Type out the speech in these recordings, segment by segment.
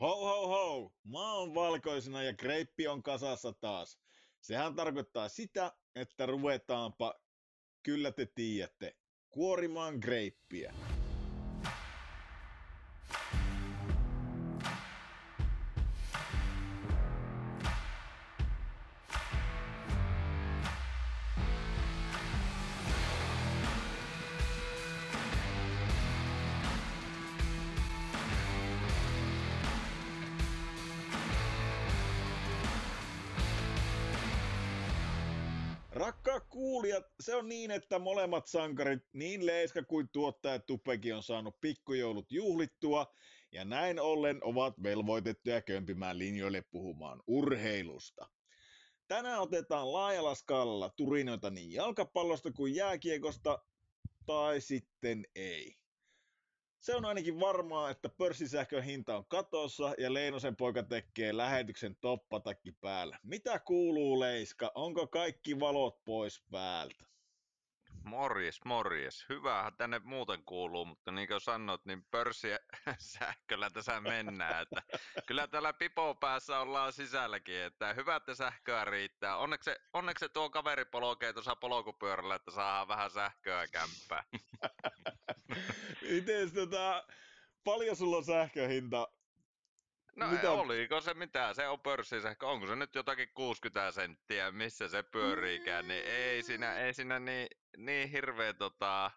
Ho ho ho! Maa on valkoisena ja kreippi on kasassa taas. Sehän tarkoittaa sitä, että ruvetaanpa, kyllä te tiedätte, kuorimaan greippiä. On niin, että molemmat sankarit, niin Leiska kuin tuottaja Tupekin on saanut pikkujoulut juhlittua, ja näin ollen ovat velvoitettuja kömpimään linjoille puhumaan urheilusta. Tänään otetaan laajalla skaalalla turinoita niin jalkapallosta kuin jääkiekosta, tai sitten ei. Se on ainakin varmaa, että pörssisähkön hinta on katossa ja Leinosen poika tekee lähetyksen toppatakki päällä. Mitä kuuluu Leiska? Onko kaikki valot pois päältä? Morjes, morjes. Hyvähän tänne muuten kuuluu, mutta niin kuin sanoit, niin pörssiä sähköllä tässä mennään. Että kyllä täällä pipo päässä ollaan sisälläkin, että hyvä, että sähköä riittää. Onneksi, onneksi tuo kaveri polkee tuossa polkupyörällä, että saadaan vähän sähköä kämppää. Miten tota, paljon sulla on sähköhinta? No mitä? oliko se mitä, se on pörssisähkö, onko se nyt jotakin 60 senttiä, missä se pyöriikään, niin ei siinä, ei siinä niin, niin hirveä tota,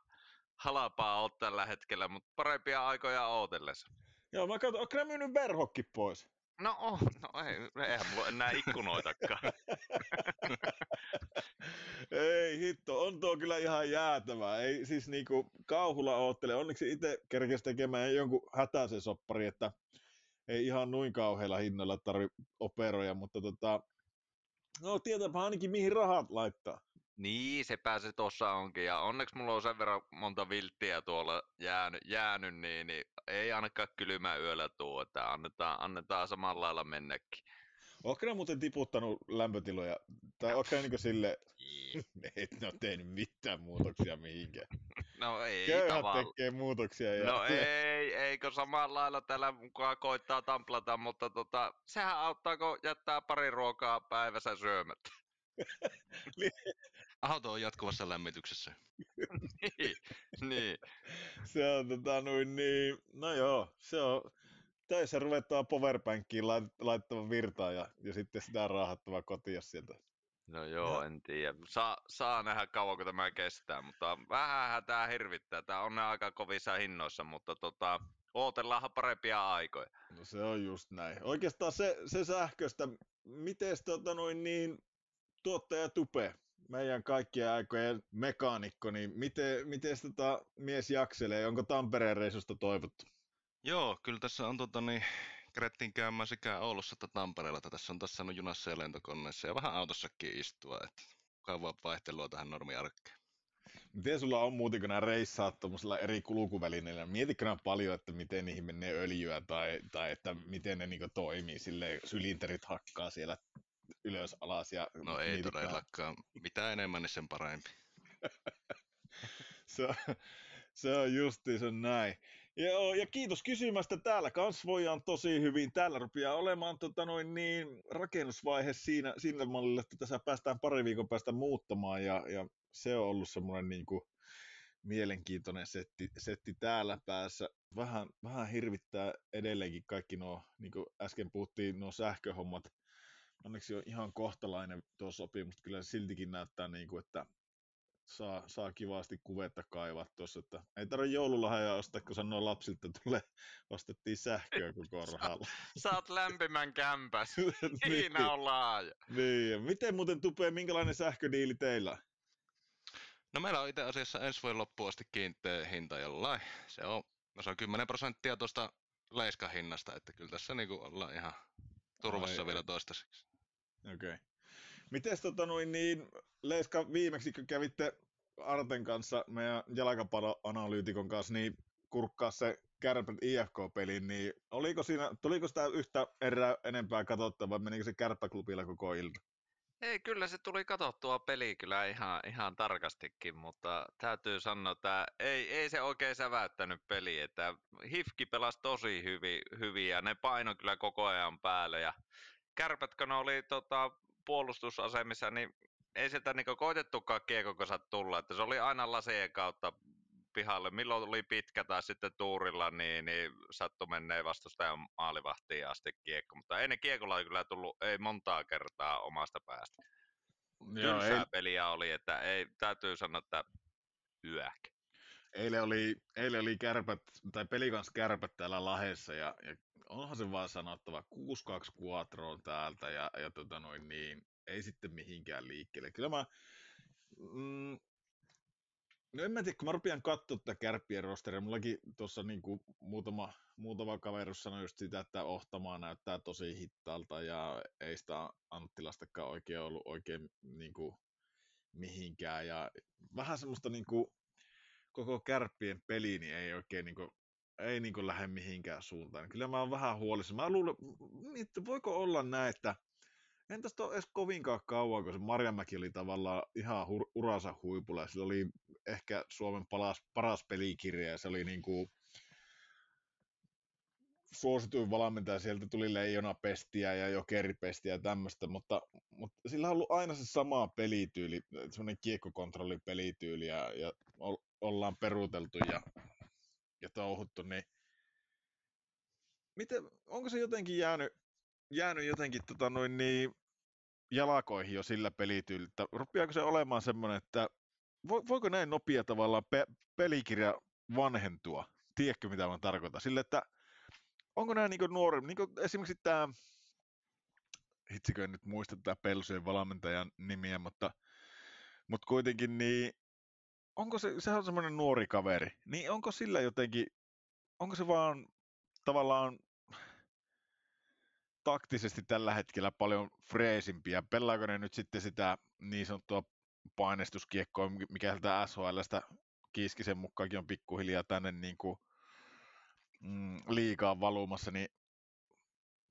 halapaa ole tällä hetkellä, mutta parempia aikoja ootellessa. Joo, mä katson, onko myynyt verhokki pois? No, oh, no ei, eihän mulla enää ikkunoitakaan. ei hitto, on tuo kyllä ihan jäätävä. Ei siis niinku kauhulla oottele. Onneksi itse kerkesi tekemään jonkun hätäisen soppari, että ei ihan noin kauheilla hinnoilla tarvi operoja, mutta tota, no tietääpä ainakin mihin rahat laittaa. Niin, se pääsi tuossa onkin. Ja onneksi mulla on sen verran monta vilttiä tuolla jäänyt, jäänyt niin, niin ei ainakaan kylmä yöllä tuu, että annetaan, annetaan samalla lailla mennäkin. Oletko ne muuten tiputtanut lämpötiloja? Tai oletko ne niin sille, et ole tehnyt mitään muutoksia mihinkään? No ei Köyhät tavalla. tekee muutoksia. Ja... No ei, eikö samalla lailla täällä mukaan koittaa tamplata, mutta tota, sehän auttaa, kun jättää pari ruokaa päivässä syömättä. Auto on jatkuvassa lämmityksessä. niin, niin. Se on tota noin niin, no joo, se on, töissä ruvetaan powerbankiin laittamaan virtaa ja, ja sitten sitä raahattava kotia sieltä. No joo, ja. en tiedä. Saa, saa nähdä kauanko tämä kestää, mutta vähän tämä hirvittää. Tämä on aika kovissa hinnoissa, mutta tota, ootellaanhan parempia aikoja. No se on just näin. Oikeastaan se, se sähköstä, miten tota noin niin, tuottaja Tupe, meidän kaikkien aikojen mekaanikko, niin miten, miten tota mies jakselee? Onko Tampereen reissusta toivottu? Joo, kyllä tässä on tota, niin, kerettiin käymään sekä Oulussa että Tampereella, että tässä on tässä saanut junassa ja lentokoneessa ja vähän autossakin istua, että mukavaa vaihtelua tähän normiarkkeen. Miten sulla on muuten, kun nämä reissaat eri kulkuvälineillä, mietitkö paljon, että miten niihin menee öljyä tai, tai että miten ne niin toimii, sille sylinterit hakkaa siellä ylös alas. Ja no ei mietitään. todellakaan. Mitä enemmän, niin sen parempi. se, on, se on justiinsa näin. Joo, ja kiitos kysymästä. Täällä kans voidaan tosi hyvin. Täällä rupeaa olemaan tota noin niin, rakennusvaihe siinä, siinä mallilla, että tässä päästään pari viikon päästä muuttamaan. Ja, ja se on ollut semmoinen niin kuin, mielenkiintoinen setti, setti täällä päässä. Vähän, vähän hirvittää edelleenkin kaikki nuo, niin kuin äsken puhuttiin, nuo sähköhommat. Onneksi on ihan kohtalainen tuo sopimus, kyllä siltikin näyttää niin kuin, että saa, saa kivasti kuvetta kaivaa tuossa, että ei tarvitse joululahjaa ostaa, kun sanoo lapsilta tulee, ostettiin sähköä koko rahalla. Saat lämpimän kämpäs, siinä niin. on laaja. Niin, ja miten muuten tupee, minkälainen sähködiili teillä No meillä on itse asiassa ensi vuoden loppuun asti kiinteä hinta jollain. Se on, no se on 10 prosenttia tuosta leiskahinnasta, että kyllä tässä niinku ollaan ihan turvassa Ai, vielä toistaiseksi. Okei. Okay. Miten tota noin niin, Leiska viimeksi kun kävitte Arten kanssa, meidän jalkapalloanalyytikon kanssa, niin kurkkaa se Kärpät IFK-peli, niin oliko siinä, tuliko sitä yhtä erää enempää katsottavaa, vai menikö se kärppäklubilla koko ilta? Ei, kyllä se tuli katsottua peli kyllä ihan, ihan tarkastikin, mutta täytyy sanoa, että ei, ei se oikein säväyttänyt peli, että Hifki pelasi tosi hyvin, hyvin ja ne paino kyllä koko ajan päälle ja kärpät, kun ne oli tota, puolustusasemissa, niin ei sieltä niinku koitettukaan kiekokosat tulla, että se oli aina laseen kautta pihalle. Milloin oli pitkä tai sitten tuurilla, niin, niin sattui menee vastustajan maalivahtiin asti kiekko. Mutta ei ne kiekolla kyllä tullut, ei montaa kertaa omasta päästä. Joo, Tylsää ei... peliä oli, että ei, täytyy sanoa, että yäk. Eilen oli, eilen oli kärpät, tai pelikans kärpät täällä Lahessa, ja, ja onhan se vaan sanottava, 6-2 Quattroon täältä, ja, ja tota noin niin, ei sitten mihinkään liikkeelle. Kyllä mä, mm, No en mä tiedä, kun mä rupean katsoa tätä kärppien rosteria, mullakin tuossa niinku muutama, muutama kaverus sanoi just sitä, että Ohtamaa näyttää tosi hittaalta ja ei sitä Anttilastakaan oikein ollut oikein niinku mihinkään ja vähän semmoista niinku koko kärppien peli niin ei oikein niinku, ei niinku lähde mihinkään suuntaan. Kyllä mä oon vähän huolissa. Mä luulen, että voiko olla näin, että en tästä ole edes kovinkaan kauan, kun se Marjamäki oli tavallaan ihan ur- uransa huipulla. Sillä oli ehkä Suomen paras, paras pelikirja ja se oli niin kuin suosituin valmentaja, sieltä tuli leijona pestiä ja jokeripestiä ja tämmöistä, mutta, mutta sillä on ollut aina se sama pelityyli, semmoinen kiekkokontrollin pelityyli ja, ja ollaan peruuteltu ja, ja touhuttu, niin miten, onko se jotenkin jäänyt, jäänyt jotenkin tota noin niin jalakoihin jo sillä pelityylillä, rupeaako se olemaan semmoinen, että voiko näin nopea tavallaan pe- pelikirja vanhentua? Tiedätkö, mitä mä tarkoitan? Sille, että onko nämä niin nuori, niin esimerkiksi tämä, hitsikö en nyt muista tätä Pelsujen valmentajan nimiä, mutta, mutta kuitenkin niin, onko se, sehän on semmoinen nuori kaveri, niin onko sillä jotenkin, onko se vaan tavallaan taktisesti tällä hetkellä paljon freesimpiä. Pelaako ne nyt sitten sitä niin sanottua painestuskiekkoa, mikä sieltä SHLstä Kiiskisen mukaankin on pikkuhiljaa tänne niin kuin, mm, liikaa valumassa, niin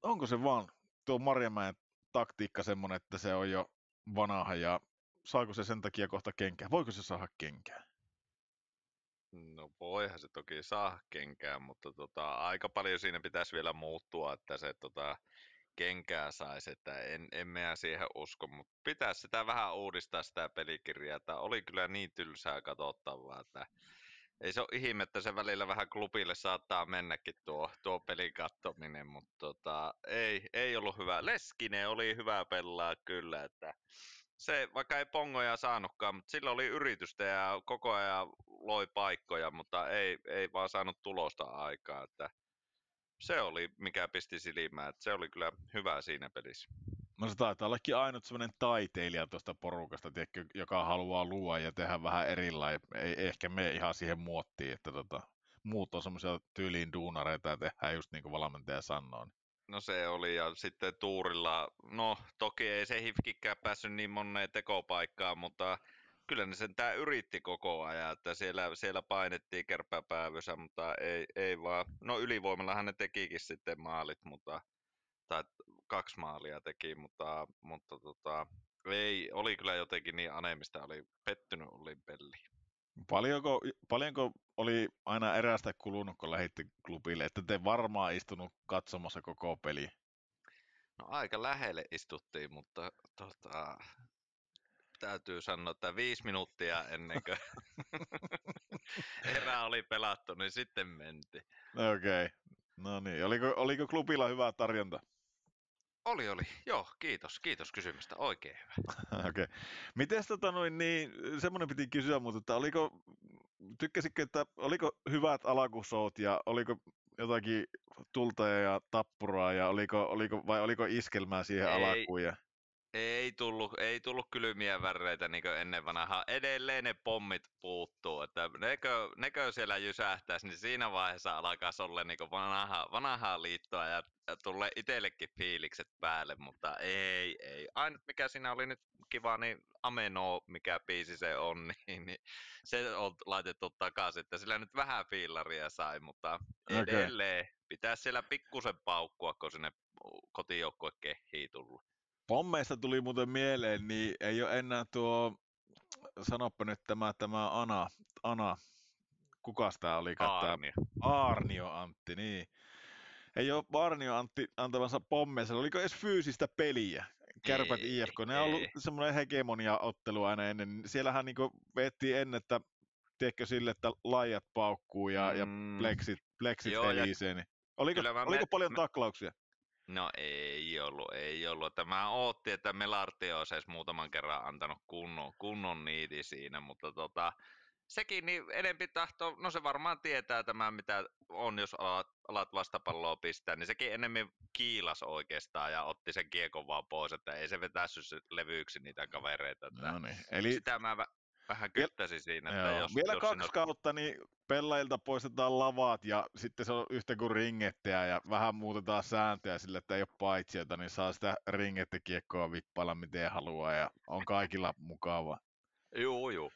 onko se vaan tuo Marjamäen taktiikka semmoinen, että se on jo vanha ja saako se sen takia kohta kenkää? Voiko se saada kenkää? No voihan se toki saa kenkää, mutta tota, aika paljon siinä pitäisi vielä muuttua, että se tota, kenkää saisi, että en, en meä siihen usko, mutta pitäisi sitä vähän uudistaa sitä pelikirjaa, että oli kyllä niin tylsää katsottavaa, että ei se ole ihme, että se välillä vähän klubille saattaa mennäkin tuo, tuo pelin kattominen, mutta tota, ei, ei ollut hyvä. Leskinen oli hyvä pelaa kyllä, että se, vaikka ei pongoja saanutkaan, mutta sillä oli yritystä ja koko ajan loi paikkoja, mutta ei, ei vaan saanut tulosta aikaa, että se oli, mikä pisti silmään, että se oli kyllä hyvä siinä pelissä. No se taitaa ollakin ainut sellainen taiteilija tuosta porukasta, tiedätkö, joka haluaa luoda ja tehdä vähän erilainen. Ei ehkä me ihan siihen muottiin, että tota, muut on semmoisia tyyliin duunareita ja tehdään just niin kuin valmentaja sanoo. Niin. No se oli, ja sitten Tuurilla, no toki ei se Hifkikään päässyt niin moneen tekopaikkaan, mutta kyllä ne sen tää yritti koko ajan, että siellä, siellä painettiin kärpäpäävysä, mutta ei, ei vaan, no ylivoimallahan ne tekikin sitten maalit, mutta, tai kaksi maalia teki, mutta, mutta tota, ei, oli kyllä jotenkin niin anemista, oli pettynyt oli peli. Paljonko, paljonko oli aina erästä kulunut, kun lähditte klubille, että te varmaan istunut katsomassa koko peli? No aika lähelle istuttiin, mutta tota, täytyy sanoa, että viisi minuuttia ennen kuin erä oli pelattu, niin sitten menti. Okei. Okay. No niin, oliko, oliko klubilla hyvä tarjonta? Oli, oli. Joo, kiitos. Kiitos kysymästä. Oikein hyvä. Okei. Okay. Miten tota noin, niin, semmoinen piti kysyä, mutta että oliko, tykkäsitkö, että oliko hyvät alakusoot ja oliko jotakin tulta ja tappuraa ja oliko, oliko, vai oliko iskelmää siihen Ei. alakuun? Ja... Ei tullut, ei tullut kylmiä väreitä niin ennen vanhaa. Edelleen ne pommit puuttuu, että nekö, nekö siellä jysähtäisi, niin siinä vaiheessa alkaa olla niin vanhaa, vanhaa liittoa ja, ja tulee itsellekin fiilikset päälle, mutta ei, ei. Ainut mikä siinä oli nyt kiva, niin Ameno, mikä biisi se on, niin, niin se on laitettu takaisin, että sillä nyt vähän fiilaria sai, mutta edelleen okay. pitää siellä pikkusen paukkua, kun sinne kotijoukkue kehii tullut. Pommeista tuli muuten mieleen, niin ei ole enää tuo, sanoppa nyt tämä, tämä Ana, Ana kukas tämä oli? Aarnio. Aarnio Antti, niin. Ei ole Aarnio Antti antavansa pommeissa, oliko edes fyysistä peliä? Kärpät Ei, IFK, ne on ollut semmoinen hegemonia-ottelu aina ennen. niin Siellähän niinku vettiin ennen, että tiedätkö sille, että laijat paukkuu ja, ja Mm, pleksit, pleksit Joo, ja helisee. Niin. Oliko, mä oliko me- paljon mä- taklauksia? No ei ollut, ei ollut. Että mä ootin, että Melarti olisi edes muutaman kerran antanut kunnon, kunnon niiti siinä, mutta tota, sekin niin enempi tahto, no se varmaan tietää tämä, mitä on, jos alat, alat vastapalloa pistää, niin sekin enemmän kiilas oikeastaan ja otti sen kiekon vaan pois, että ei se vetässyt levyyksi niitä kavereita. Että No niin. Eli sitä mä vähän kyttäsin siinä, että Joo. jos, Vielä jos kaksi olisi- kautta, niin pelaajilta poistetaan lavat ja sitten se on yhtä kuin ringettiä ja vähän muutetaan sääntöjä sille, että ei ole paitsiota, niin saa sitä ringettikiekkoa vippailla miten haluaa ja on kaikilla mukava. Juu, juu.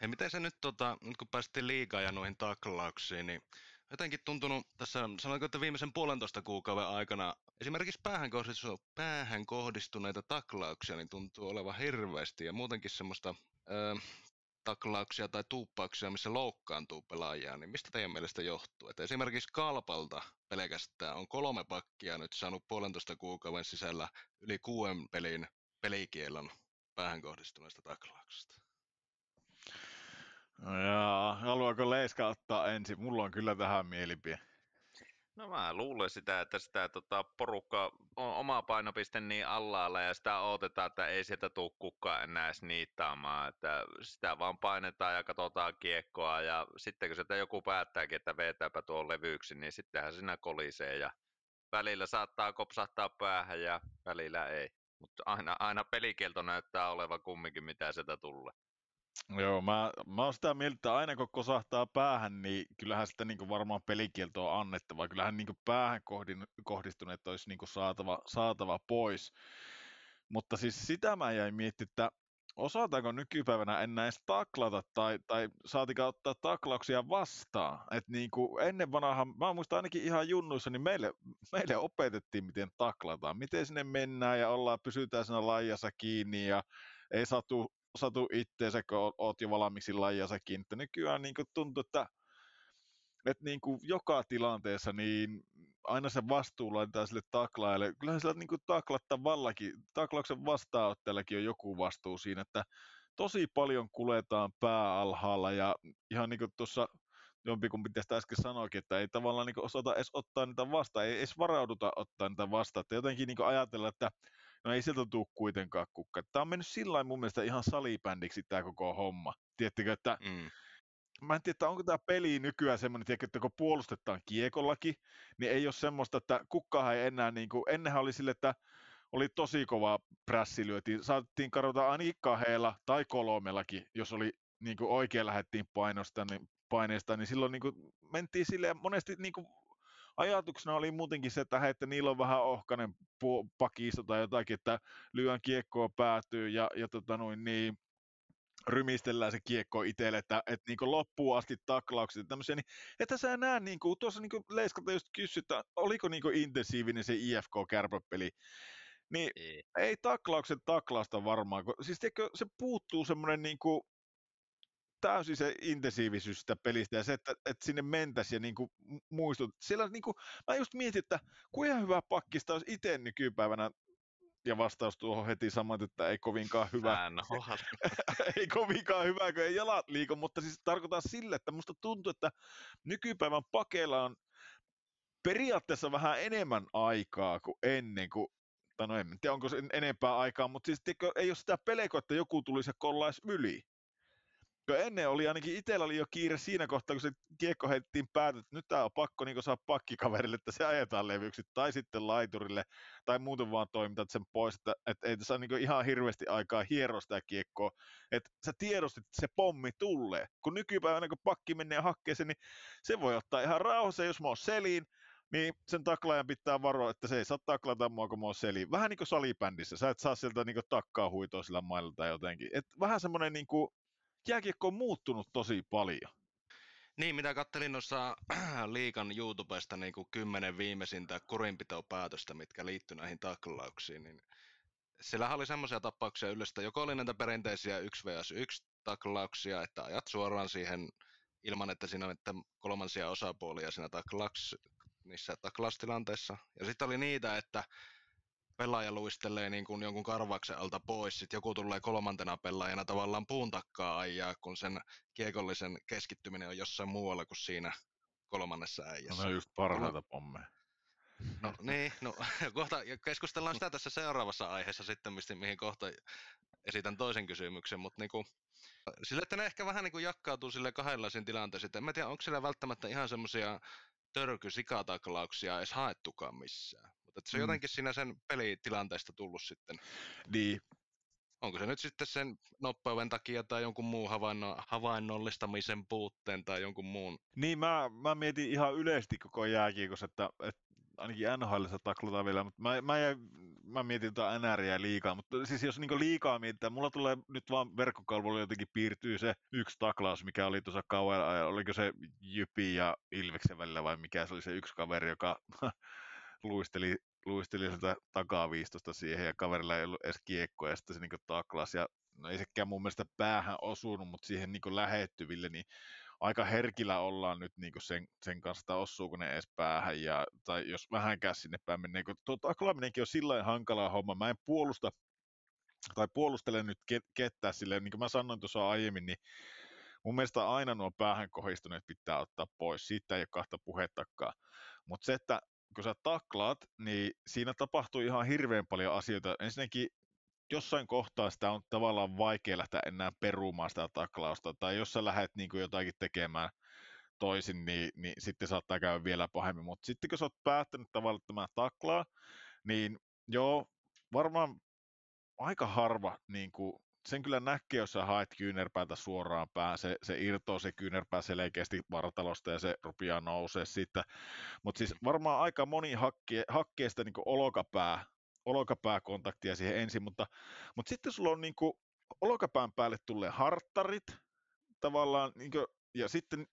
Hei, miten se nyt, tota, nyt kun päästiin liigaan ja noihin taklauksiin, niin jotenkin tuntunut tässä, sanoinko, että viimeisen puolentoista kuukauden aikana esimerkiksi päähän, kohdistu, päähän kohdistuneita taklauksia niin tuntuu olevan hirveästi ja muutenkin semmoista ö, taklauksia tai tuuppauksia, missä loukkaantuu pelaajia, niin mistä teidän mielestä johtuu? Että esimerkiksi Kalpalta pelkästään on kolme pakkia nyt saanut puolentoista kuukauden sisällä yli kuuden pelin pelikielon päähän kohdistuneista taklauksista. No Ja haluaako Leiska ottaa ensin? Mulla on kyllä tähän mielipide. No mä luulen sitä, että sitä tota, porukka on oma painopiste niin allaalla ja sitä odotetaan, että ei sieltä tule kukaan enää edes niittaamaan. Että sitä vaan painetaan ja katsotaan kiekkoa ja sitten kun sieltä joku päättääkin, että veetääpä tuon levyyksi, niin sittenhän siinä kolisee ja välillä saattaa kopsahtaa päähän ja välillä ei. Mutta aina, aina pelikielto näyttää olevan kumminkin, mitä sieltä tulee. Joo, mä, mä oon sitä mieltä, että aina kun kosahtaa päähän, niin kyllähän sitä niin varmaan pelikielto on annettava. Kyllähän niin päähän kohdin, kohdistuneet olisi niin saatava, saatava pois. Mutta siis sitä mä jäin miettimään, että osataanko nykypäivänä enää edes taklata tai, tai saatika ottaa taklauksia vastaan. Et niin kuin ennen vanhaa, mä muistan ainakin ihan junnuissa, niin meille, meille opetettiin, miten taklataan, miten sinne mennään ja ollaan, pysytään siinä laijassa kiinni ja ei satu, satu itteensä, kun oot- jo valmiiksi laijassa kiinni. Nykyään niin kuin tuntuu, että, että niin kuin joka tilanteessa niin aina se vastuu laitetaan sille taklaajalle. Kyllähän sillä niin taklattavallakin, taklauksen vastaanottajallakin on joku vastuu siinä, että tosi paljon kuletaan pää alhaalla ja ihan niin kuin tuossa jompikumpi tästä äsken sanoikin, että ei tavallaan niin osata edes ottaa niitä vastaan, ei edes varauduta ottaa niitä vastaan, että jotenkin niin ajatella, että no ei sieltä tule kuitenkaan kukka. Tämä on mennyt sillä mun mielestä ihan salibändiksi tämä koko homma. Tiedättekö, että Mm. mä en tiedä, että onko tämä peli nykyään semmoinen, tiedätkö, että kun puolustetaan kiekollakin, niin ei ole semmoista, että kukkahan ei enää, niin kuin, ennenhän oli sille, että oli tosi kova prässi lyötiin, saatettiin kadota ainakin kahdella tai kolmellakin, jos oli niin kuin oikein lähdettiin painosta, niin, paineesta, niin silloin niin kuin, mentiin silleen, monesti niin kuin, ajatuksena oli muutenkin se, että, hei, että niillä on vähän ohkainen pakisto tai jotakin, että lyön kiekkoa päätyy ja, ja tota noin, niin, rymistellään se kiekko itselle, että, että niin loppuun asti taklaukset ja tämmöisiä, niin että sä näe, niin kuin, tuossa niin Leiskalta just kysyi, että oliko niin intensiivinen se IFK-kärpäpeli, niin Ei. ei taklauksen taklausta varmaan, kun, siis tiedätkö, se puuttuu semmoinen niin kuin, täysin se intensiivisyys sitä pelistä ja se, että, että sinne mentäisiin ja niin kuin muistut. Siellä niin kuin, mä just mietin, että kuinka hyvä pakkista olisi itse nykypäivänä ja vastaus tuohon heti samoin, että ei kovinkaan hyvä. Ei kovinkaan hyvä, kun ei jalat liiku, mutta siis tarkoitan sille, että musta tuntuu, että nykypäivän pakeilla on periaatteessa vähän enemmän aikaa kuin ennen, kuin, tai no en tiedä onko se enempää aikaa, mutta siis tiedätkö, ei ole sitä pelkoa, että joku tulisi ja kollaisi yli. Ennen oli ainakin itsellä oli jo kiire siinä kohtaa, kun se kiekko heitettiin päätä, että nyt tää on pakko niin saa pakkikaverille, että se ajetaan levyksi, tai sitten laiturille, tai muuten vaan toimitat sen pois, että, että ei tässä niin ihan hirveästi aikaa hieroa sitä kiekkoa, että sä tiedostit, että se pommi tulee. Kun nykypäivänä, kun pakki menee ja hakkee sen, niin se voi ottaa ihan rauhassa, jos mä oon seliin, niin sen taklaajan pitää varoa, että se ei saa taklata mua, kun mä oon seliin. Vähän niin kuin salibändissä, sä et saa sieltä niin takkaa huitoa sillä mailla tai jotenkin. Et vähän semmoinen niin kuin, jääkiekko on muuttunut tosi paljon. Niin, mitä kattelin noissa liikan YouTubesta niin kuin kymmenen viimeisintä kurinpitopäätöstä, mitkä liittyy näihin taklauksiin, niin siellä oli semmoisia tapauksia yleistä, joko oli näitä perinteisiä 1 vs 1 taklauksia, että ajat suoraan siihen ilman, että siinä on että kolmansia osapuolia siinä taklauks, niissä taklaustilanteissa. Ja sitten oli niitä, että pelaaja luistelee niin kuin jonkun karvauksen alta pois, sitten joku tulee kolmantena pelaajana tavallaan puun takkaa ajaa, kun sen kiekollisen keskittyminen on jossain muualla kuin siinä kolmannessa äijässä. No ne on just parhaita pommeja. No niin, no kohta keskustellaan sitä tässä seuraavassa aiheessa sitten, mistä, mihin kohta esitän toisen kysymyksen, mutta niin kuin, sille, että ne ehkä vähän niin kuin jakautuu sille kahdenlaisiin tilanteisiin. En mä tiedä, onko siellä välttämättä ihan semmoisia törky-sikataklauksia edes haettukaan missään. Mutta se on mm. jotenkin siinä sen pelitilanteesta tullut sitten. Niin. Onko se nyt sitten sen nopeuden takia tai jonkun muun havainno, havainnollistamisen puutteen tai jonkun muun? Niin, mä, mä mietin ihan yleisesti koko jääkiekossa, että, että ainakin NHL taklataan vielä, mutta mä, mä, jäin, mä mietin tuota NRiä liikaa, mutta siis jos niin liikaa mietitään, mulla tulee nyt vaan verkkokalvolle jotenkin piirtyy se yksi taklaus, mikä oli tuossa kauan, oliko se Jypi ja Ilveksen välillä vai mikä se oli se yksi kaveri, joka luisteli, luisteli sieltä takaa viistosta siihen ja kaverilla ei ollut edes kiekkoa ja sitten se niin taklasi. Ja no ei sekään mun mielestä päähän osunut, mutta siihen niin lähettyville, niin aika herkillä ollaan nyt niin sen, sen kanssa, että osuuko ne edes päähän, ja, tai jos vähänkään sinne päin menee, kun tuo taklaaminenkin on sillä hankalaa homma, mä en puolusta, tai puolustele nyt ket, ketään silleen, niin kuin mä sanoin tuossa aiemmin, niin mun mielestä aina nuo päähän kohdistuneet pitää ottaa pois, siitä ei ole kahta puhettakaan, mutta se, että kun sä taklaat, niin siinä tapahtuu ihan hirveän paljon asioita. Ensinnäkin jossain kohtaa sitä on tavallaan vaikea lähteä enää perumaan sitä taklausta, tai jos sä lähdet niin kuin jotakin tekemään toisin, niin, niin sitten saattaa käydä vielä pahemmin. Mutta sitten kun sä oot päättänyt tavallaan tämä taklaa, niin joo, varmaan aika harva niin kuin, sen kyllä näkee, jos sä haet kyynärpäätä suoraan päähän, se, se irtoo se kyynärpää selkeästi vartalosta ja se rupeaa nousee siitä. Mutta siis varmaan aika moni hakkee, hakkee sitä niin olokapää olkapääkontaktia siihen ensin, mutta, mutta sitten sulla on niin kuin olkapään päälle tulee harttarit tavallaan, niin kuin, ja sitten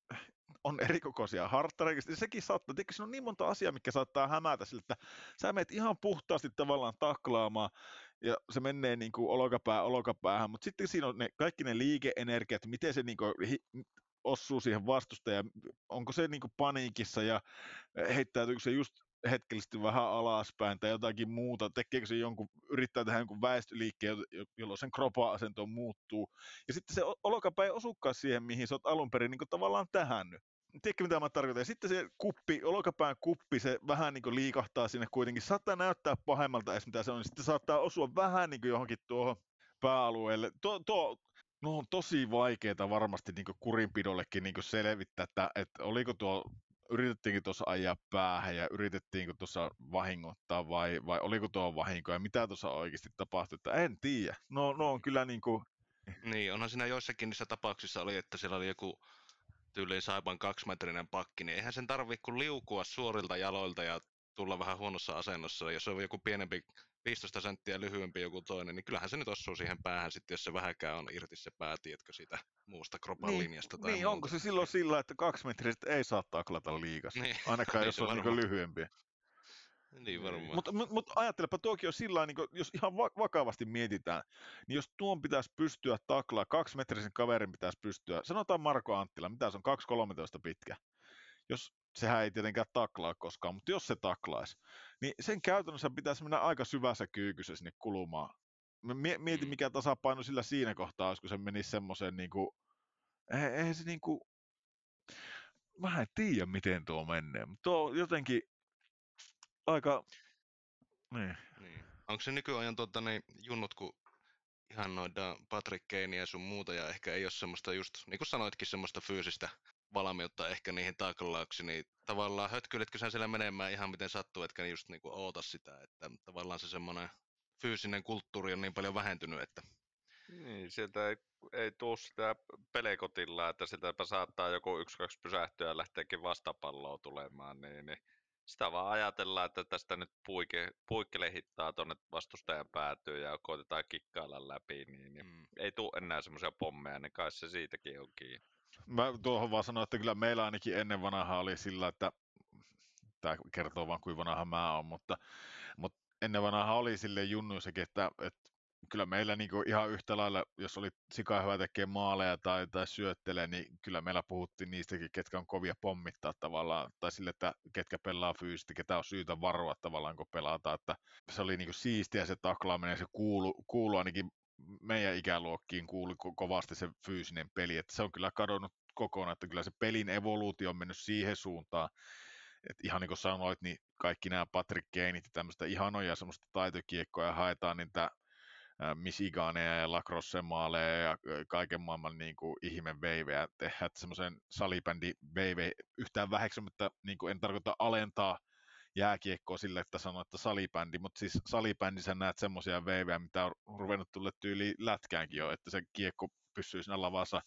on erikokoisia harttareita, sekin saattaa, tiedätkö, siinä on niin monta asiaa, mikä saattaa hämätä sille, että sä menet ihan puhtaasti tavallaan taklaamaan, ja se menee niin kuin olkapää olkapäähän, mutta sitten siinä on ne, kaikki ne liikeenergiat, miten se niin kuin, osuu siihen vastustajan, onko se niin kuin paniikissa ja heittäytyykö se just hetkellisesti vähän alaspäin tai jotakin muuta, tekeekö se jonkun, yrittää tehdä jonkun väestöliikkeen, jolloin sen kropa-asento muuttuu. Ja sitten se olokapä ei osukaan siihen, mihin sä oot alun perin niin tavallaan tähännyt. Tiedätkö, mitä mä tarkoitan? Ja sitten se kuppi, olokapään kuppi, se vähän niin liikahtaa sinne kuitenkin. Saattaa näyttää pahemmalta edes mitä se on, sitten saattaa osua vähän niin johonkin tuohon pääalueelle. Tuo, tuo, no on tosi vaikeaa varmasti niin kurinpidollekin niin selvittää, että, että oliko tuo yritettiinkö tuossa ajaa päähän ja yritettiinkö tuossa vahingoittaa vai, vai oliko tuo vahinko ja mitä tuossa oikeasti tapahtui, että en tiedä. No, no on kyllä niin kuin... Niin, onhan siinä joissakin niissä tapauksissa oli, että siellä oli joku tyyliin saipan kaksimetrinen pakki, niin eihän sen tarvitse kuin liukua suorilta jaloilta ja tulla vähän huonossa asennossa. Jos on joku pienempi 15 senttiä lyhyempi joku toinen, niin kyllähän se nyt osuu siihen päähän sitten, jos se vähäkään on irti se pää, tiedätkö, siitä muusta kropan niin, linjasta tai Niin, muuta. onko se silloin sillä, että kaksimetriset ei saa taklata liikassa, niin. ainakaan jos on niin lyhyempi. Niin varmaan. Mutta mut, mut ajattelepa, tuokin on sillä niin jos ihan vakavasti mietitään, niin jos tuon pitäisi pystyä taklaa, kaksimetrisen kaverin pitäisi pystyä, sanotaan Marko Anttila, mitä se on, 2.13 pitkä. Jos sehän ei tietenkään taklaa koskaan, mutta jos se taklaisi, niin sen käytännössä pitäisi mennä aika syvässä kyykyssä sinne kulumaan. Mä mietin, mm. mikä tasapaino sillä siinä kohtaa olisi, kun se menisi semmoiseen niin kuin, eihän se niin kuin, mä en tiedä, miten tuo menee, mutta tuo jotenkin aika, niin. niin. Onko se nykyajan tuota, niin, junnut, kun ihan noita Patrick Kane ja sun muuta, ja ehkä ei ole semmoista just, niin kuin sanoitkin, semmoista fyysistä valmiutta ehkä niihin taklauksiin, niin tavallaan hötkyiletkö sä siellä menemään ihan miten sattuu, etkä just niinku oota sitä, että tavallaan se semmoinen fyysinen kulttuuri on niin paljon vähentynyt, että... Niin, sieltä ei, ei tule sitä pelekotilla, että sitäpä saattaa joku yksi kaksi pysähtyä ja lähteekin vastapalloa tulemaan, niin, niin sitä vaan ajatellaan, että tästä nyt puike, puikkele hittaa tuonne vastustajan päätyy ja koitetaan kikkailla läpi, niin, niin mm. ei tule enää semmoisia pommeja, niin kai se siitäkin on kiinni. Mä tuohon vaan sanoin, että kyllä meillä ainakin ennen vanhaa oli sillä, että tämä kertoo vaan kuinka vanha mä oon, mutta, mutta ennen vanhaa oli sille junnuissakin, että, että kyllä meillä niin ihan yhtä lailla, jos oli sika hyvä tekee maaleja tai, tai syöttelee, niin kyllä meillä puhuttiin niistäkin, ketkä on kovia pommittaa tavallaan, tai sille, että ketkä pelaa fyysisesti, ketä on syytä varoa tavallaan, kun pelataan, että se oli niin siistiä se taklaaminen, se kuulu, kuulu ainakin meidän ikäluokkiin kuuli kovasti se fyysinen peli, että se on kyllä kadonnut kokonaan, että kyllä se pelin evoluutio on mennyt siihen suuntaan, että ihan niin kuin sanoit, niin kaikki nämä Patrick Keinit ja tämmöistä ihanoja semmoista taitokiekkoja haetaan, niin tämä Michiganeja ja lacrosse maaleja ja kaiken maailman niin kuin ihme veivejä tehdä, semmoisen salibändi veive yhtään väheksymättä, niin kuin en tarkoita alentaa jääkiekkoa sille, että sanoo, että salibändi, mutta siis salibändissä näet semmoisia veivejä, mitä on ruvennut tulla tyyli lätkäänkin jo, että se kiekko pysyy siinä lavassa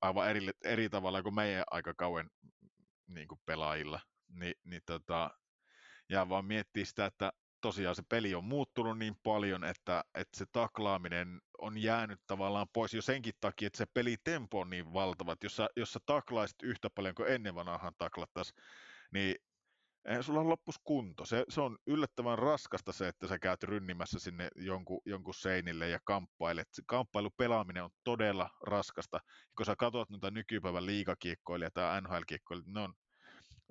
aivan eri, eri tavalla kuin meidän aika kauan niin kuin pelaajilla. Ni, niin tota, ja vaan miettiä sitä, että tosiaan se peli on muuttunut niin paljon, että, että se taklaaminen on jäänyt tavallaan pois jo senkin takia, että se pelitempo on niin valtava, että jos sä, jos sä taklaisit yhtä paljon kuin ennen vanhaan taklattaisiin, niin sulla loppus kunto. Se, se on yllättävän raskasta se, että sä käyt rynnimässä sinne jonkun, jonkun seinille ja kamppailet. Kamppailupelaaminen on todella raskasta. Kun sä katsot noita nykypäivän liikakiekkoilija tai NHL-kiekkoilija, ne on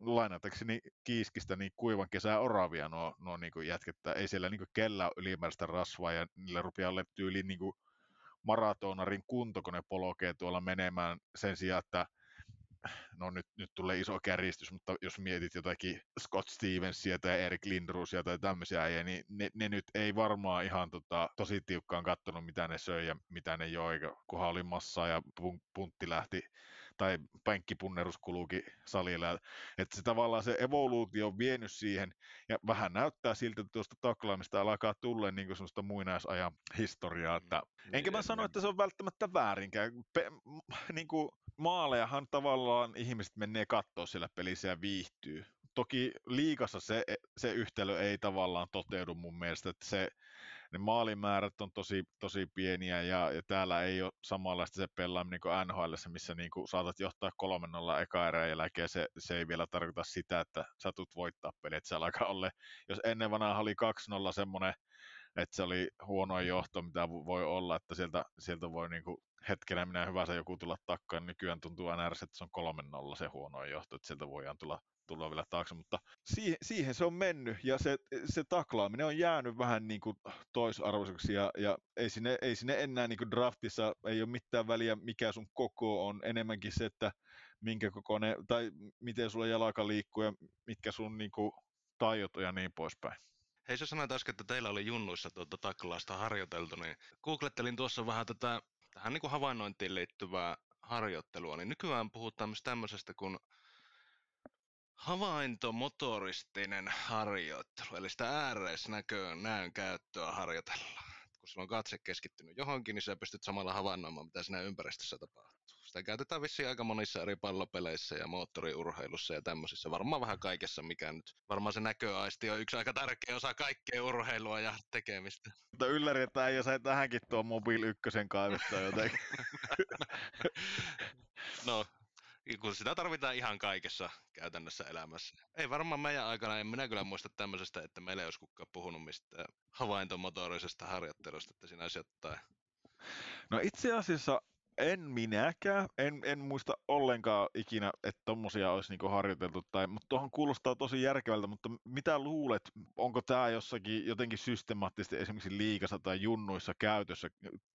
lainatakseni kiiskistä niin kuivan kesää oravia nuo, nuo niin kuin jätkettä. Ei siellä niin kuin kellä ole ylimääräistä rasvaa ja niillä rupeaa olemaan tyyliin niin kuin maratonarin kunto, tuolla menemään sen sijaan, että no nyt, nyt tulee iso kärjistys, mutta jos mietit jotakin Scott Stevensia tai Erik Lindrusia tai tämmöisiä äijä, niin ne, ne, nyt ei varmaan ihan tota, tosi tiukkaan kattonut, mitä ne söi ja mitä ne joi, kunhan oli massaa ja puntti lähti tai penkkipunnerus kuluukin salilla. Että se tavallaan se evoluutio on vienyt siihen, ja vähän näyttää siltä, että tuosta taklaamista alkaa tulla niin kuin sellaista muinaisajan historiaa. Että, mm, enkä mä niin, sano, että se on välttämättä väärinkään. Pe, niin kuin maalejahan tavallaan ihmiset menee katsoa siellä pelissä ja viihtyy. Toki liikassa se, se yhtälö ei tavallaan toteudu mun mielestä, että se, ne maalimäärät on tosi, tosi pieniä ja, ja täällä ei ole samanlaista se pelaaminen kuin NHL, missä niin kuin saatat johtaa 3-0 eka erää jälkeen, se, se ei vielä tarkoita sitä, että sä tulet voittaa peli, että se alkaa olla, jos ennen vanhaa oli 2-0 semmoinen, että se oli huono johto, mitä voi olla, että sieltä, sieltä voi niin kuin hetkenä minä hyvänsä joku tulla takkaan, nykyään tuntuu aina että se on 3-0 se huono johto, että sieltä voidaan tulla tulla vielä taakse, mutta siihen, siihen se on mennyt ja se, se taklaaminen on jäänyt vähän niin kuin toisarvoiseksi ja, ja ei, sinne, ei sinne enää niin kuin draftissa, ei ole mitään väliä mikä sun koko on, enemmänkin se, että minkä kokoinen, tai miten sulla jalka liikkuu ja mitkä sun niin kuin taidot ja niin poispäin. Hei, sä sanoit äsken, että teillä oli junnuissa tuota taklaasta harjoiteltu, niin googlettelin tuossa vähän tätä tähän niin kuin havainnointiin liittyvää harjoittelua, niin nykyään puhutaan myös tämmöisestä kuin havaintomotoristinen harjoittelu, eli sitä ääreisnäköön näön käyttöä harjoitellaan. Kun sulla on katse keskittynyt johonkin, niin sä pystyt samalla havainnoimaan, mitä siinä ympäristössä tapahtuu. Sitä käytetään vissiin aika monissa eri pallopeleissä ja moottoriurheilussa ja tämmöisissä. Varmaan vähän kaikessa, mikä nyt. Varmaan se näköaisti on yksi aika tärkeä osa kaikkea urheilua ja tekemistä. Mutta ylläri, että ei sai tähänkin tuo mobiili ykkösen kaivettaa jotenkin. no, kun sitä tarvitaan ihan kaikessa käytännössä elämässä. Ei varmaan meidän aikana, en minä kyllä muista tämmöisestä, että meillä ei olisi kukaan puhunut mistään havaintomotorisesta harjoittelusta, että siinä olisi jotain. No itse asiassa en minäkään, en, en muista ollenkaan ikinä, että tommosia olisi niinku harjoiteltu, tai, mutta tuohon kuulostaa tosi järkevältä, mutta mitä luulet, onko tämä jossakin jotenkin systemaattisesti esimerkiksi liikassa tai junnuissa käytössä,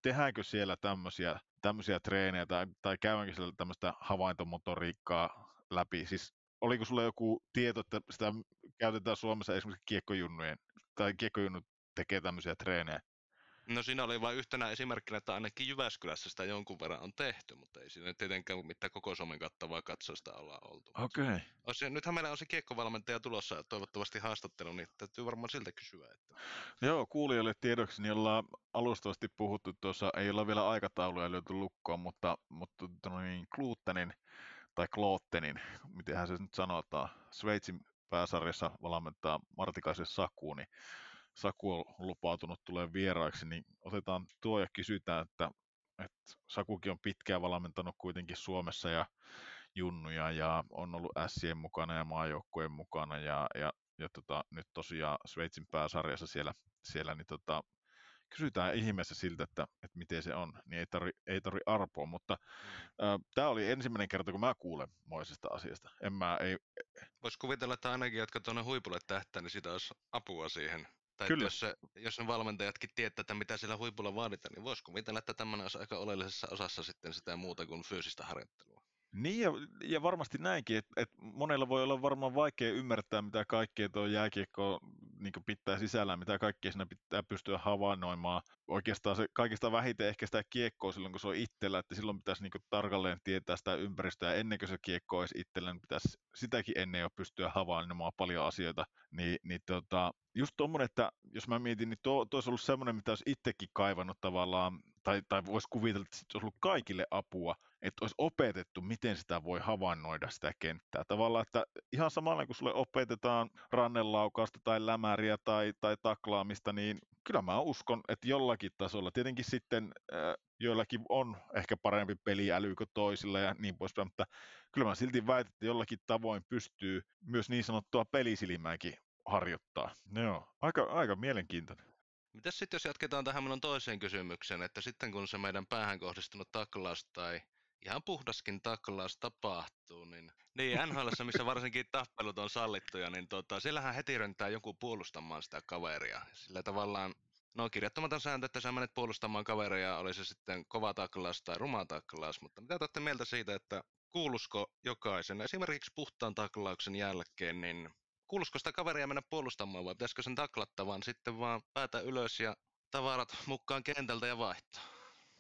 tehdäänkö siellä tämmöisiä, tämmöisiä treenejä tai, tai käydäänkö siellä tämmöistä havaintomotoriikkaa läpi, siis oliko sulla joku tieto, että sitä käytetään Suomessa esimerkiksi kiekkojunnujen, tai kiekkojunnut tekee tämmöisiä treenejä? No siinä oli vain yhtenä esimerkkinä, että ainakin Jyväskylässä sitä jonkun verran on tehty, mutta ei siinä tietenkään mitään koko Suomen kattavaa katsoista olla oltu. Okei. Okay. nythän meillä on se kiekkovalmentaja tulossa toivottavasti haastattelu, niin täytyy varmaan siltä kysyä. Että... Joo, kuulijoille tiedoksi, niin ollaan alustavasti puhuttu tuossa, ei olla vielä aikatauluja löyty lukkoon, mutta, mutta niin, Kluuttenin tai Kloottenin, mitenhän se nyt sanotaan, Sveitsin pääsarjassa valmentaa Martikaisen Saku, niin Saku on lupautunut tulee vieraiksi, niin otetaan tuo ja kysytään, että että Sakukin on pitkään valmentanut kuitenkin Suomessa ja junnuja ja on ollut Sien mukana ja maajoukkueen mukana ja, ja, ja tota, nyt tosiaan Sveitsin pääsarjassa siellä, siellä niin tota, kysytään ihmeessä siltä, että, että miten se on, niin ei tarvi, ei tarvi arpoa, mutta mm. äh, tämä oli ensimmäinen kerta, kun mä kuulen moisesta asiasta. En mä, ei... Voisi kuvitella, että ainakin, jotka tuonne huipulle tähtää, niin siitä olisi apua siihen. Tai Kyllä. jos, se, jos ne valmentajatkin tietää, että mitä siellä huipulla vaaditaan, niin voisi kuvitella, että tämmöinen olisi aika oleellisessa osassa sitten sitä muuta kuin fyysistä harjoittelua. Niin ja, ja varmasti näinkin, että et monella voi olla varmaan vaikea ymmärtää, mitä kaikkea tuo jääkiekko niin pitää sisällään, mitä kaikkea siinä pitää pystyä havainnoimaan. Oikeastaan se kaikista vähiten ehkä sitä kiekkoa silloin, kun se on itsellä, että silloin pitäisi niin tarkalleen tietää sitä ympäristöä. Ennen kuin se kiekko olisi itsellä, niin pitäisi sitäkin ennen jo pystyä havainnoimaan paljon asioita. Niin, niin tota, just tuommoinen, että jos mä mietin, niin tuo, tuo olisi ollut semmoinen, mitä olisi itsekin kaivannut tavallaan, tai, tai voisi kuvitella, että se olisi ollut kaikille apua, että olisi opetettu, miten sitä voi havainnoida sitä kenttää. Tavallaan, että ihan samalla kun sulle opetetaan rannelaukausta tai lämäriä tai, tai taklaamista, niin kyllä mä uskon, että jollakin tasolla, tietenkin sitten äh, joillakin on ehkä parempi peliäly kuin toisilla ja niin poispäin, mutta kyllä mä silti väitän, että jollakin tavoin pystyy myös niin sanottua pelisilmääkin harjoittaa. Joo, aika, aika mielenkiintoinen. Mitäs sitten jos jatketaan tähän minun toiseen kysymykseen, että sitten kun se meidän päähän kohdistunut taklaus tai ihan puhdaskin taklaus tapahtuu, niin, niin NHL, missä varsinkin tappelut on sallittuja, niin tota, siellähän heti rentää joku puolustamaan sitä kaveria. Sillä tavallaan, no kirjattomaton sääntö, että sä menet puolustamaan kaveria, oli se sitten kova taklaus tai ruma taklaus, mutta mitä olette mieltä siitä, että kuulusko jokaisen, esimerkiksi puhtaan taklauksen jälkeen, niin kuulusko sitä kaveria mennä puolustamaan vai pitäisikö sen taklattavan sitten vaan päätä ylös ja tavarat mukaan kentältä ja vaihtaa?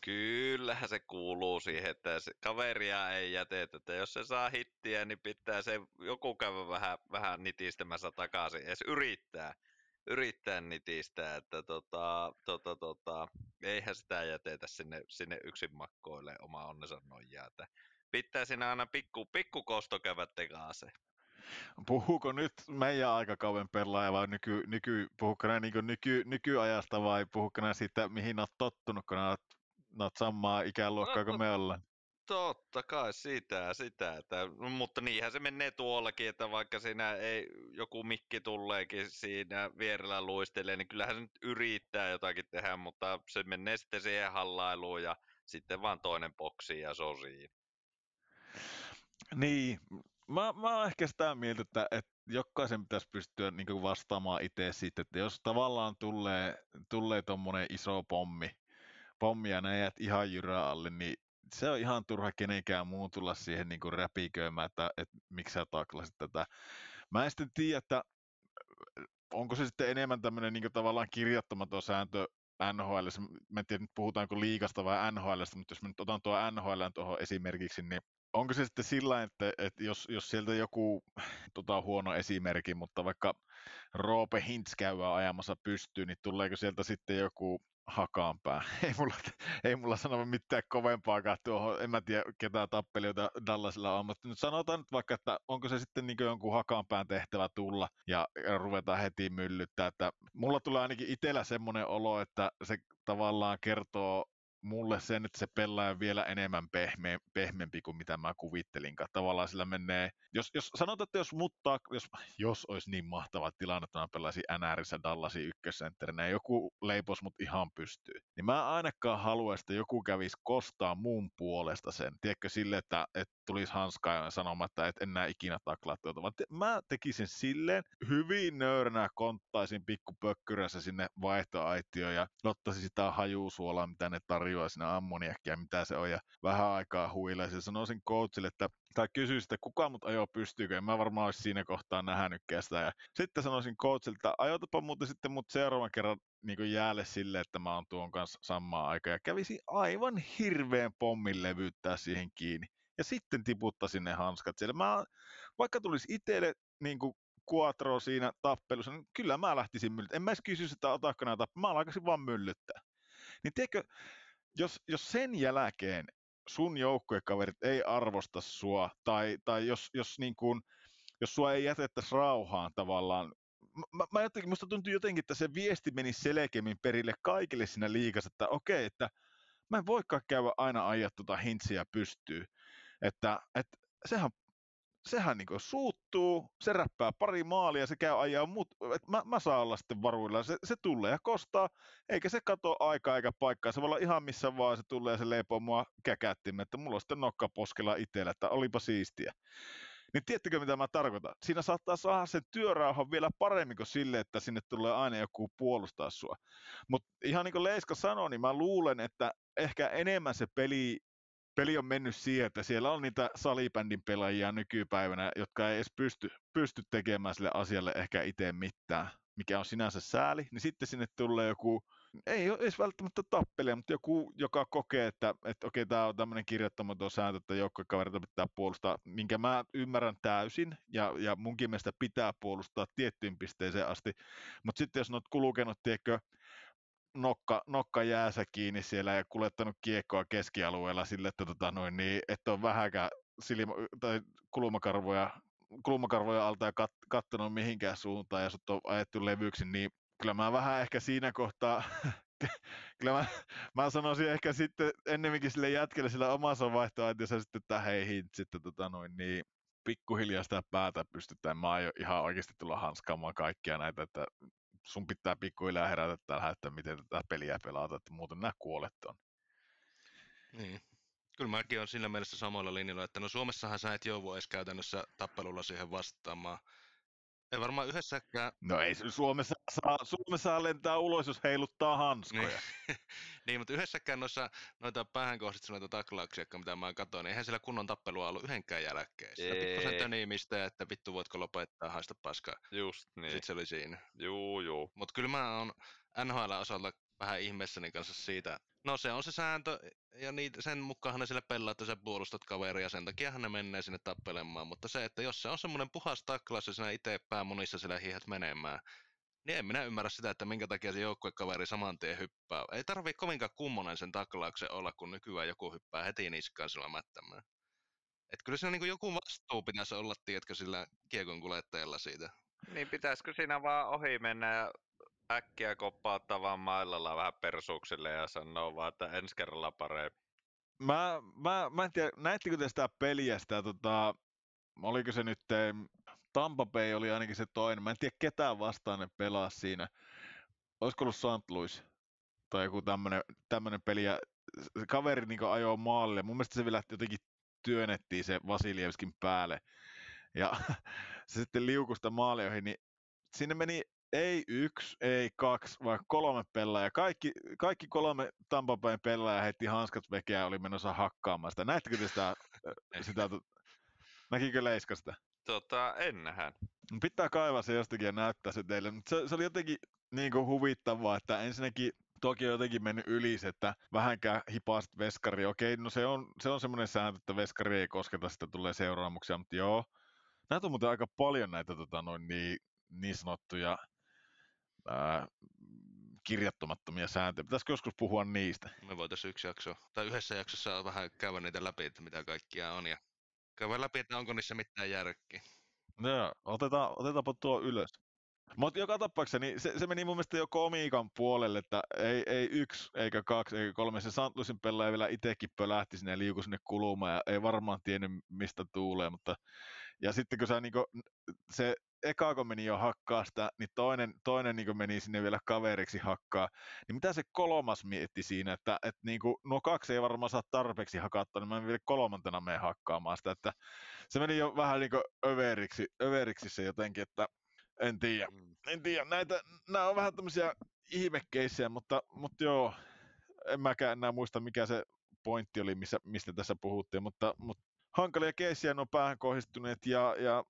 Kyllähän se kuuluu siihen, että kaveria ei jätetä. Että jos se saa hittiä, niin pitää se joku käydä vähän, vähän nitistämässä takaisin. Edes yrittää, yrittää nitistää, että tota, tota, tota, eihän sitä jätetä sinne, sinne yksin makkoille oma onnensa nojaa. Että pitää siinä aina pikku, pikku kosto käydä. Puhuuko nyt meidän aikakauden pelaaja vai nyky, nyky, puhuuko näin niin nyky, nykyajasta vai puhuuko näin siitä, mihin olet tottunut, kun olet oot samaa ikäluokkaa no, kuin me ollaan. Totta kai sitä, sitä. Että, mutta niinhän se menee tuollakin, että vaikka siinä ei joku mikki tulleekin siinä vierellä luistelee, niin kyllähän se nyt yrittää jotakin tehdä, mutta se menee sitten siihen hallailuun ja sitten vaan toinen boksi ja siinä. Niin, mä, mä oon ehkä sitä mieltä, että, että jokaisen pitäisi pystyä niin vastaamaan itse siitä, että jos tavallaan tulee, tulee tuommoinen iso pommi, pommi ja näet ihan jyrä alle, niin se on ihan turha kenenkään muun tulla siihen niin räpiköimään, että, että miksi sä taklasit tätä. Mä en sitten tiedä, että onko se sitten enemmän tämmöinen niin tavallaan kirjattomaton sääntö NHL, mä en tiedä nyt puhutaanko liikasta vai NHL, mutta jos mä nyt otan tuo NHL tuohon esimerkiksi, niin onko se sitten sillä, että, että jos, jos sieltä joku, tota huono esimerkki, mutta vaikka Roope Hintz käy ajamassa pystyyn, niin tuleeko sieltä sitten joku Hakaanpää. Ei mulla, ei mulla sano mitään kovempaakaan tuohon, en mä tiedä ketään tappelijoita Dallasilla on, mutta nyt sanotaan nyt vaikka, että onko se sitten niin jonkun Hakaanpään tehtävä tulla ja, ruvetaan heti myllyttää, että mulla tulee ainakin itsellä semmoinen olo, että se tavallaan kertoo mulle sen, että se pelaa vielä enemmän pehme, pehmeämpi kuin mitä mä kuvittelinkaan. Tavallaan sillä menee, jos, jos sanotaan, että jos mutta, jos, jos olisi niin mahtava tilanne, että mä pelaisin NRissä Dallasin ykkössentterinä ja joku leipos mut ihan pystyy, niin mä ainakaan haluaisin, että joku kävisi kostaa muun puolesta sen. Tiedätkö sille, että, että tulisi hanskaa sanomaan, että et enää ikinä taklaa tuota, vaan te, mä tekisin silleen, hyvin nöyränä konttaisin pikkupökkyrässä sinne vaihtoaitioon ja ottaisin sitä hajusuolaa, mitä ne tarjoaa sinne ammoniakkia, mitä se on, ja vähän aikaa huilaisin. Sanoisin coachille, että tai kysyisin, että kuka mut ajoo pystyykö, en mä varmaan olisi siinä kohtaa nähnytkään sitä. Ja sitten sanoisin coachille, että ajoitapa muuten sitten mut seuraavan kerran niin jäälle sille, että mä oon tuon kanssa samaa aikaa ja kävisi aivan hirveän pommin levyttää siihen kiinni ja sitten tiputtaisin ne hanskat siellä. Mä, vaikka tulisi itselle niin kuin siinä tappelussa, niin kyllä mä lähtisin myllyttää. En mä edes kysyisi, että otatko näitä mä alkaisin vaan myllyttää. Niin tiedätkö, jos, jos sen jälkeen sun joukkuekaverit ei arvosta sua, tai, tai jos, jos, niin kuin, jos sua ei jätettäisi rauhaan tavallaan, mä, mä jotenkin, musta tuntuu jotenkin, että se viesti meni selkeämmin perille kaikille siinä liikassa, että okei, että mä en voikaan käydä aina ajaa tuota hintsiä pystyy. Että, että sehän sehän niin suuttuu, se räppää pari maalia, se käy ajaa mut, et mä, mä saan olla sitten varuilla, se, se tulee ja kostaa, eikä se kato aikaa eikä paikkaa, se voi olla ihan missä vaan se tulee ja se leipoo mua käkättimme, että mulla on sitten nokka poskella itsellä, että olipa siistiä. Niin tiedättekö mitä mä tarkoitan? Siinä saattaa saada sen työrauhan vielä paremmin kuin sille, että sinne tulee aina joku puolustaa sua. Mutta ihan niin kuin Leiska sanoi, niin mä luulen, että ehkä enemmän se peli peli on mennyt siihen, että siellä on niitä salibändin pelaajia nykypäivänä, jotka ei edes pysty, pysty tekemään sille asialle ehkä itse mitään, mikä on sinänsä sääli, niin sitten sinne tulee joku, ei ole edes välttämättä tappelija, mutta joku, joka kokee, että, että okei, tämä on tämmöinen kirjoittamaton sääntö, että joukkuekavereita pitää puolustaa, minkä mä ymmärrän täysin, ja, ja munkin mielestä pitää puolustaa tiettyyn pisteeseen asti, mutta sitten jos olet kulkenut, tiedätkö, nokka, nokka jäässä kiinni siellä ja kuljettanut kiekkoa keskialueella sille, että tota noin, niin, että on vähäkään silmä, tai kulmakarvoja, kulmakarvoja alta ja kat, kattonut mihinkään suuntaan ja sut on ajettu levyksi, niin kyllä mä vähän ehkä siinä kohtaa, kyllä mä, mä sanoisin ehkä sitten ennemminkin sille jätkelle sillä omassa vaihtoehtoissa sitten, että hei hint, sitten tota noin, niin pikkuhiljaa sitä päätä pystytään. Mä aion ihan oikeasti tulla hanskaamaan kaikkia näitä, että sun pitää pikkuhiljaa herätä tällä, että miten tätä peliä pelata, että muuten nämä kuolet on. Niin. Kyllä mäkin olen siinä mielessä samoilla linjoilla, että no Suomessahan sä et joudu edes käytännössä tappelulla siihen vastaamaan. Ei varmaan yhdessäkään... No ei Suomessa saa, Suomessa lentää ulos, jos heiluttaa hanskoja. Niin, niin mutta yhdessäkään noissa noita päähän kohdistuneita taklauksia, mitä mä katsoin, niin eihän siellä kunnon tappelua ollut yhdenkään jälkeen. Sitä pikkusen tönimistä, että vittu voitko lopettaa, haista paskaa. Just niin. Sitten se oli siinä. Juu, juu. Mutta kyllä mä oon NHL-osalta vähän ihmeessäni kanssa siitä. No se on se sääntö, ja niitä, sen mukaan ne sille pelaa, että sä puolustat kaveria, sen takia ne menee sinne tappelemaan. Mutta se, että jos se on semmoinen puhas taklaus, ja sinä itse päämunissa sillä hiihet menemään, niin en minä ymmärrä sitä, että minkä takia se joukkuekaveri saman tien hyppää. Ei tarvii kovinkaan kummonen sen taklauksen olla, kun nykyään joku hyppää heti niskaan sillä mättämään. Et kyllä siinä niin joku vastuu pitäisi olla, tiedätkö, sillä kiekon kuljettajalla siitä. Niin pitäisikö siinä vaan ohi mennä ja äkkiä koppauttaa vaan mailalla vähän persuuksille ja sanoo vaan, että ensi kerralla parempi. Mä, mä, mä en tiedä, näittekö te sitä peliä, sitä tota, oliko se nyt, Tampa Bay oli ainakin se toinen, mä en tiedä ketään vastaan ne pelaa siinä. Olisiko ollut St. Louis tai joku tämmönen, tämmönen peli, ja kaveri niin ajoi maalle, mun mielestä se vielä jotenkin työnnettiin se Vasilievskin päälle, ja se sitten liukusta maalioihin, niin sinne meni ei yksi, ei kaksi, vaan kolme pelaajaa. Kaikki, kaikki kolme Tampa Bayn pelaajaa heitti hanskat vekeä oli menossa hakkaamaan sitä. Näettekö te sitä, sitä näkikö Leiskasta? Tota, en nähdä. Pitää kaivaa se jostakin ja näyttää se teille. Mutta se, se, oli jotenkin niin kuin huvittavaa, että ensinnäkin toki on jotenkin mennyt yli että vähänkään hipaast veskari. Okei, no se on, se on semmoinen sääntö, että veskari ei kosketa, sitä tulee seuraamuksia, mutta joo. Näitä on muuten aika paljon näitä tota, noin, niin, niin sanottuja ää, kirjattomattomia sääntöjä. Pitäisikö joskus puhua niistä? Me voitaisiin yksi jakso, tai yhdessä jaksossa vähän käydä niitä läpi, että mitä kaikkia on, ja käydä läpi, että onko niissä mitään järkkiä. Joo, otetaan, otetaanpa tuo ylös. Mutta joka tapauksessa niin se, se, meni mun mielestä jo komiikan puolelle, että ei, ei yksi, eikä kaksi, eikä kolme. Se Santlusin pelaaja vielä itsekin pölähti sinne ja liukui sinne kulumaan ja ei varmaan tiennyt mistä tuulee. Mutta... Ja sitten kun sä niinku, se eka kun meni jo hakkaa sitä, niin toinen, toinen niin meni sinne vielä kaveriksi hakkaa. Niin mitä se kolmas mietti siinä, että, että niin kuin, nuo kaksi ei varmaan saa tarpeeksi hakattua, niin mä vielä kolmantena menen hakkaamaan sitä, että se meni jo vähän niin kuin överiksi, överiksi se jotenkin, että en tiedä. Mm. En tiedä. Näitä, nämä on vähän tämmöisiä ihmekeissejä, mutta, mutta joo, en mäkään enää muista mikä se pointti oli, missä, mistä tässä puhuttiin, mutta, mutta hankalia keissiä on päähän kohdistuneet ja, ja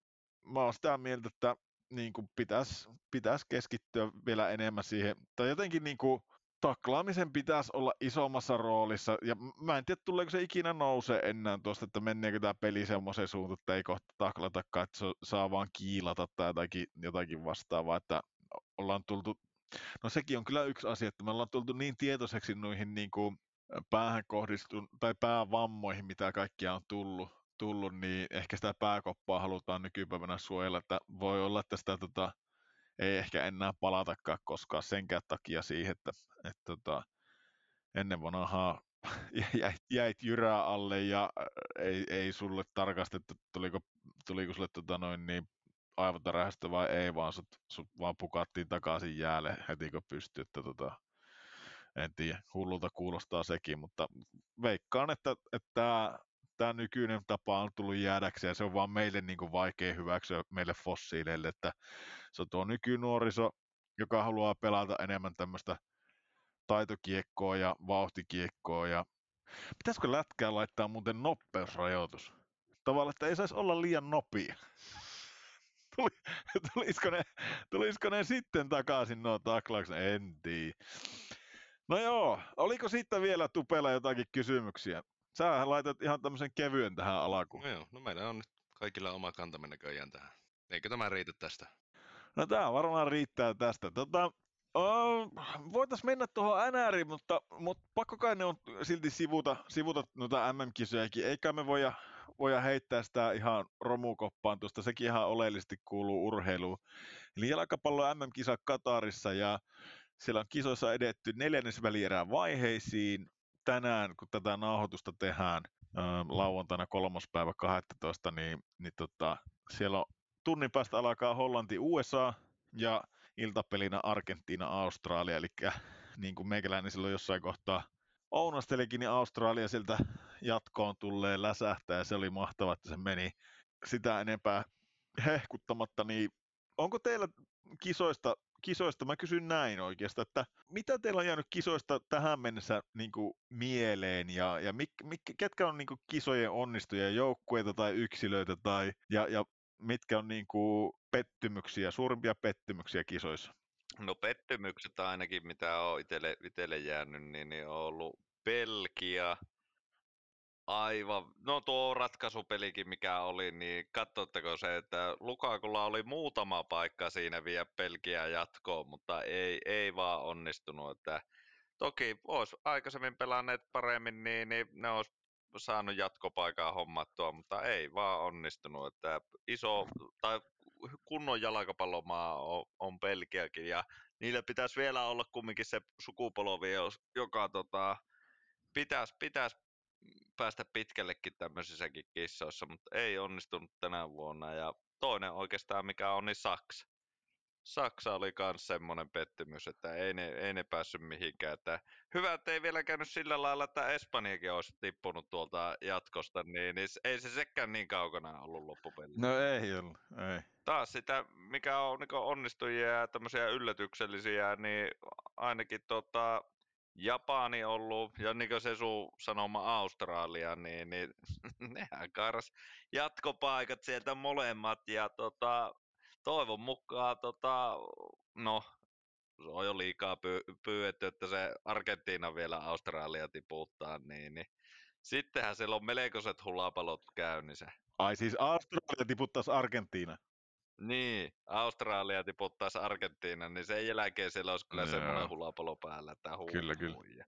mä oon sitä mieltä, että niin kuin pitäisi, pitäisi keskittyä vielä enemmän siihen, tai jotenkin niin kuin, taklaamisen pitäisi olla isommassa roolissa, ja mä en tiedä, tuleeko se ikinä nousee enää tuosta, että menneekö tämä peli semmoiseen suuntaan, että ei kohta taklatakaan, että se saa vaan kiilata tai jotakin, jotakin vastaavaa, että ollaan tultu, no sekin on kyllä yksi asia, että me ollaan tultu niin tietoiseksi noihin niin kuin päähän kohdistun, tai päävammoihin, mitä kaikkia on tullut, tullut, niin ehkä sitä pääkoppaa halutaan nykypäivänä suojella, että voi olla, että sitä tota, ei ehkä enää palatakaan koskaan senkään takia siihen, että, että tota, ennen vanhaa jäit, jäit jyrää alle ja ei, ei sulle tarkastettu, tuliko, tuliko sulle tota noin niin aivotärähästä vai ei, vaan sut, sut vaan pukattiin takaisin jäälle heti kun pystyi, että tota, en tiedä, hullulta kuulostaa sekin, mutta veikkaan, että, että tämä, nykyinen tapa on tullut jäädäkseen se on vaan meille niin kuin vaikea hyväksyä meille fossiileille, että se on tuo nykynuoriso, joka haluaa pelata enemmän tämmöistä taitokiekkoa ja vauhtikiekkoa ja pitäisikö lätkää laittaa muuten nopeusrajoitus? Tavallaan, että ei saisi olla liian nopea. Tuli, tulisiko, ne, tulisiko ne sitten takaisin nuo taklaukset? En tiedä. No joo, oliko sitten vielä Tupella jotakin kysymyksiä? Sä laitat ihan tämmöisen kevyen tähän alakuun. No joo, no meillä on nyt kaikilla oma kantamme näköjään tähän. Eikö tämä riitä tästä? No tää varmaan riittää tästä. Tota, Uh, Voitaisiin mennä tuohon NRiin, mutta, mutta pakko kai ne on silti sivuta, sivuta noita MM-kisojakin. Eikä me voida, voida heittää sitä ihan romukoppaan tuosta. Sekin ihan oleellisesti kuuluu urheiluun. Eli jalkapallo MM-kisa Katarissa ja siellä on kisoissa edetty neljännesvälierään vaiheisiin. Tänään, kun tätä nauhoitusta tehdään lauantaina kolmospäivä 12, niin, niin tota, siellä on tunnin päästä alkaa Hollanti-USA ja iltapelinä Argentiina-Australia, eli niin kuin meikäläinen silloin jossain kohtaa ounastelikin, niin Australia siltä jatkoon tulee läsähtää. Ja se oli mahtavaa, että se meni sitä enempää hehkuttamatta, niin onko teillä kisoista, kisoista, mä kysyn näin oikeastaan, että mitä teillä on jäänyt kisoista tähän mennessä niin kuin mieleen ja, ja mik, mik, ketkä on niin kuin kisojen onnistuja joukkueita tai yksilöitä tai, ja, ja mitkä on niin kuin pettymyksiä, suurimpia pettymyksiä kisoissa? No pettymykset ainakin, mitä on itselle jäänyt, niin, niin on ollut Belgia, aivan, no tuo ratkaisupelikin mikä oli, niin katsotteko se, että Lukakulla oli muutama paikka siinä vielä Belgia jatkoon, mutta ei, ei vaan onnistunut, että toki olisi aikaisemmin pelanneet paremmin, niin, niin ne olisi saanut jatkopaikaa hommattua, mutta ei vaan onnistunut, että iso tai kunnon jalkapallomaa on, on Belgiakin ja niillä pitäisi vielä olla kumminkin se sukupolvi, joka tota, pitäisi, pitäisi päästä pitkällekin tämmöisissäkin kissoissa, mutta ei onnistunut tänä vuonna. Ja toinen oikeastaan, mikä on, niin Saksa. Saksa oli myös semmoinen pettymys, että ei ne, ei ne päässyt mihinkään. Että hyvä, että ei vielä käynyt sillä lailla, että Espanjakin olisi tippunut tuolta jatkosta, niin, niin ei se sekään niin kaukana ollut loppupelissä. No ei ollut, ei. Taas sitä, mikä on niin onnistujia ja tämmöisiä yllätyksellisiä, niin ainakin tota, Japani ollut, ja niin kuin se sun sanoma Australia, niin, niin nehän kairas jatkopaikat sieltä molemmat, ja tota, toivon mukaan, tota, no, se on jo liikaa py- pyydetty, että se Argentiina vielä Australia tiputtaa, niin, niin sittenhän siellä on melkoiset hulapalot käynnissä. Ai siis Australia tiputtaisi Argentiina? Niin, Australia tiputtaisi Argentiina, niin sen jälkeen siellä olisi kyllä semmoinen hulapalo päällä, että huu, Kyllä, kyllä.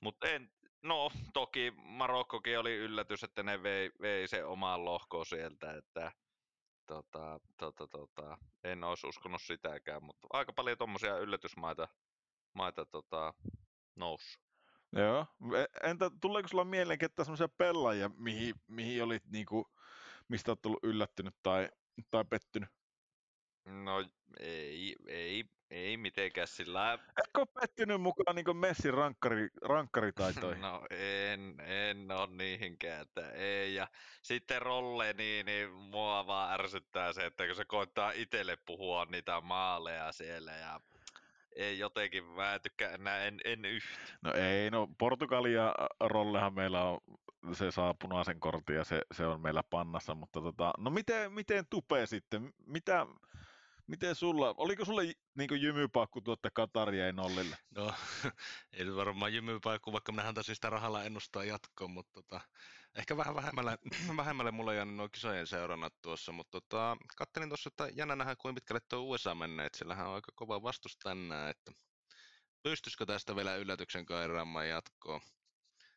Mutta en, no toki Marokkokin oli yllätys, että ne vei, vei se omaan lohkoon sieltä, että tota, tota, tota, en olisi uskonut sitäkään, mutta aika paljon tuommoisia yllätysmaita maita, tota, noussut. Joo. E, entä tuleeko sulla mieleen ketään semmoisia pelaajia, mihin, mihin olit niinku, mistä olet tullut yllättynyt tai, tai pettynyt? No ei, ei, ei mitenkään sillä... Etkö ole pettynyt mukaan niin Messin rankkari, rankkaritaitoihin? no en, en ole niihinkään, että ei. Ja sitten Rolle, niin, niin mua vaan ärsyttää se, että kun se koittaa itselle puhua niitä maaleja siellä ja ei jotenkin, mä en tykkää enää, en, en yhtä. No ei, no Portugalia Rollehan meillä on, se saa punaisen kortin ja se, se on meillä pannassa, mutta tota, no miten, miten Tupe sitten, mitä, Miten sulla, oliko sulle niin jymypaikku tuotte Kataria nollille? No, ei varmaan jymypaikku, vaikka minähän taas sitä rahalla ennustaa jatkoon, mutta tota, ehkä vähän vähemmälle, vähemmälle mulla jäänyt nuo kisojen seurannat tuossa, mutta tota, kattelin tuossa, että jännä nähdä, kuinka pitkälle tuo USA menee, että sillähän on aika kova vastus tänään, että pystyisikö tästä vielä yllätyksen kairaamaan jatkoon.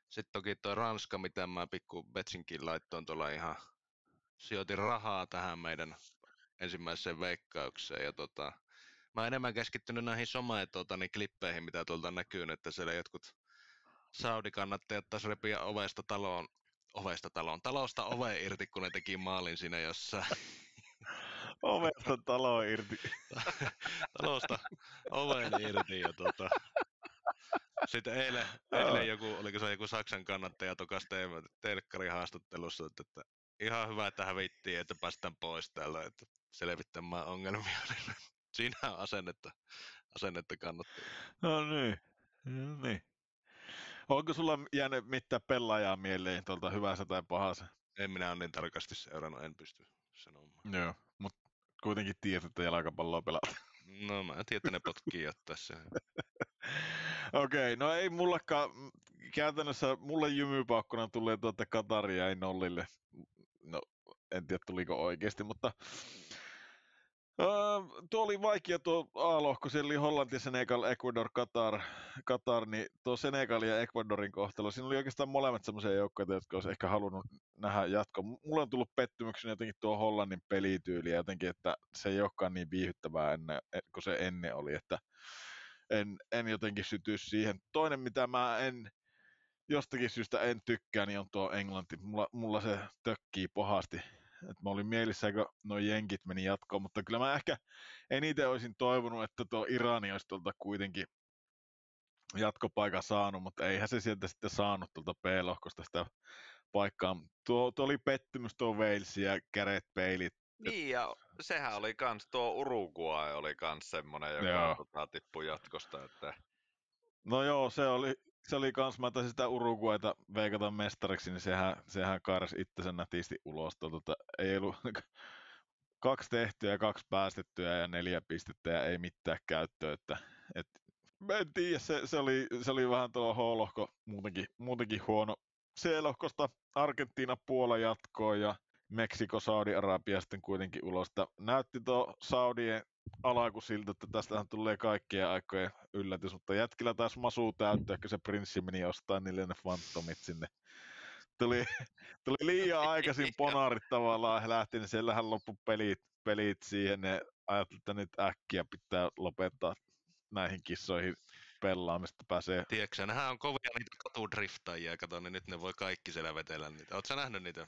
Sitten toki tuo Ranska, mitä mä pikku Betsinkin laittoon tuolla ihan sijoitin rahaa tähän meidän ensimmäiseen veikkaukseen. Ja tota, mä oon enemmän keskittynyt näihin some tota, niin klippeihin, mitä tuolta näkyy, että siellä jotkut Saudi-kannattajat taas repiä ovesta taloon, ovesta taloon, talosta ove irti, kun ne teki maalin siinä jossain. Ovesta taloon irti. Talosta oven irti ja tota, sitten eilen, eilen joku, oliko se joku Saksan kannattaja tokas telkkarihaastattelussa, että, että ihan hyvä, että hävittiin, että päästään pois täällä, että selvittämään ongelmia. Siinä on asennetta, asennetta kannattaa. No niin, no niin. Onko sulla jäänyt mitään pelaajaa mieleen tuolta hyvässä tai pahassa? En minä ole niin tarkasti seurannut, en pysty sanomaan. Joo, mutta kuitenkin tiedät, että jalkapalloa pelata. No mä en tiedä, että ne potkii tässä. Okei, okay, no ei mullakaan, käytännössä mulle jymypaukkuna tulee tuota Kataria ei nollille. No, en tiedä tuliko oikeasti, mutta Öö, tuo oli vaikea tuo A-lohko, siellä oli Hollanti, Senegal, Ecuador, Qatar, Qatar, niin tuo Senegal ja Ecuadorin kohtalo, siinä oli oikeastaan molemmat semmoisia joukkoja, jotka olisi ehkä halunnut nähdä jatkoa. Mulla on tullut pettymyksenä jotenkin tuo Hollannin pelityyli jotenkin, että se ei olekaan niin viihyttävää ennen, kun se ennen oli, että en, en jotenkin syty siihen. Toinen, mitä mä en jostakin syystä en tykkää, niin on tuo Englanti. Mulla, mulla se tökkii pahasti että mä olin mielissä, kun nuo jenkit meni jatkoon, mutta kyllä mä ehkä eniten olisin toivonut, että tuo Irani olisi tuolta kuitenkin jatkopaikan saanut, mutta eihän se sieltä sitten saanut tuolta B-lohkosta sitä paikkaa. Tuo, tuo oli pettymys tuo Wales ja käret peilit. Niin, ja sehän oli kans, tuo Uruguay oli kans semmonen, joka tota, tippui jatkosta, että... No joo, se oli, se oli kans, mä taisin sitä Uruguayta veikata mestariksi, niin sehän, sehän kairas itsensä nätisti ulos. Tuota, ei ollut kaksi tehtyä kaksi päästettyä ja neljä pistettä ja ei mitään käyttöä. Että, et, mä en tiedä, se, se, oli, se oli vähän tuo H-lohko muutenkin, muutenkin huono. C-lohkosta Argentiina Puola jatkoon ja Meksiko, Saudi-Arabia sitten kuitenkin ulos. Näytti tuo Saudien alku siltä, että tästähän tulee kaikkien aikojen yllätys, mutta jätkillä taas masu täyttää, ehkä se prinssi meni ostaa niille ne fantomit sinne. Tuli, tuli liian aikaisin ponarit tavallaan, he lähti, niin siellähän loppu pelit, pelit siihen, ne ajattelivat, että nyt äkkiä pitää lopettaa näihin kissoihin pelaamista pääsee. Tiedätkö, nehän on kovia niitä katudriftajia, kato, niin nyt ne voi kaikki siellä vetellä niitä. Oletko nähnyt niitä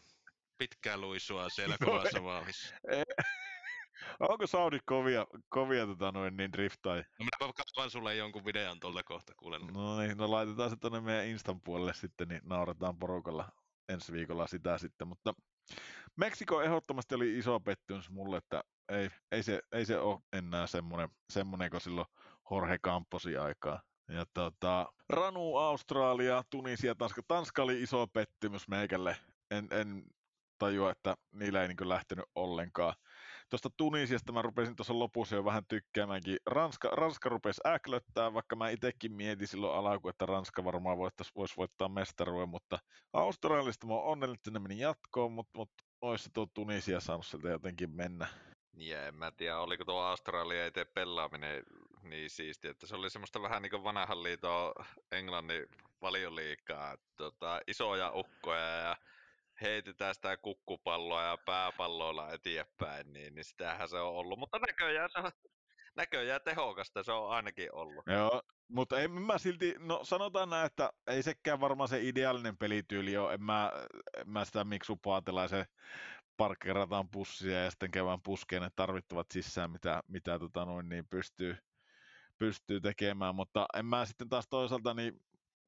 pitkää luisua siellä kovassa vauhissa? Onko Saudit kovia, kovia tota noin, niin driftai? No minä katson sulle jonkun videon tuolta kohta, kuulen. No niin, no laitetaan se tuonne meidän Instan puolelle sitten, niin naurataan porukalla ensi viikolla sitä sitten, mutta Meksiko ehdottomasti oli iso pettymys mulle, että ei, ei, se, ei se ole enää semmoinen, semmoinen kuin silloin Jorge Camposi aikaa. Ja tota, Ranu, Australia, Tunisia, Tanska. Tanska oli iso pettymys meikälle. En, en tajua, että niillä ei niin lähtenyt ollenkaan tuosta Tunisiasta mä rupesin tuossa lopussa jo vähän tykkäämäänkin. Ranska, Ranska rupesi äklöttää, vaikka mä itsekin mietin silloin alaku, että Ranska varmaan voisi vois voittaa mestaruuden, mutta Australiasta mä oon onnellinen, että ne meni jatkoon, mutta, mutta olisi tuo Tunisia saanut sieltä jotenkin mennä. Ja en mä tiedä, oliko tuo Australia itse pelaaminen niin siisti, että se oli semmoista vähän niin kuin vanhan liiton Englannin valioliikaa, tota, isoja ukkoja ja heitetään sitä kukkupalloa ja pääpalloilla eteenpäin, niin, niin sitähän se on ollut. Mutta näköjään se on, näköjään tehokasta se on ainakin ollut. Joo, mutta en mä silti, no sanotaan näin, että ei sekään varmaan se ideaalinen pelityyli ole. En mä, en mä sitä miksu se parkkerataan pussia ja sitten käydään puskeen ne tarvittavat sisään, mitä, mitä tota noin, niin pystyy, pystyy tekemään, mutta en mä sitten taas toisaalta, niin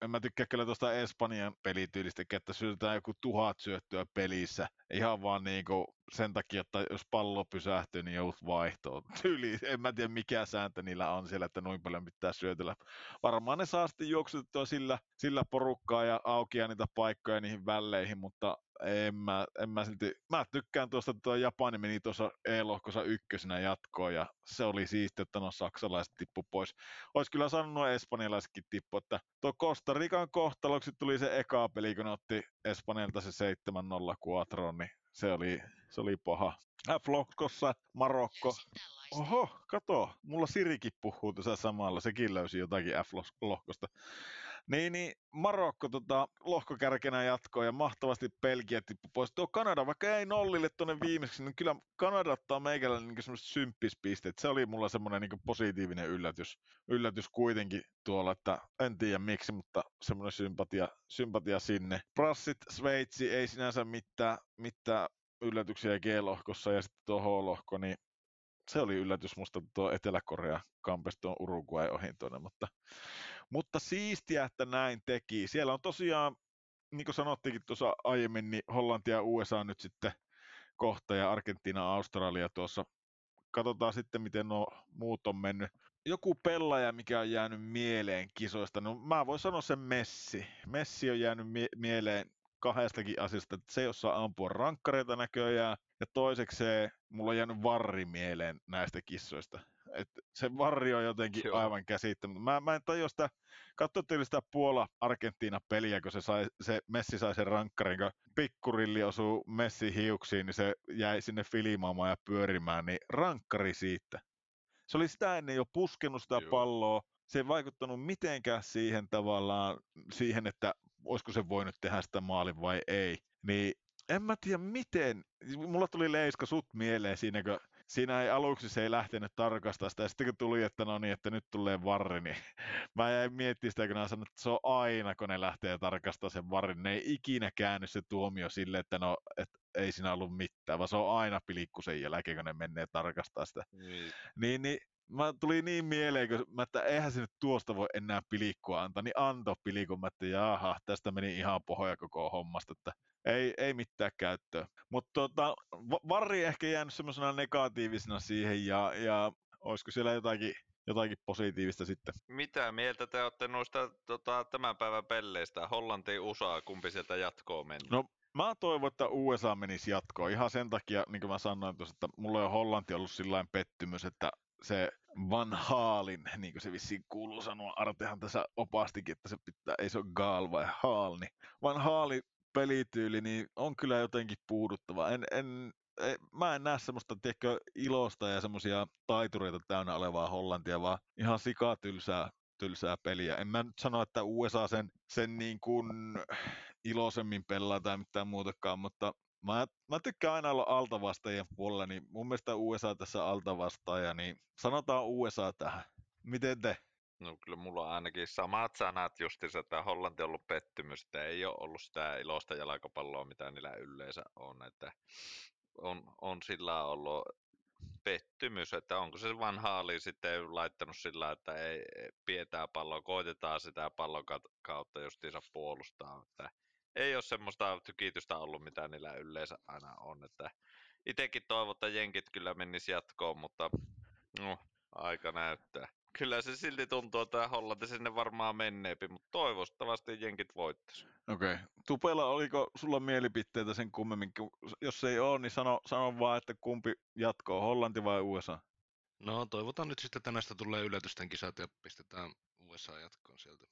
en mä tykkää kyllä tuosta Espanjan pelityylistä, että syötetään joku tuhat syöttöä pelissä. Ihan vaan niinku sen takia, että jos pallo pysähtyy, niin joudut vaihtoon. Tyyli, en mä tiedä mikä sääntö niillä on siellä, että noin paljon pitää syötellä. Varmaan ne saa sitten juoksutettua sillä, sillä porukkaa ja aukia niitä paikkoja niihin väleihin, mutta en mä, en mä silti, mä tykkään tuosta, että tuo Japani meni tuossa E-lohkossa ykkösenä jatkoon ja se oli siisti, että no saksalaiset tippu pois. Olisi kyllä sanonut espanjalaisetkin tippu, että tuo Costa Rican kohtaloksi tuli se eka peli, kun otti Espanjalta se 7-0 Quattron, niin se oli, se oli paha. F-lohkossa Marokko. Oho, kato, mulla Sirikin puhuu tässä samalla, sekin löysi jotakin F-lohkosta. Niin, niin Marokko tota, lohkokärkenä jatkoi ja mahtavasti Belgia tippui pois. Tuo Kanada, vaikka ei nollille tuonne viimeksi, niin kyllä Kanada ottaa meikällä niin semmoiset symppispisteet. Se oli mulla semmoinen niin positiivinen yllätys, yllätys kuitenkin tuolla, että en tiedä miksi, mutta semmoinen sympatia, sympatia sinne. Prassit, Sveitsi, ei sinänsä mitään, mitään yllätyksiä G-lohkossa ja sitten tuo H-lohko, niin se oli yllätys musta tuo Etelä-Korea kampesi tuon Uruguay ohi tuonne, mutta, mutta siistiä, että näin teki. Siellä on tosiaan, niin kuin sanottiinkin tuossa aiemmin, niin Hollanti ja USA nyt sitten kohta ja Argentiina Australia tuossa. Katsotaan sitten, miten nuo muut on mennyt. Joku pelaaja, mikä on jäänyt mieleen kisoista, no mä voin sanoa sen Messi. Messi on jäänyt mie- mieleen kahdestakin asiasta, että se ei osaa ampua rankkareita näköjään, ja toisekseen mulla on jäänyt varri mieleen näistä kissoista. Et se varri on jotenkin Joo. aivan käsittämättä. Mä, mä en tajua sitä, katsotteko sitä Puola-Argentiina-peliä, kun se, sai, se Messi sai sen rankkarin, kun pikkurilli osuu Messi hiuksiin, niin se jäi sinne filimaamaan ja pyörimään, niin rankkari siitä. Se oli sitä ennen jo puskenut sitä Joo. palloa, se ei vaikuttanut mitenkään siihen tavallaan, siihen, että olisiko se voinut tehdä sitä maalin vai ei. Niin en mä tiedä miten, mulla tuli Leiska sut mieleen siinä, kun siinä ei aluksi se ei lähtenyt tarkastaa sitä, ja sitten kun tuli, että no niin, että nyt tulee varri, niin mä jäin miettimään sitä, kun sanonut, että se on aina, kun ne lähtee tarkastaa sen varrin, ne ei ikinä käänny se tuomio sille, että no, että ei siinä ollut mitään, vaan se on aina pilikku sen jälkeen, kun ne menee tarkastaa sitä. Niin, niin, niin mä tuli niin mieleen, kun mä, että eihän se nyt tuosta voi enää pilikkua antaa, niin anto pilikun, mä että jaha, tästä meni ihan pohoja koko hommasta, että ei, ei mitään käyttöä. Mutta tota, Varri ehkä jäänyt semmoisena negatiivisena siihen ja, ja olisiko siellä jotakin, jotakin positiivista sitten. Mitä mieltä te olette noista tota, tämän päivän pelleistä? Hollanti, USA, kumpi sieltä jatkoon meni? No mä toivon, että USA menisi jatkoon. Ihan sen takia, niin kuin mä sanoin tuossa, että mulla on Hollanti ollut sillä pettymys, että se Van Haalin, niin kuin se vissiin kuuluu sanoa, Artehan tässä opastikin, että se pitää, ei se ole Gaal vai Haal, niin Van Haali pelityyli niin on kyllä jotenkin puuduttava. En, en, en, mä en näe semmoista tiedätkö, ilosta ja semmoisia taitureita täynnä olevaa Hollantia, vaan ihan sikatylsää tylsää peliä. En mä nyt sano, että USA sen, sen niin kuin iloisemmin pelaa tai mitään muutakaan, mutta mä, mä tykkään aina olla altavastaajien puolella, niin mun mielestä USA tässä altavastaaja, niin sanotaan USA tähän. Miten te? No kyllä mulla on ainakin samat sanat justiinsa, että Hollanti on ollut pettymys, että ei ole ollut sitä iloista jalkapalloa, mitä niillä yleensä on, että on, on sillä ollut pettymys, että onko se vanha oli sitten laittanut sillä, että ei pietää palloa, koitetaan sitä pallon kautta justiinsa puolustaa, että ei ole semmoista tykitystä ollut, mitä niillä yleensä aina on, että itsekin toivon, että jenkit kyllä menisi jatkoon, mutta no, aika näyttää kyllä se silti tuntuu, että Hollanti sinne varmaan menneepi, mutta toivottavasti jenkit voittaisi. Okei. Okay. Tupella, oliko sulla mielipiteitä sen kummemmin? Jos ei ole, niin sano, sano vaan, että kumpi jatkoo, Hollanti vai USA? No toivotaan nyt sitten, että näistä tulee yllätysten kisat ja pistetään USA jatkoon sieltä.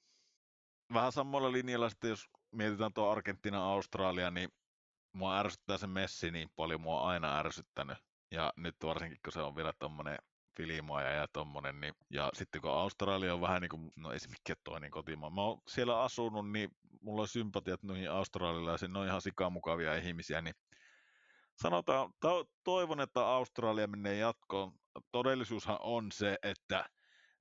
Vähän samalla linjalla sitten, jos mietitään tuo Argentina Australia, niin mua ärsyttää se Messi niin paljon, mua aina ärsyttänyt. Ja nyt varsinkin, kun se on vielä tommonen filimoja ja tommonen, niin, ja sitten kun Australia on vähän niin kuin, no ei toinen kotimaa, mä oon siellä asunut, niin mulla on sympatiat noihin australialaisiin, ne on ihan sikamukavia ihmisiä, niin sanotaan, to, toivon, että Australia menee jatkoon. Todellisuushan on se, että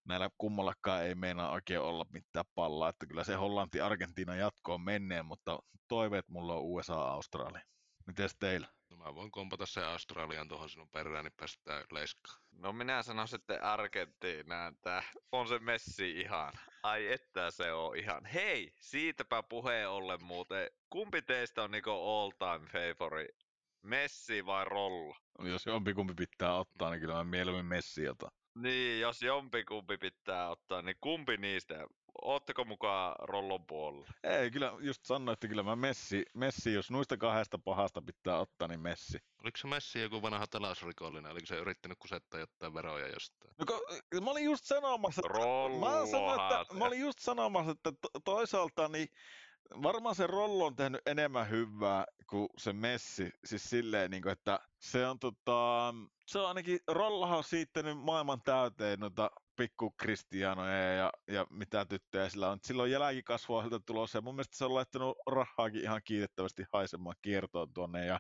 näillä kummallakaan ei meinaa oikein olla mitään pallaa, että kyllä se Hollanti Argentiina jatkoon menee, mutta toiveet mulla on USA Australia. Mites teillä? No mä voin kompata sen Australian tuohon sinun perään, niin päästään leiskaan. No minä sanon sitten Argentiina, että on se Messi ihan. Ai että se on ihan. Hei, siitäpä puheen ollen muuten. Kumpi teistä on niinku all time favorite? Messi vai Rolla? No, jos jompikumpi pitää ottaa, niin kyllä mä mieluummin Messi otan. Niin, jos jompikumpi pitää ottaa, niin kumpi niistä? Ootteko mukaan Rollon puolella? Ei, kyllä just sanoin, että kyllä mä Messi, Messi, jos noista kahdesta pahasta pitää ottaa, niin Messi. Oliko se Messi joku vanha talousrikollinen? Oliko se yrittänyt kusettaa jotain veroja jostain? No, kun, mä olin just sanomassa, että, mä, sanoin, että, mä olin just sanomassa, että to, toisaalta niin varmaan se Rollo on tehnyt enemmän hyvää kuin se Messi. Siis silleen, niin kuin, että se on tota, se on ainakin, Rollahan on siittänyt maailman täyteen noita pikku ja, ja mitä tyttöjä sillä on. Silloin jälkikasvua sieltä tulossa ja mun mielestä se on laittanut rahaakin ihan kiitettävästi haisemaan kiertoon tuonne ja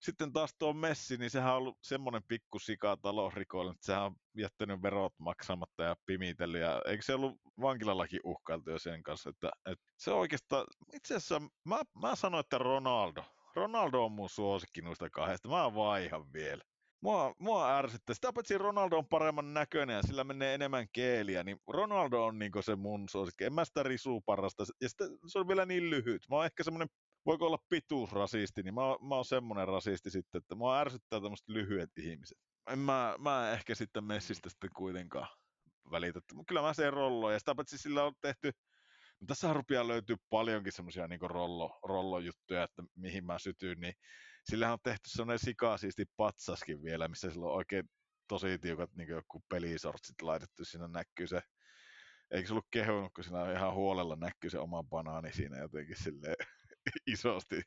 sitten taas tuo Messi, niin sehän on ollut semmoinen pikku sika talousrikollinen, että sehän on jättänyt verot maksamatta ja pimitellyt. Ja eikö se ollut vankilallakin uhkailtu jo sen kanssa, että, että se oikeastaan, itse asiassa mä, mä sanoin, että Ronaldo. Ronaldo on mun suosikki noista kahdesta. Mä vaihan vielä. Mua, mua ärsyttää. Sitä paitsi Ronaldo on paremman näköinen ja sillä menee enemmän keeliä, niin Ronaldo on niinku se mun suosikki. En mä sitä risuu parasta. Ja sitten se on vielä niin lyhyt. Mä oon ehkä semmonen voiko olla pituusrasisti, niin mä, mä oon semmonen rasisti sitten, että mua ärsyttää tämmöiset lyhyet ihmiset. En mä, mä ehkä sitten Messistä sitten kuitenkaan välitä. Kyllä mä sen rollo, ja sitä paitsi sillä on tehty, no tässä rupeaa löytyy paljonkin semmoisia niin rollo, rollojuttuja, että mihin mä sytyn, niin sillä on tehty semmoinen sikasiisti patsaskin vielä, missä sillä on oikein tosi tiukat niin joku pelisortsit laitettu, siinä näkyy se. Eikö se ollut kehunut, kun siinä ihan huolella näkyy se oma banaani siinä jotenkin silleen isosti.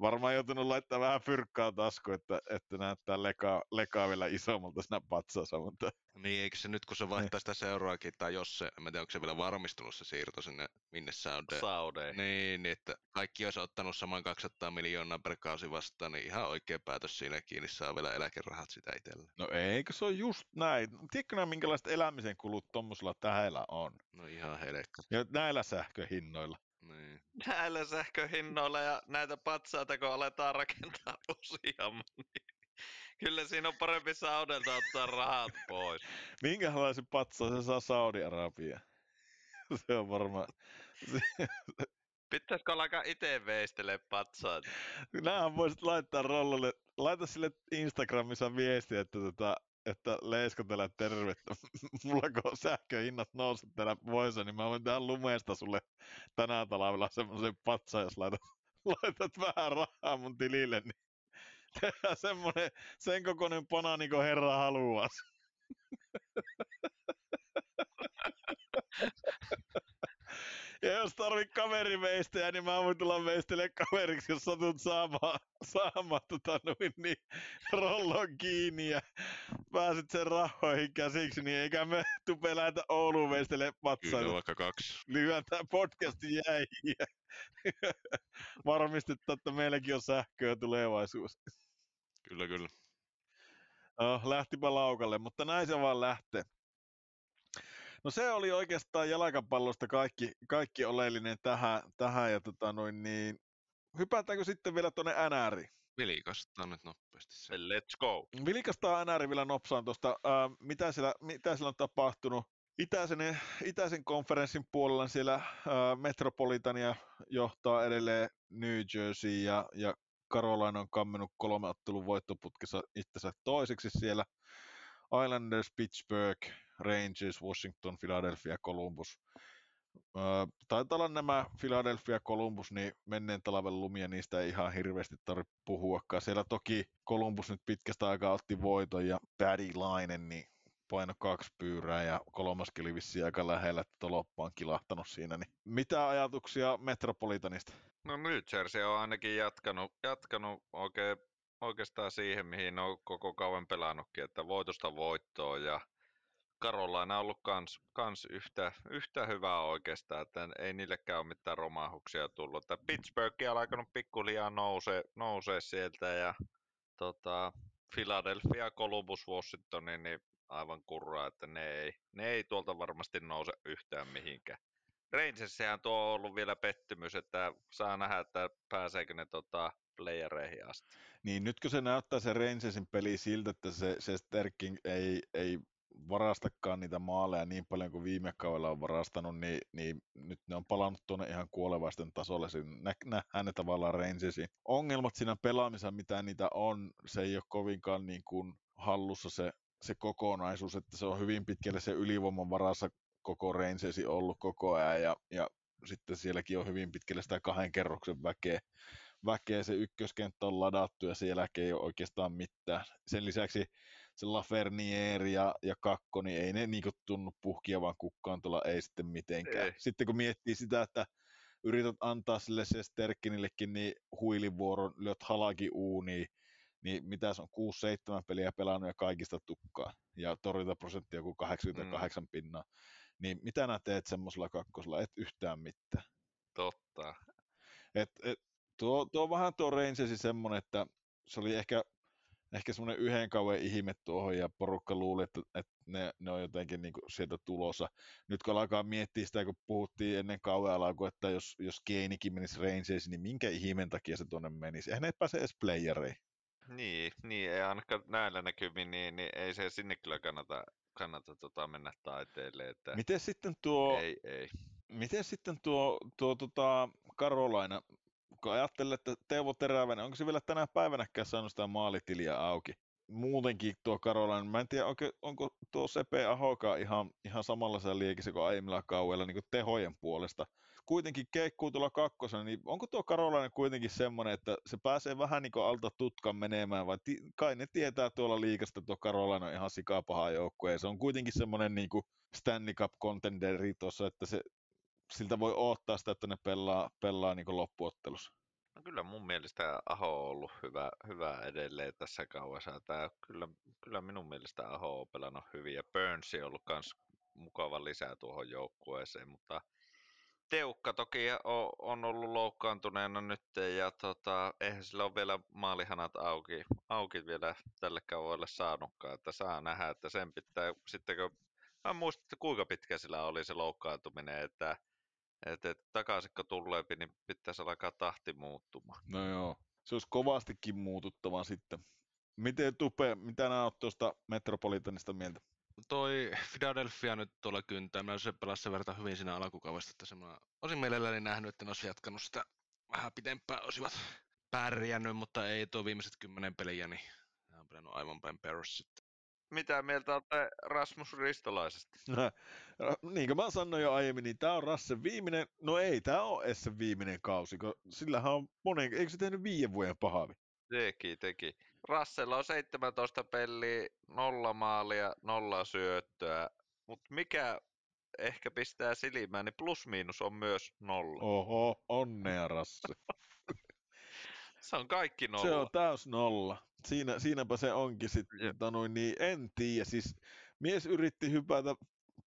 Varmaan joutunut laittaa vähän fyrkkaa tasku, että, että näyttää lekaa, lekaa vielä isommalta siinä patsassa. Mutta... Niin, eikö se nyt kun se vaihtaa sitä seuraakin, tai jos se, en tiedä, onko se vielä varmistunut se siirto sinne, minne Saude. Saude. Niin, niin, että kaikki olisi ottanut saman 200 miljoonaa per kausi vastaan, niin ihan oikea päätös siinä kiinni saa vielä eläkerahat sitä itsellä. No eikö se ole just näin? Tiedätkö nämä, minkälaiset elämisen kulut tuommoisella tähäillä on? No ihan helekka. Ja näillä sähköhinnoilla. Niin. Näillä sähköhinnoilla ja näitä patsaita, kun aletaan rakentaa useamman, niin kyllä siinä on parempi Saudelta ottaa rahat pois. Minkälaisen patsaa se saa Saudi-Arabia? se on varmaan... Pitäisikö alkaa itse veistele patsaat? Nämähän voisit laittaa rollalle, laita sille Instagramissa viesti, että tota, että Leiskotella tervettä. Mulla kun sähköhinnat nouset tänä vuosina, niin mä voin tehdä lumeesta sulle tänään talvella semmoisen patsaan, jos laitat, laitat vähän rahaa mun tilille, niin tehdään semmoinen sen kokoinen pana, niin kuin herra haluaa. Ja jos tarvit kaveriveistejä, niin mä voin tulla veistele kaveriksi, jos satut saamaan, saamaan tota, noin, niin, rollon kiinni ja pääset sen rahoihin käsiksi, niin eikä me tupe lähdetä Ouluun veistele patsaa. Kyllä vaikka kaksi. Lyhyen tää podcast jäi. Varmistetaan, että meilläkin on sähköä tulevaisuus. Kyllä, kyllä. Oh, lähtipä laukalle, mutta näin se vaan lähtee. No se oli oikeastaan jalkapallosta kaikki, kaikki oleellinen tähän, tähän ja tota noin niin, hypätäänkö sitten vielä tuonne NRiin? Vilikastaan nyt nopeasti se. Let's go. Vilikastaa NR vielä nopsaan tuosta, äh, mitä, siellä, mitä siellä on tapahtunut. Itäisen, itäisen konferenssin puolella siellä äh, Metropolitania johtaa edelleen New Jersey ja, ja Carolina on kammennut kolme ottelun voittoputkessa itsensä toiseksi siellä. Islanders, Pittsburgh, Rangers, Washington, Philadelphia, Columbus. Öö, taitaa olla nämä Philadelphia, Columbus, niin menneen talven lumia, niistä ei ihan hirveästi tarvitse puhuakaan. Siellä toki Columbus nyt pitkästä aikaa otti voiton ja Paddy Lainen, niin paino kaksi pyyrää ja kolmaskin oli vissiin aika lähellä, että toloppa on kilahtanut siinä. Niin mitä ajatuksia Metropolitanista? No New Jersey on ainakin jatkanut, jatkanut oikein, oikeastaan siihen, mihin on koko kauan pelannutkin, että voitosta voittoa ja Karolaina on ollut kans, kans yhtä, yhtä hyvää oikeastaan, että ei niillekään ole mitään romahuksia tullut. Että Pittsburgh on alkanut pikkuliaan nousee, nousee sieltä ja tota, Philadelphia, Columbus, Washington, niin aivan kurraa, että ne ei, ne ei tuolta varmasti nouse yhtään mihinkään. Rangersihän tuo on ollut vielä pettymys, että saa nähdä, että pääseekö ne tota, playereihin asti. Niin nytkö se näyttää se Rangersin peli siltä, että se, se Sterking ei, ei varastakaan niitä maaleja niin paljon kuin viime kaudella on varastanut, niin, niin nyt ne on palannut tuonne ihan kuolevaisten tasolle. Siinä nähdään ne tavallaan Rangersin ongelmat siinä pelaamisessa, mitä niitä on, se ei ole kovinkaan niin kuin hallussa se, se kokonaisuus, että se on hyvin pitkälle se ylivoiman varassa koko Rangersi ollut koko ajan ja, ja sitten sielläkin on hyvin pitkälle sitä kahden kerroksen väkeä, väkeä se ykköskenttä on ladattu ja siellä ei ole oikeastaan mitään. Sen lisäksi se Lafernier ja, ja Kakko, niin ei ne niinku tunnu puhkia vaan kukkaan tuolla ei sitten mitenkään. Ei. Sitten kun miettii sitä, että yrität antaa sille se Sterkkinillekin niin huilivuoron, lyöt halaki uuniin, niin mitä se on 6-7 peliä pelannut ja kaikista tukkaa, ja torjuntaprosentti joku 88 mm. pinnaa, niin mitä nää teet semmoisella kakkosella, et yhtään mitään. Totta. Et, et, tuo, tuo vähän tuo Rangersi semmonen, että se oli ehkä, ehkä semmoinen yhden kauan ihme tuohon ja porukka luuli, että, että ne, ne on jotenkin niin sieltä tulossa. Nyt kun alkaa miettiä sitä, kun puhuttiin ennen kauan alkua, että jos, jos Keinikin menisi Rangersiin, niin minkä ihmeen takia se tuonne menisi? Eihän ne pääse edes playereihin. Niin, niin, ei ainakaan näillä näkymin, niin, niin ei se sinne kyllä kannata, kannata tota mennä taiteelle. Että Miten sitten tuo, ei, ei. miten sitten tuo, tuo tota Karolaina, kun ajattelee, että Teuvo Terävänen, onko se vielä tänä päivänäkään saanut sitä maalitiliä auki? Muutenkin tuo Karolainen, mä en tiedä, onko, onko tuo Sepe Ahokaan ihan, ihan samanlaisella liekissä kuin aiemmilla kauella niin kuin tehojen puolesta. Kuitenkin keikkuu tuolla kakkosena, niin onko tuo Karolainen kuitenkin semmoinen, että se pääsee vähän niin kuin alta tutkan menemään, vai ti- kai ne tietää tuolla liikasta, että tuo Karolainen on ihan sikapaha joukkue, se on kuitenkin semmoinen niin kuin Stanley Cup contenderi tuossa, että se, siltä voi odottaa sitä, että ne pelaa, pelaa niin loppuottelussa. No kyllä mun mielestä Aho on ollut hyvä, hyvä edelleen tässä kauassa. Tää, kyllä, kyllä minun mielestä Aho on pelannut hyvin ja Burns on ollut myös mukava lisää tuohon joukkueeseen, mutta Teukka toki on, ollut loukkaantuneena nyt ja tota, eihän sillä ole vielä maalihanat auki, auki vielä tälle kaualle saanutkaan, että saa nähdä, että sen pitää sitten kun Mä muistan, että kuinka pitkä sillä oli se loukkaantuminen, että et, et, takaisin kun tulee, niin pitäisi alkaa tahti muuttumaan. No joo, se olisi kovastikin muututtava sitten. Miten Tupe, mitä nämä olet tuosta Metropolitanista mieltä? Toi Philadelphia nyt tuolla kyntää, mä se pelasi sen verran hyvin siinä alkukaudesta, että mä olisin mielelläni nähnyt, että ne olisi jatkanut sitä vähän pitempään, olisivat pärjännyt, mutta ei tuo viimeiset kymmenen peliä, niin on pelannut aivan päin perus sitten. Mitä mieltä olette Rasmus Ristolaisesta? niin kuin mä sanoin jo aiemmin, niin tämä on Rassen viimeinen, no ei tämä on Essen viimeinen kausi, kun sillähän on monen, eikö se tehnyt viiden vuoden pahavi? Teki, teki. Rassella on 17 peliä, nolla maalia, nolla syöttöä, mutta mikä ehkä pistää silmään, niin plus-miinus on myös nolla. Oho, onnea Rasse. se on kaikki nolla. Se on täys nolla. Siinä, siinäpä se onkin sitten, noin, niin en tiedä. Siis mies yritti hypätä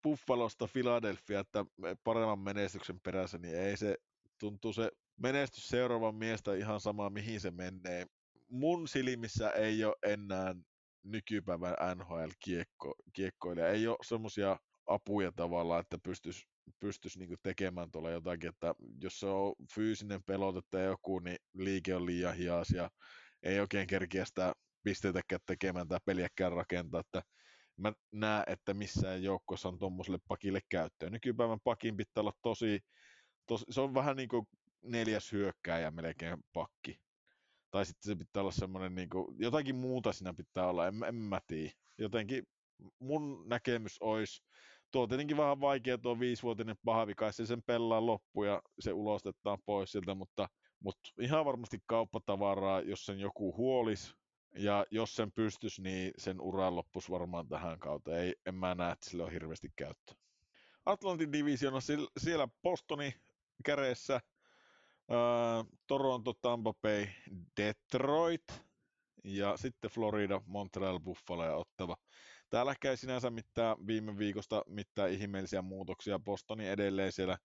Buffalosta Philadelphia, että paremman menestyksen perässä, niin ei se, tuntuu se menestys seuraavan miestä ihan sama, mihin se menee. Mun silmissä ei ole enää nykypäivän NHL-kiekkoilija. Ei ole semmoisia apuja tavallaan, että pystyisi pystyisi niinku tekemään tuolla jotakin, että jos se on fyysinen pelote tai joku, niin liike on liian hias ja ei oikein kerkiä sitä pisteitäkään tekemään tai peliäkään rakentaa, että mä näen, että missään joukkoissa on tuommoiselle pakille käyttöön. Nykypäivän pakin pitää olla tosi, tosi se on vähän niin kuin neljäs hyökkääjä melkein pakki. Tai sitten se pitää olla semmoinen, niin kuin, jotakin muuta siinä pitää olla, en, en mä tiedä. Jotenkin mun näkemys olisi, tuo on tietenkin vähän vaikea tuo viisivuotinen pahavi, se sen pelaa loppu ja se ulostetaan pois siltä, mutta, mutta ihan varmasti kauppatavaraa, jos sen joku huolis, ja jos sen pystys, niin sen ura loppus varmaan tähän kautta. Ei, en mä näe, että sillä on hirveästi käyttöä. Atlantin divisiona siellä Bostoni käreessä, äh, Toronto, Tampa Bay, Detroit ja sitten Florida, Montreal, Buffalo ja Ottava. Täällä käy sinänsä mitään viime viikosta mitään ihmeellisiä muutoksia. Bostoni edelleen siellä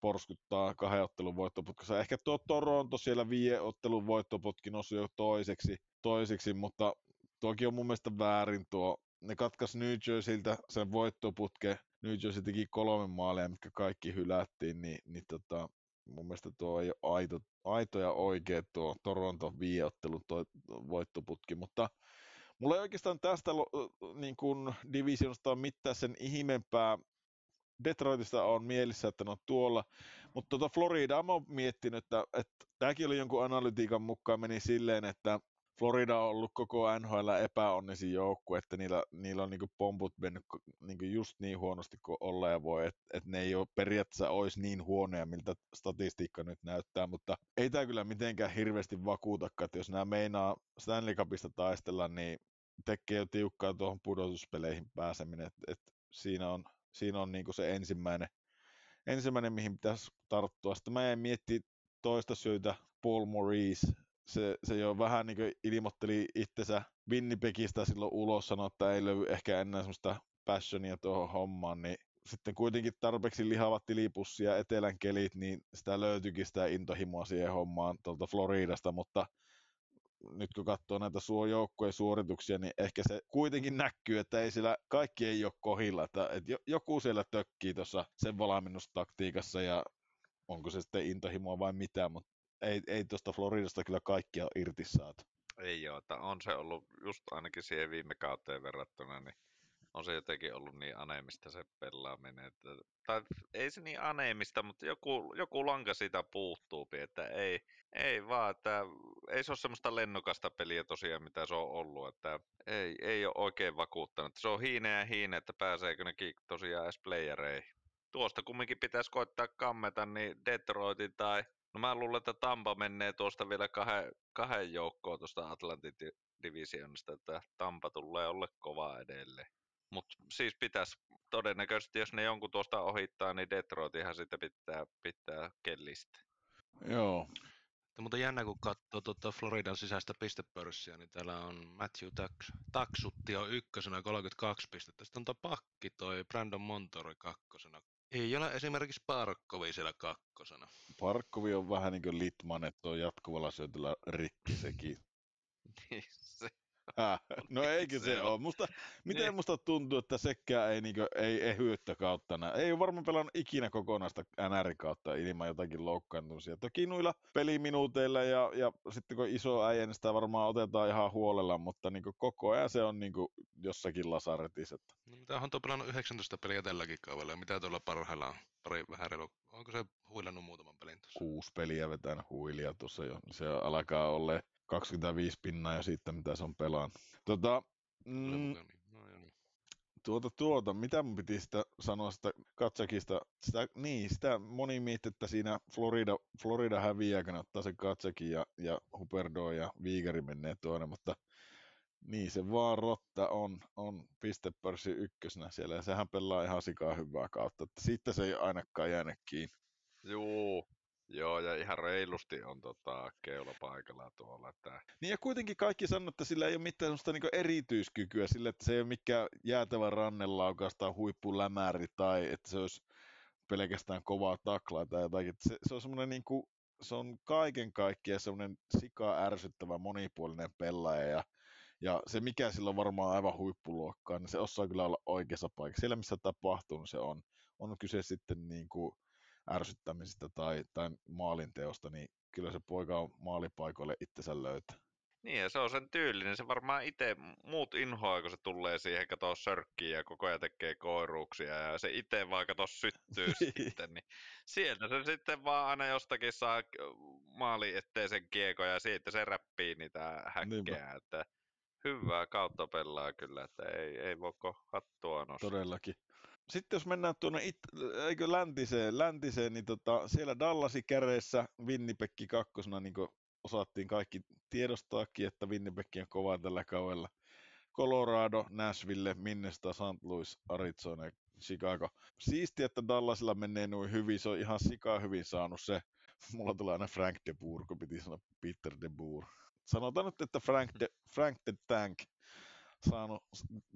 porskuttaa kahden ottelun voittoputkassa. Ehkä tuo Toronto siellä vie ottelun voittoputki nousi jo toiseksi, toiseksi, mutta toki on mun mielestä väärin tuo. Ne katkas New Jerseyltä sen voittoputke. New Jersey teki kolme maalia, mitkä kaikki hylättiin, niin, niin tota, mun mielestä tuo ei ole aito, aito ja oikea tuo Toronto viiottelun voittoputki, mutta mulla ei oikeastaan tästä niin kuin divisionista mitään sen ihmeempää Detroitista on mielissä, että ne on tuolla. Mutta tuota Florida mä oon miettinyt, että, että tämäkin oli jonkun analytiikan mukaan meni silleen, että Florida on ollut koko NHL epäonnisin joukku, että niillä, niillä on niinku pomput mennyt niinku just niin huonosti kuin olla ja voi, että et ne ei ole periaatteessa olisi niin huonoja, miltä statistiikka nyt näyttää, mutta ei tämä kyllä mitenkään hirveästi vakuutakaan, että jos nämä meinaa Stanley Cupista taistella, niin tekee jo tiukkaa tuohon pudotuspeleihin pääseminen, että et siinä on siinä on niin se ensimmäinen, ensimmäinen, mihin pitäisi tarttua. Sitten mä jäin miettimään toista syytä, Paul Maurice, se, se jo vähän niin ilmoitteli itsensä Winnipegistä silloin ulos, sanoi, että ei löydy ehkä enää semmoista passionia tuohon hommaan, niin sitten kuitenkin tarpeeksi lihavat tilipussia etelän kelit, niin sitä löytyikin sitä intohimoa siihen hommaan tuolta Floridasta, mutta nyt kun katsoo näitä joukkojen suorituksia, niin ehkä se kuitenkin näkyy, että ei sillä kaikki ei ole kohilla, että, että joku siellä tökkii tuossa sen valmennustaktiikassa ja onko se sitten intohimoa vai mitä, mutta ei, ei tuosta Floridasta kyllä kaikkia irti saatu. Ei joo, on se ollut just ainakin siihen viime kauteen verrattuna, niin on se jotenkin ollut niin aneemista se pelaaminen. Että, tai ei se niin aneemista, mutta joku, joku lanka siitä puuttuu, että ei, ei vaan, että ei se ole semmoista lennokasta peliä tosiaan, mitä se on ollut, että ei, ei ole oikein vakuuttanut. Se on hiine ja hiine, että pääseekö ne tosiaan edes playereihin. Tuosta kumminkin pitäisi koittaa kammeta, niin Detroitin tai No mä luulen, että Tampa menee tuosta vielä kahden, kahden joukkoon tuosta Atlantin divisionista, että Tampa tulee olla kova edelleen. Mutta siis pitäisi todennäköisesti, jos ne jonkun tuosta ohittaa, niin Detroitihan sitten pitää, pitää kellistä. Joo. Ja, mutta jännä, kun katsoo tuota Floridan sisäistä pistepörssiä, niin täällä on Matthew Tax, Taksutti on ykkösenä 32 pistettä. Sitten on tuo pakki, toi Brandon Montori kakkosena. Ei ole esimerkiksi Parkkovi siellä kakkosena. Parkkovi on vähän niin kuin Litman, että on jatkuvalla syötöllä rikki sekin. Se no eikö se ole? Musta, miten niin. musta tuntuu, että sekään ei, niin ei ehyettä kautta nää. Ei ole varmaan pelannut ikinä kokonaista NR-kautta ilman jotakin loukkaantumisia. Toki noilla peliminuuteilla ja, ja sitten kun iso äijä, niin sitä varmaan otetaan ihan huolella, mutta niin koko ajan se on niin jossakin lasaretissa. No, mitä on tuo pelannut 19 peliä tälläkin kaudella ja mitä tuolla parhaillaan? Pari vähän reilu. Onko se huilannut muutaman pelin tuossa? Kuusi peliä vetänyt huilia tuossa jo. Se alkaa olla 25 pinnaa ja siitä, mitä se on pelannut. Tota, mm, tuota, tuota, mitä mun piti sitä sanoa sitä Katsakista, sitä, niin, sitä moni mietti, että siinä Florida, Florida häviää, kun ottaa sen Katsakin ja, ja Huperdo ja Viigari menee tuonne, mutta niin se vaan rotta on, on pistepörssi ykkösenä siellä ja sehän pelaa ihan sikaa hyvää kautta, että siitä se ei ainakaan jäänyt kiinni. Joo, Joo, ja ihan reilusti on tota, keulapaikalla tuolla. Että... Niin ja kuitenkin kaikki sanoo, että sillä ei ole mitään sellaista niin erityiskykyä sille, että se ei ole mikään jäätävä rannenlaukasta huippulämäri tai että se olisi pelkästään kovaa taklaa tai jotakin. Se, se on semmoinen niin kuin, se on kaiken kaikkiaan semmoinen sika ärsyttävä monipuolinen pelaaja ja, ja se mikä sillä on varmaan aivan huippuluokkaa, niin se osaa kyllä olla oikeassa paikassa. Siellä missä tapahtuu, niin se on. On kyse sitten niin kuin ärsyttämisestä tai, tai maalinteosta, niin kyllä se poika on maalipaikoille itsensä löytää. Niin, ja se on sen tyylinen. Se varmaan itse muut inhoa, kun se tulee siihen, kato sörkkiä ja koko ajan tekee koiruuksia ja se itse vaan kato syttyy sitten. Niin sieltä se sitten vaan aina jostakin saa maali eteen sen kieko ja siitä se räppii niitä häkkejä. Että hyvää kautta pelaa kyllä, että ei, ei voi hattua nostaa. Todellakin sitten jos mennään tuonne it, eikö läntiseen, läntiseen, niin tota, siellä Dallasi käreessä Winnipekki kakkosena, niin kuin osattiin kaikki tiedostaakin, että Winnipeg on kova tällä kaudella. Colorado, Nashville, Minnesota, St. Louis, Arizona ja Chicago. Siisti, että Dallasilla menee noin hyvin, se on ihan sikaa hyvin saanut se. Mulla tulee aina Frank de Boer, kun piti sanoa Peter de Boer. Sanotaan nyt, että Frank de, Frank de Tank saanut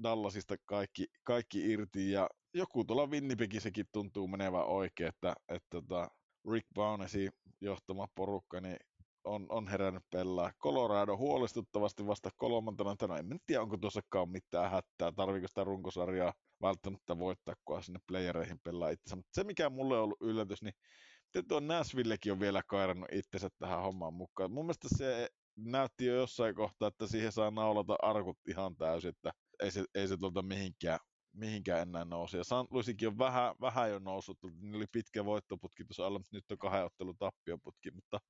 Dallasista kaikki, kaikki irti ja joku tuolla Winnipegissäkin tuntuu menevän oikein, että, että, tota, Rick Bownesi johtama porukka niin on, on herännyt pelaa. Colorado huolestuttavasti vasta kolmantena tänä. En tiedä, onko tuossakaan mitään hätää. Tarviiko sitä runkosarjaa välttämättä voittaa, kun sinne playereihin pelaa itse. Mutta se, mikä mulle on ollut yllätys, niin miten tuo Nashvillekin on vielä kairannut itsensä tähän hommaan mukaan. Mun mielestä se näytti jo jossain kohtaa, että siihen saa naulata arkut ihan täysin, että ei se, ei se tuolta mihinkään mihinkään enää nousi. Ja St. Louisikin on vähän, vähän jo noussut, niin oli pitkä voittoputki tuossa alla, mutta nyt on kahden ottelun tappioputki, mutta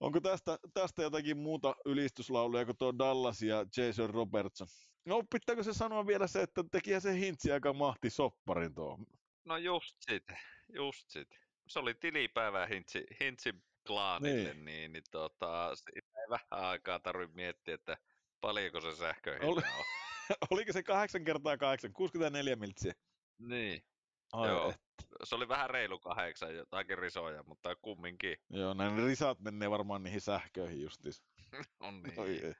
onko tästä, tästä jotakin muuta ylistyslauluja kuin tuo Dallas ja Jason Robertson? No pitääkö se sanoa vielä se, että teki se hintsi aika mahti sopparin tuo? No just sit, just sit. Se oli tilipäivä hintsi, hintsi klaanille, niin, niin, niin tota, ei vähän aikaa tarvitse miettiä, että paljonko se sähköhinta Oli... on. Oliko se 8 kertaa 8, 64 miltsiä? Niin. Ai Joo. Et. Se oli vähän reilu kahdeksan, jotakin risoja, mutta kumminkin. Joo, näin risat menee varmaan niihin sähköihin justis. on niin. Oi, ei.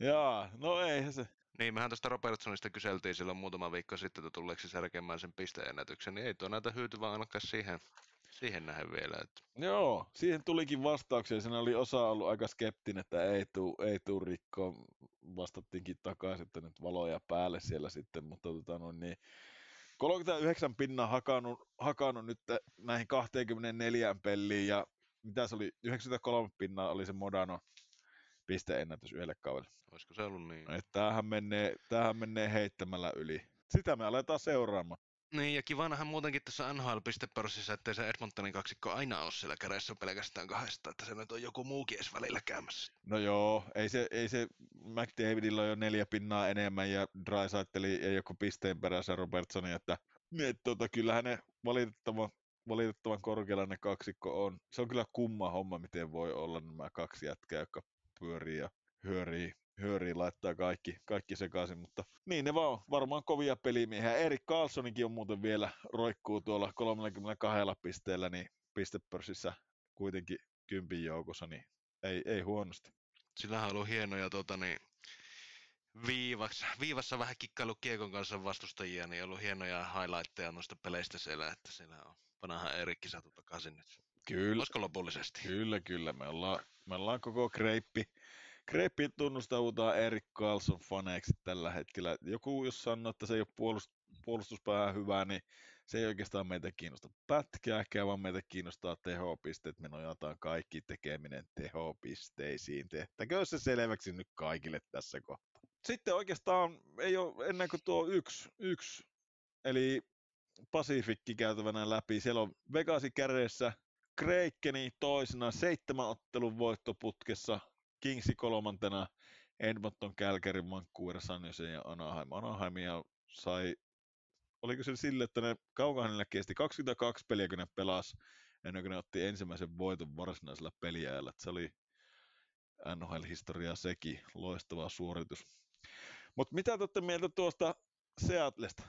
Jaa, no eihän se. Niin, mehän tästä Robertsonista kyseltiin silloin muutama viikko sitten, että tuleeko se särkemään sen pisteennätyksen, niin ei tuo näitä hyytyvää ainakaan siihen, siihen nähden vielä. Että... Joo, siihen tulikin vastauksia. Siinä oli osa ollut aika skeptinen, että ei tuu, ei tuu rikkoon. Vastattiinkin takaisin, että nyt valoja päälle siellä sitten, mutta tota, no, niin, 39 pinnaa hakannut, hakannut nyt näihin 24 peliin ja mitä se oli, 93 pinnaa oli se Modano pisteennätys yhdelle kaudelle. Olisiko se ollut niin? Et tämähän, menee, tämähän menee heittämällä yli. Sitä me aletaan seuraamaan. Niin, ja kivanahan muutenkin tässä NHL-pistepörssissä, ettei se Edmontonin kaksikko aina ole siellä kädessä pelkästään kahdesta, että se nyt on joku muukin edes välillä käymässä. No joo, ei se, ei se McDavidilla on jo neljä pinnaa enemmän ja Drysaitteli ei joku pisteen perässä Robertsoni, että niin, tota, kyllähän ne valitettavan, valitettavan korkealla ne kaksikko on. Se on kyllä kumma homma, miten voi olla nämä kaksi jätkää, jotka pyörii ja hyörii, hyörii laittaa kaikki, kaikki sekaisin, mutta niin ne vaan varmaan kovia pelimiehiä. Erik Carlsonikin on muuten vielä roikkuu tuolla 32 pisteellä, niin pistepörssissä kuitenkin kympin joukossa, niin ei, ei huonosti. Sillähän on ollut hienoja tota, niin, viivassa, viivassa vähän kikkailu Kiekon kanssa vastustajia, niin on ollut hienoja highlightteja noista peleistä siellä, että siellä on panahan Erikki saatu takaisin nyt. Kyllä, Olisiko lopullisesti? kyllä, kyllä. Me ollaan, me ollaan koko kreippi, kreippi tunnustaudutaan Erik Carlson faneiksi tällä hetkellä. Joku jos sanoo, että se ei ole puolust, puolustuspäähän hyvää, niin se ei oikeastaan meitä kiinnosta pätkääkään, vaan meitä kiinnostaa tehopisteet. Me nojataan kaikki tekeminen tehopisteisiin. Tehtäkö se selväksi nyt kaikille tässä kohtaa. Sitten oikeastaan ei ole ennen kuin tuo yksi, yksi eli Pasifikki käytävänä läpi. Siellä on Vegasi kädessä, Kreikkeni toisena, seitsemän ottelun voittoputkessa, Kingsi kolmantena, Edmonton, Calgary, Vancouver, San Jose ja Anaheim. Anaheimia sai, oliko se sille, että ne kaukahanilla kesti 22 peliä, kun ne pelas, ennen kuin ne otti ensimmäisen voiton varsinaisella peliajalla. Se oli NHL-historiaa sekin, loistava suoritus. Mutta mitä te olette mieltä tuosta Seatlesta?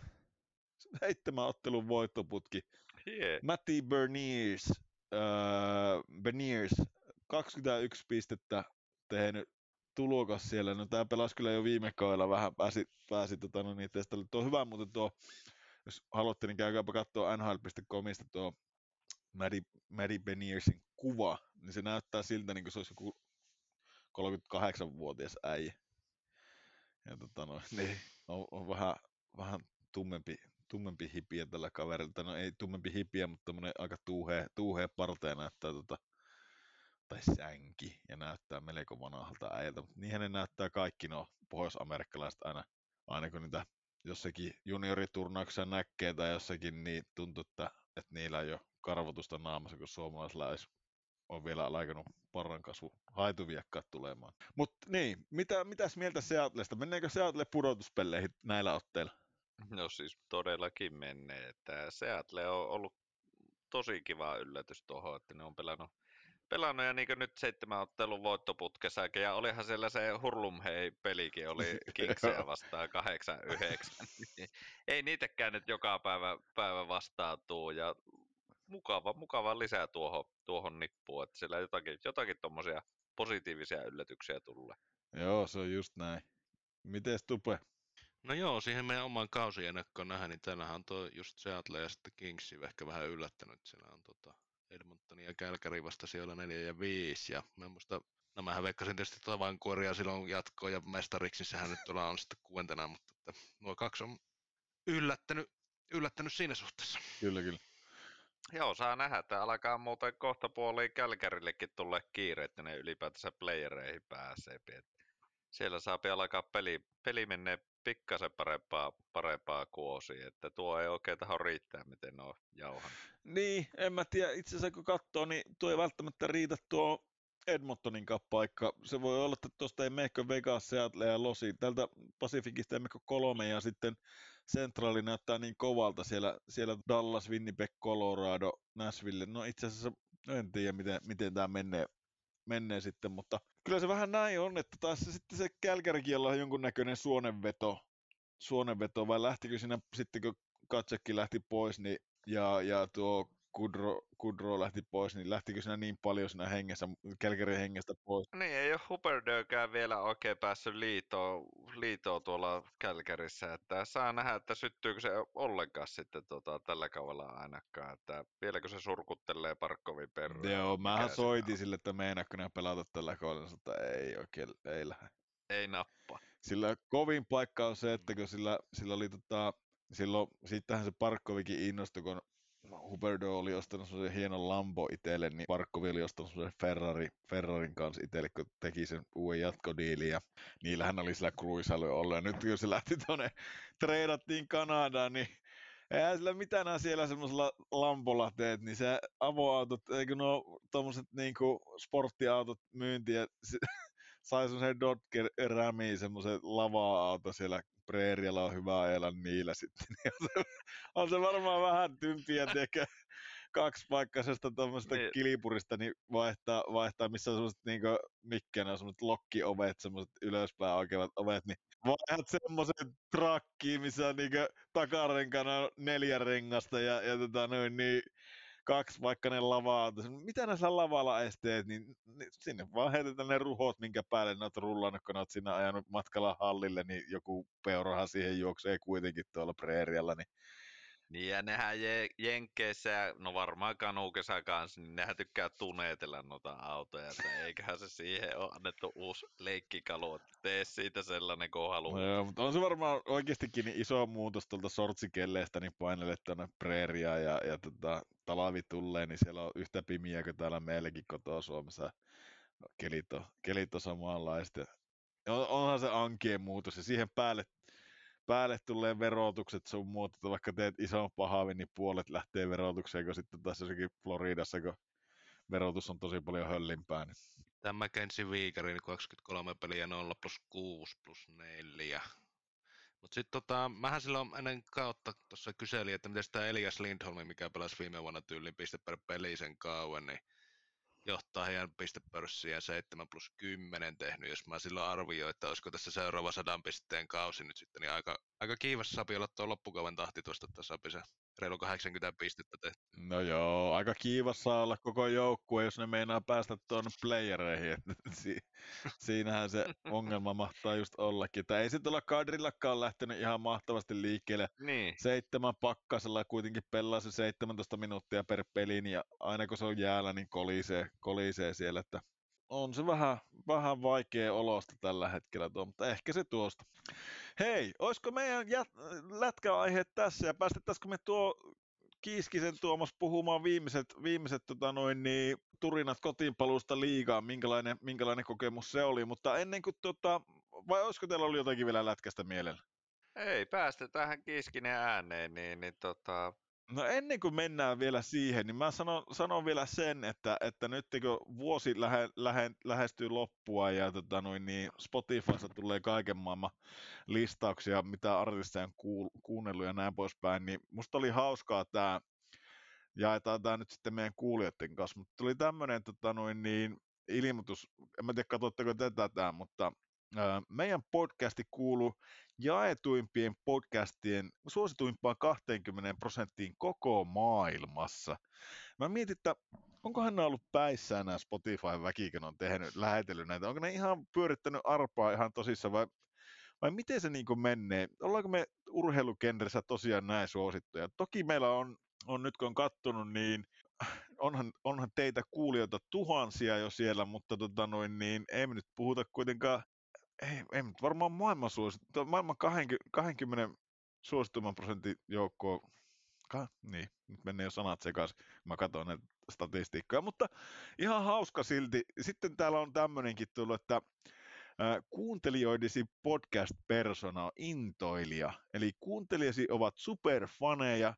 Seitsemän ottelun voittoputki. Yeah. Matti Berniers, äh, Berniers 21 pistettä tehnyt tulokas siellä. No tää pelasi kyllä jo viime kaudella vähän, pääsi, pääsi tota, no niin, testalle. Tuo on hyvä muuten tuo, jos haluatte, niin käykääpä katsoa nhl.comista tuo Maddie, Maddie Beniersin kuva, niin se näyttää siltä, niin kuin se olisi joku 38-vuotias äijä. Ja tota no, niin, on, on vähän, vähän tummempi, tummempi hipiä tällä kaverilla. No ei tummempi hipiä, mutta aika tuuhea, tuuhea partea näyttää tota, tai sänki, ja näyttää melko vanhalta äijältä, mutta niinhän ne näyttää kaikki no pohjois-amerikkalaiset aina, aina kun niitä jossakin junioriturnauksessa näkee tai jossakin, niin tuntuu, että, että niillä on jo karvotusta naamassa, kun suomalaisilla olisi on vielä alkanut parran kasvu haituviakkaat tulemaan. Mutta niin, mitä, mitäs mieltä Seatlesta? Menneekö Seattle pudotuspelleihin näillä otteilla? No siis todellakin menee. Että Seattle on ollut tosi kiva yllätys tuohon, että ne on pelannut, pelannut ja niin nyt seitsemän ottelun voittoputkessakin. Ja olihan siellä se Hurlum hei pelikin oli Kingsia vastaan 8-9. Ei niitäkään nyt joka päivä, päivä vastaan tuu. Ja mukava, mukava lisää tuohon, tuohon nippuun, että siellä jotakin, jotakin tuommoisia positiivisia yllätyksiä tulee. Joo, se on just näin. Mites Tupe? No joo, siihen meidän oman kausiennakkoon nähdä, niin täällähän on tuo just Seattle ja sitten Kingsi ehkä vähän yllättänyt. Siellä on tota Edmonton ja Kälkäri vasta siellä 4 ja 5. Ja mä muista, no mähän veikkasin tietysti tavankuoria silloin jatkoon ja mestariksi, niin sehän nyt tuolla on sitten kuuentena, mutta että nuo kaksi on yllättänyt, yllättänyt siinä suhteessa. Kyllä, kyllä. Joo, saa nähdä, että alkaa muuten kohta puoliin Kälkärillekin tulla kiire, että ne ylipäätänsä playereihin pääsee. Siellä saa alkaa peli, peli menee pikkasen parempaa, parempaa kuosia, että tuo ei oikein taho riittää, miten on jauhan. Niin, en mä tiedä. Itse asiassa kun katsoo, niin tuo ei välttämättä riitä tuo Edmontonin paikka. Se voi olla, että tuosta ei mehkö Vegas, Seattle ja Losi. Tältä Pacificista ei mehkö kolme ja sitten Centrali näyttää niin kovalta siellä, siellä Dallas, Winnipeg, Colorado, Nashville. No itse asiassa en tiedä, miten, miten tämä menee, menee sitten, mutta kyllä se vähän näin on, että taas se, sitten se Kälkärikin on jonkunnäköinen suonenveto, suonenveto, vai lähtikö siinä sitten, kun Katsekki lähti pois, niin, ja, ja tuo Kudro, Kudro lähti pois, niin lähtikö sinä niin paljon sinä hengessä, Kälkärin hengestä pois? Niin, ei ole Huberdökään vielä oikein päässyt liitoon, liitoon tuolla Kälkärissä, että saa nähdä, että syttyykö se ollenkaan sitten tota, tällä kaudella ainakaan, että vieläkö se surkuttelee Parkkovin perään. Joo, mähän soitin sille, että meinaatko ne pelata tällä kaudella, mutta ei oikein, ei lähde. Ei nappa. Sillä kovin paikka on se, että kun sillä, sillä oli tota, silloin, sittenhän se Parkkovikin innostui, kun Huberdo oli ostanut semmoisen hienon Lambo itselle, niin Parkkovi oli ostanut semmoisen Ferrari, Ferrarin kanssa itselle, kun teki sen uuden jatkodiilin, ja niillähän oli sillä cruisailu ollut, ja nyt kun se lähti tuonne, treidattiin Kanadaan, niin eihän sillä mitään siellä semmoisella Lambolla teet, niin se avoautot, eikö nuo tommoset niinku sporttiautot myyntiä, sai semmoisen Dodge Rami, semmoisen lava-auto siellä preerialla on hyvä ajella niillä sitten. Niin on, se, on se varmaan vähän tympiä tekee kaksipaikkaisesta tuommoisesta niin. kilipurista, niin vaihtaa, vaihtaa missä on semmoiset niin mikkeenä on semmoiset lokkiovet, semmoiset ylöspäin oikeat ovet, niin vaihdat semmoisen trakkiin, missä on niin takarenkana neljä rengasta ja, ja tota noin, niin kaksi vaikka ne lavaa, mitä näissä lavalla esteet, niin, sinne vaan heitetään ne ruhot, minkä päälle ne oot rullannut, kun oot siinä ajanut matkalla hallille, niin joku peurahan siihen juoksee kuitenkin tuolla preerialla, niin niin ja nehän je- Jenkkeissä, no varmaan Kanukesa kanssa, niin nehän tykkää tuneetella noita autoja, että eiköhän se siihen ole annettu uusi leikkikalu, että tee siitä sellainen kuin haluaa. No joo, mutta on se varmaan oikeastikin niin iso muutos tuolta sortsikelleestä niin painelle tuonne preeria ja, ja tota, talavi tulee, niin siellä on yhtä pimiä kuin täällä meilläkin kotoa Suomessa. Kelit on, kelit on samanlaista. On, onhan se ankien muutos ja siihen päälle päälle tulee verotukset sun muut, että vaikka teet ison pahavin, niin puolet lähtee verotukseen, kun sitten tässä jossakin Floridassa, kun verotus on tosi paljon höllimpää. Niin. Tämä Kensi Viikarin 23 peliä 0 plus 6 plus 4. Mutta sitten tota, mähän silloin ennen kautta tuossa kyselin, että miten tämä Elias Lindholm, mikä pelasi viime vuonna tyylin piste per peli sen kauan, niin johtaa heidän pistepörssiä 7 plus 10 tehnyt, jos mä silloin arvioin, että olisiko tässä seuraava sadan pisteen kausi nyt sitten, niin aika, aika kiivas sapi olla tuo loppukauden tahti tuosta, että sapi se reilu 80 pistettä tehty. No joo, aika kiivas saa olla koko joukkue, jos ne meinaa päästä tuonne playereihin. si- siinähän se ongelma mahtaa just ollakin. Tai ei se tuolla kadrillakaan lähtenyt ihan mahtavasti liikkeelle. Niin. Seitsemän pakkasella kuitenkin pelaa se 17 minuuttia per peli, ja aina kun se on jäällä, niin kolisee, kolisee siellä, että on se vähän, vähän vaikea olosta tällä hetkellä tuo, mutta ehkä se tuosta. Hei, olisiko meidän jät- lätkäaiheet tässä ja päästettäisikö me tuo Kiiskisen Tuomas puhumaan viimeiset, viimeiset tota noin, niin, turinat kotiinpaluusta liigaan, minkälainen, minkälainen kokemus se oli, mutta ennen kuin tota, vai olisiko teillä ollut jotakin vielä lätkästä mielellä? Ei, päästä tähän Kiiskinen ääneen, niin, niin tota, No ennen kuin mennään vielä siihen, niin mä sanon, sanon vielä sen, että, että nyt kun vuosi lähe, lähe, lähestyy loppua ja tota noin, niin Spotifyssa tulee kaiken maailman listauksia, mitä artisteja on kuul, kuunnellut ja näin poispäin, niin musta oli hauskaa tämä, jaetaan tämä nyt sitten meidän kuulijoiden kanssa, mutta tuli tämmöinen tota noin, niin, ilmoitus, en mä tiedä katsotteko tätä mutta meidän podcasti kuuluu jaetuimpien podcastien suosituimpaan 20 prosenttiin koko maailmassa. Mä mietin, että onkohan ne ollut päissään nämä Spotify-väki, on tehnyt, lähetellyt näitä. Onko ne ihan pyörittänyt arpaa ihan tosissaan vai, vai miten se niin menee? Ollaanko me urheilukenressä tosiaan näin suosittuja? Toki meillä on, on nyt kun on kattonut, niin onhan, onhan teitä kuulijoita tuhansia jo siellä, mutta tota noin, niin ei me nyt puhuta kuitenkaan ei, ei nyt varmaan maailman suosittu, maailman 20, 20 suosituimman prosentin joukkoa, ka, niin, nyt menee jo sanat sekaisin, mä katson näitä statistiikkoja, mutta ihan hauska silti. Sitten täällä on tämmöinenkin tullut, että kuuntelijoidesi podcast-persona on intoilija, eli kuuntelijasi ovat superfaneja,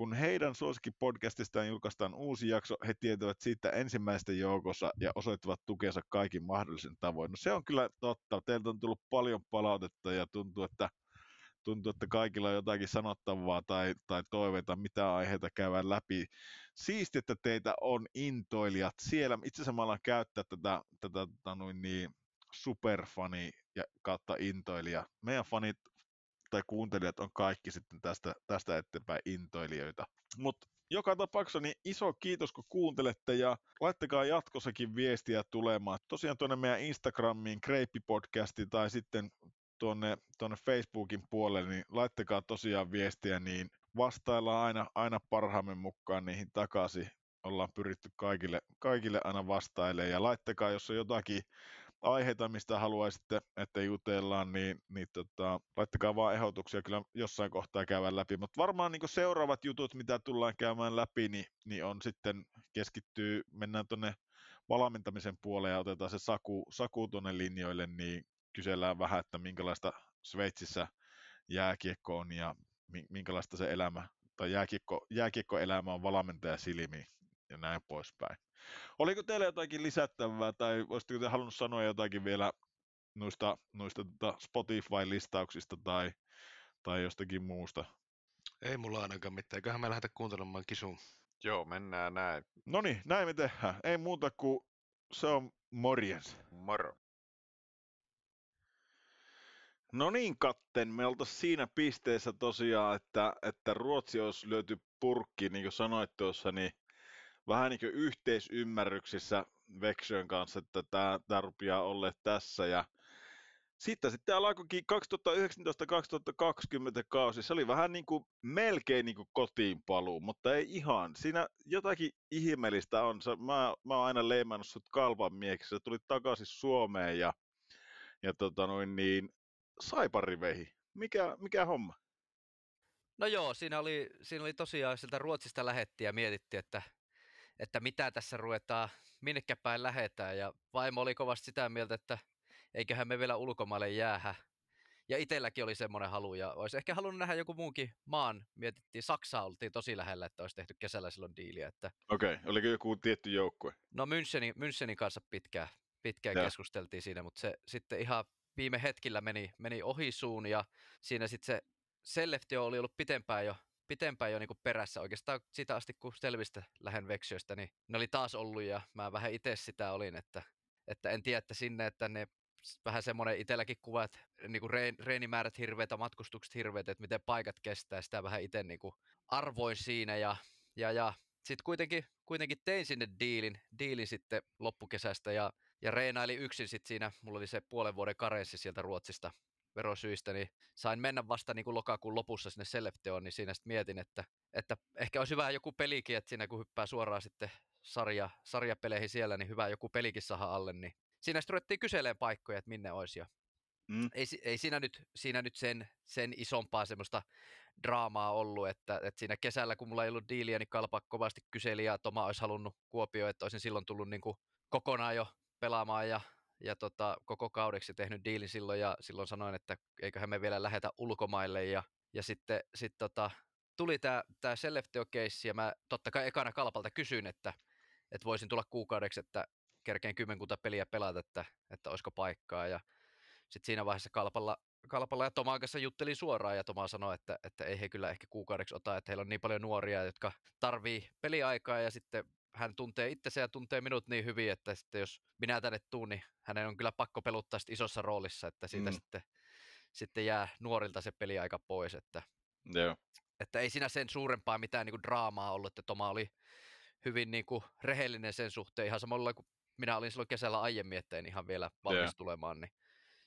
kun heidän suosikkipodcastistaan julkaistaan uusi jakso, he tietävät siitä ensimmäistä joukossa ja osoittavat tukensa kaikin mahdollisen tavoin. No se on kyllä totta. Teiltä on tullut paljon palautetta ja tuntuu, että tuntuu, että kaikilla on jotakin sanottavaa tai, tai toiveita, mitä aiheita käydään läpi. Siisti, että teitä on intoilijat siellä. Itse asiassa mä käyttää tätä, tätä tätä noin niin, superfani ja kautta intoilija. Meidän fanit tai kuuntelijat on kaikki sitten tästä, tästä eteenpäin intoilijoita. Mutta joka tapauksessa niin iso kiitos, kun kuuntelette ja laittakaa jatkossakin viestiä tulemaan. Tosiaan tuonne meidän Instagramiin, Kreippipodcasti tai sitten tuonne, tuonne Facebookin puolelle, niin laittakaa tosiaan viestiä, niin vastaillaan aina, aina parhaamme mukaan niihin takaisin. Ollaan pyritty kaikille, kaikille aina vastailemaan ja laittakaa, jos on jotakin aiheita, mistä haluaisitte, että jutellaan, niin, niin tota, laittakaa vaan ehdotuksia, kyllä jossain kohtaa käydään läpi. Mutta varmaan niin seuraavat jutut, mitä tullaan käymään läpi, niin, niin on sitten keskittyy, mennään tuonne valmentamisen puoleen ja otetaan se Saku, Saku tuonne linjoille, niin kysellään vähän, että minkälaista Sveitsissä jääkiekko on ja minkälaista se elämä tai jääkiekko, jääkiekkoelämä on valmentaja silmiin ja näin poispäin. Oliko teillä jotakin lisättävää tai olisitteko te halunnut sanoa jotakin vielä noista, noista tota Spotify-listauksista tai, tai jostakin muusta? Ei mulla ainakaan mitään. Eiköhän me lähdetä kuuntelemaan kisuun. Joo, mennään näin. No niin, näin me tehdään. Ei muuta kuin se on morjens. Moro. No niin, Katten, me oltaisiin siinä pisteessä tosiaan, että, että Ruotsi olisi löyty purkki, niin kuin sanoit tuossa, niin vähän niin kuin yhteisymmärryksissä Veksön kanssa, että tämä, tämä rupeaa olleet tässä. Ja sitten sitten alkoikin 2019-2020 kausi. Se oli vähän niin kuin melkein niin kuin kotiin paluu, mutta ei ihan. Siinä jotakin ihmeellistä on. Mä, mä oon aina leimannut sut kalpan mieksi. Se tuli takaisin Suomeen ja, ja tota noin niin, saipariveihin. Mikä, mikä homma? No joo, siinä oli, siinä oli tosiaan sieltä Ruotsista lähetti ja mietittiin, että että mitä tässä ruvetaan, minnekä päin lähetään. Ja vaimo oli kovasti sitä mieltä, että eiköhän me vielä ulkomaille jäähä. Ja itselläkin oli semmoinen halu, ja olisi ehkä halunnut nähdä joku muunkin maan. Mietittiin, Saksaa oltiin tosi lähellä, että olisi tehty kesällä silloin diiliä. Että... Okei, okay. oliko joku tietty joukkue? No Münchenin, Münchenin kanssa pitkään, pitkään keskusteltiin siinä, mutta se sitten ihan viime hetkillä meni, meni ohi suun, ja siinä sitten se Selleftio oli ollut pitempään jo pitempään jo niin perässä. Oikeastaan sitä asti, kun selvistä lähden Veksiöstä, niin ne oli taas ollut ja mä vähän itse sitä olin, että, että en tiedä, että sinne, että ne vähän semmoinen itselläkin kuva, että niin kuin reenimäärät hirveitä, matkustukset hirveitä, että miten paikat kestää, sitä vähän itse niin kuin arvoin siinä ja, ja, ja sitten kuitenkin, kuitenkin tein sinne diilin, diilin sitten loppukesästä ja, ja reenailin yksin sitten siinä, mulla oli se puolen vuoden karenssi sieltä Ruotsista verosyistä, niin sain mennä vasta niin kuin lokakuun lopussa sinne Selefteoon, niin siinä sitten mietin, että, että ehkä olisi hyvä joku pelikin, että siinä kun hyppää suoraan sitten sarja, sarjapeleihin siellä, niin hyvä joku pelikin saada alle, niin siinä sitten ruvettiin kyselemään paikkoja, että minne olisi ja Mm. Ei, ei siinä nyt, siinä nyt sen, sen isompaa semmoista draamaa ollut, että, että siinä kesällä, kun mulla ei ollut diiliä, niin Kalpa kovasti kyseli ja Toma olisi halunnut Kuopio, että olisin silloin tullut niin kuin kokonaan jo pelaamaan ja ja tota, koko kaudeksi tehnyt diilin silloin ja silloin sanoin, että eiköhän me vielä lähetä ulkomaille ja, ja sitten sit tota, tuli tämä tää Sellefteo-keissi ja mä totta kai ekana kalpalta kysyin, että, että voisin tulla kuukaudeksi, että kerkeen kymmenkunta peliä pelata, että, että olisiko paikkaa ja sitten siinä vaiheessa kalpalla, kalpalla ja Tomaan kanssa juttelin suoraan ja Toma sanoi, että, että ei he kyllä ehkä kuukaudeksi ota, että heillä on niin paljon nuoria, jotka tarvii peliaikaa ja sitten hän tuntee itsensä ja tuntee minut niin hyvin, että sitten jos minä tänne tuun, niin hänen on kyllä pakko peluttaa isossa roolissa, että siitä mm. sitten, sitten jää nuorilta se peliaika pois, että, Joo. että ei siinä sen suurempaa mitään niin kuin draamaa ollut, että Toma oli hyvin niin kuin rehellinen sen suhteen, ihan samalla kuin minä olin silloin kesällä aiemmin, että en ihan vielä valmis yeah. tulemaan, niin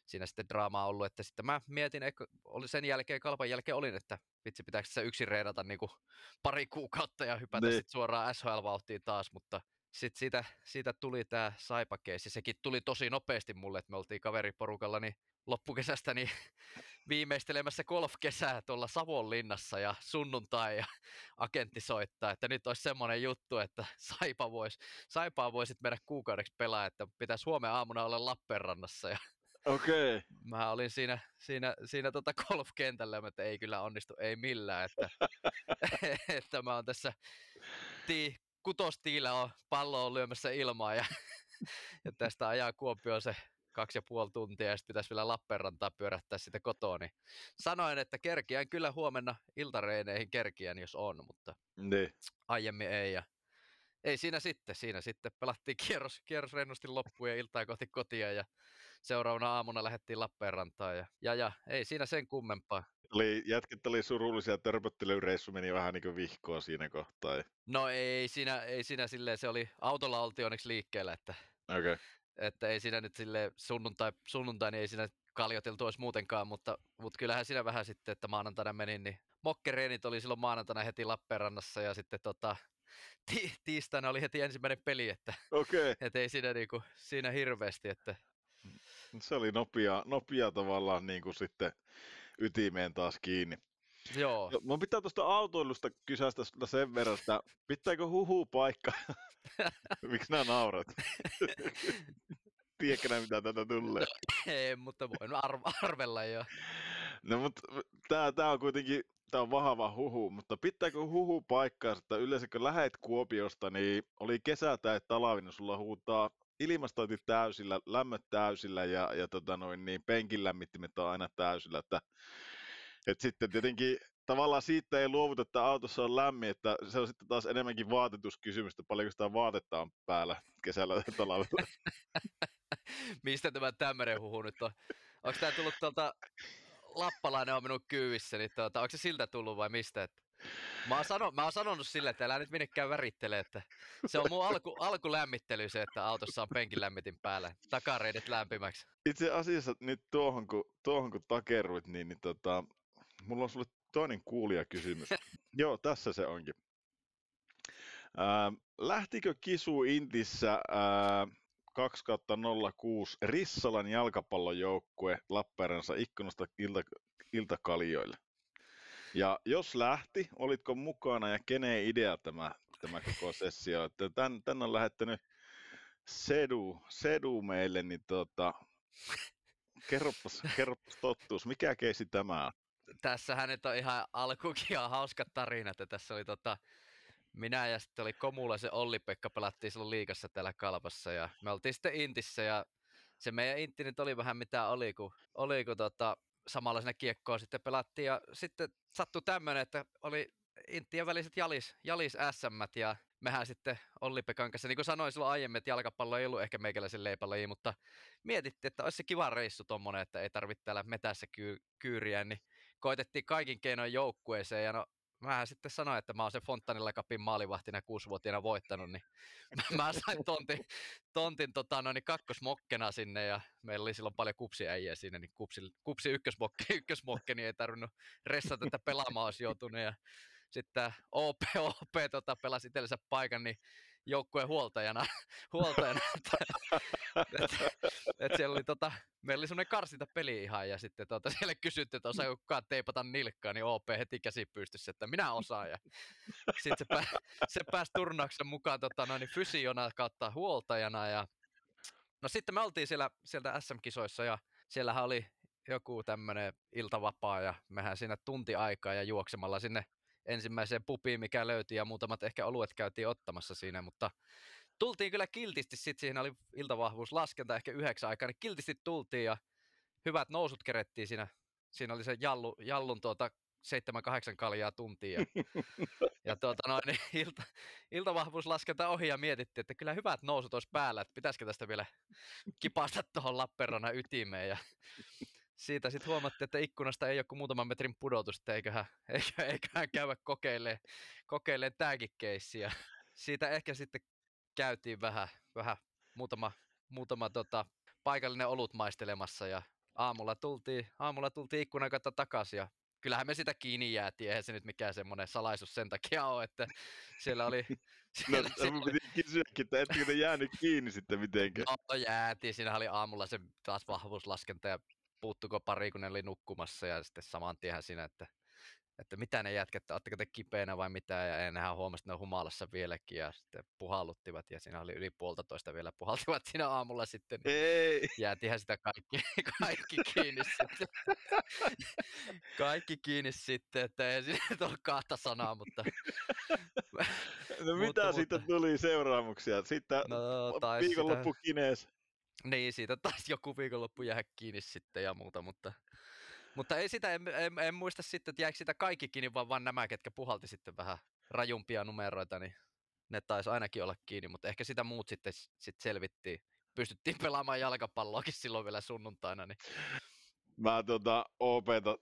siinä sitten draamaa ollut, että sitten mä mietin, että oli sen jälkeen, kalpan jälkeen olin, että vitsi pitääkö se yksin reenata niin kuin pari kuukautta ja hypätä niin. sitten suoraan SHL-vauhtiin taas, mutta sitten siitä, siitä tuli tämä saipakeissi. Sekin tuli tosi nopeasti mulle, että me oltiin kaveriporukalla niin loppukesästä niin viimeistelemässä golfkesää tuolla Savonlinnassa ja sunnuntai ja agentti soittaa, että nyt olisi semmoinen juttu, että Saipa vois, Saipaa voisit mennä kuukaudeksi pelaa, että pitäisi huomenna aamuna olla Lappeenrannassa ja Okei. Okay. Mä olin siinä, siinä, siinä tota golfkentällä, että ei kyllä onnistu, ei millään, että, että mä oon tässä tii, kutostiillä on pallo on lyömässä ilmaa ja, ja tästä ajaa Kuopio se kaksi ja puoli tuntia ja sitten pitäisi vielä Lappeenrantaa pyörähtää sitä kotoa, niin sanoin, että kerkiän kyllä huomenna iltareineihin kerkiän, jos on, mutta ne. aiemmin ei. Ja ei siinä sitten, siinä sitten pelattiin kierros, kierros rennosti loppuun ja iltaa kohti kotia ja seuraavana aamuna lähdettiin Lappeenrantaan ja, ja, ja ei siinä sen kummempaa. Oli, jätket oli surullisia, törpöttelyreissu meni vähän niin kuin vihkoa siinä kohtaa. No ei siinä, ei siinä silleen, se oli, autolla oltiin onneksi liikkeellä, että, Okay. että ei siinä nyt sille sunnuntai, sunnuntai niin ei siinä kaljoteltu olisi muutenkaan, mutta, mutta kyllähän siinä vähän sitten, että maanantaina menin, niin mokkereenit oli silloin maanantaina heti Lappeenrannassa ja sitten tota, ti- tiistaina oli heti ensimmäinen peli, että okay. et ei siinä, niinku, siinä hirveästi, että se oli nopea, nopea tavallaan niin kuin sitten ytimeen taas kiinni. joo, No, mun pitää tuosta autoilusta kysästä sen verran, että pitääkö huhu paikka? Miksi nämä naurat? Tiedätkö nää, mitä tätä tulee? ei, mutta voin arv- arvella jo. No mutta tää, tää on kuitenkin, tää on vahva huhu, mutta pitääkö huhu paikkaa, että yleensä kun lähet Kuopiosta, niin oli kesä tai talvi, niin sulla huutaa ilmastointi täysillä, lämmöt täysillä ja, ja tota noin, niin penkin lämmittimet on aina täysillä, että, että sitten tietenkin tavallaan siitä ei luovuta, että autossa on lämmin, että se on sitten taas enemmänkin vaatetuskysymys, että paljonko sitä vaatetta on päällä kesällä talvella. Mistä tämä tämmöinen huhu nyt on? Onko tämä tullut tuolta Lappalainen on minun kyyvissä, niin tuota, onko se siltä tullut vai mistä? Että Mä oon, sano, mä oon sanonut sille, että älä nyt minnekään värittele, että se on mun alku, alkulämmittely se, että autossa on penkin lämmitin päällä, takareidet lämpimäksi. Itse asiassa nyt tuohon kun, tuohon kun takerruit, niin, niin tota, mulla on sulle toinen kuulijakysymys. Joo, tässä se onkin. Ää, lähtikö Kisu Intissä ää, 2 06 Rissalan jalkapallojoukkue Lappeenrannassa ikkunasta ilta, iltakaljoille? Ja jos lähti, olitko mukana ja kenen idea tämä, tämä koko sessio? Että tän, tän on lähettänyt Sedu, Sedu meille, niin tota, kerropas, kerropas tottuus, mikä keisi tämä on? Tässähän nyt on ihan alkukin ihan hauska tarina, että tässä oli tota, minä ja sitten oli Komula se Olli-Pekka, pelattiin silloin liikassa täällä Kalpassa ja me oltiin sitten Intissä ja se meidän Intti nyt oli vähän mitä oli, kun, oli, kun tota, samalla siinä kiekkoa sitten pelattiin ja sitten sattui tämmöinen, että oli Inttien väliset jalis, jalis SM ja mehän sitten Olli-Pekan kanssa, niin kuin sanoin silloin aiemmin, että jalkapallo ei ollut ehkä meikäläisen leipälaji, mutta mietittiin, että olisi se kiva reissu tommonen, että ei tarvitse täällä metässä kyy, kyyriä, niin koitettiin kaikin keinoin joukkueeseen ja no mähän sitten sanoin, että mä oon se Fontanilla Cupin maalivahtina kuusivuotiaana voittanut, niin mä sain tontin, tontin tota, noin, niin kakkosmokkena sinne ja meillä oli silloin paljon kupsiäjiä siinä, niin kupsi, kupsi ykkösmokke, ykkösmokke, niin ei tarvinnut ressata tätä pelaamaan olisi joutunut ja sitten OP, OP tota, pelasi itsellensä paikan, niin joukkueen huoltajana, huoltajana että, että siellä oli tota, meillä oli semmoinen karsinta peli ihan ja sitten tota, siellä kysyttiin, että osaako kukaan teipata nilkkaa, niin OP heti käsi pystyssä, että minä osaan. Ja sitten se, pää, se pääsi turnauksen mukaan tota, noin, fysiona kautta huoltajana ja no sitten me oltiin siellä, sieltä SM-kisoissa ja siellähän oli joku tämmöinen iltavapaa ja mehän siinä tunti aikaa ja juoksemalla sinne ensimmäiseen pupiin, mikä löytyi ja muutamat ehkä oluet käytiin ottamassa siinä, mutta tultiin kyllä kiltisti, sitten siinä oli iltavahvuuslaskenta ehkä yhdeksän aikaa, niin kiltisti tultiin ja hyvät nousut kerettiin siinä. Siinä oli se jallu, jallun tuota 7-8 kaljaa tuntia. Ja, ja tuota noin, niin ilta, iltavahvuuslaskenta ohi ja mietittiin, että kyllä hyvät nousut olisi päällä, että pitäisikö tästä vielä kipasta tuohon Lappeenrannan ytimeen. Ja siitä sitten huomattiin, että ikkunasta ei ole kuin muutaman metrin pudotus, että eiköhän, eiköhän, eiköhän käydä kokeilemaan, kokeilemaan tämäkin keissi. Ja siitä ehkä sitten käytiin vähän, vähän muutama, muutama tota, paikallinen olut maistelemassa ja aamulla tultiin, aamulla tultiin ikkunan kautta takaisin ja kyllähän me sitä kiinni jäätiin, eihän se nyt mikään semmoinen salaisuus sen takia ole, että siellä oli... Siellä, no, siellä piti kysyäkin, että ettekö te jäänyt kiinni sitten mitenkään? No jäätiin, siinä oli aamulla se taas vahvuuslaskenta ja puuttuko pari, kun ne oli nukkumassa ja sitten saman tien siinä, että, että mitä ne jätkät, ootteko te kipeänä vai mitä, ja nehän huomasi, että ne on humalassa vieläkin, ja sitten puhalluttivat, ja siinä oli yli puolitoista vielä puhaltivat siinä aamulla sitten, niin Ei. jäätihän sitä kaikki, kaikki kiinni sitten. kaikki kiinni sitten, että ei siinä tullut kahta sanaa, mutta... No mitä Mutta- siitä mutta- tuli seuraamuksia? Sitten No, viikonloppu kinees. Niin, siitä taisi joku viikonloppu jää kiinni sitten ja muuta, mutta, mutta ei sitä, en, en, en muista sitten, että jäikö sitä kaikki kiinni, vaan, vaan nämä, ketkä puhalti sitten vähän rajumpia numeroita, niin ne taisi ainakin olla kiinni, mutta ehkä sitä muut sitten sit selvittiin. Pystyttiin pelaamaan jalkapalloakin silloin vielä sunnuntaina. Niin... Mä tota, OPta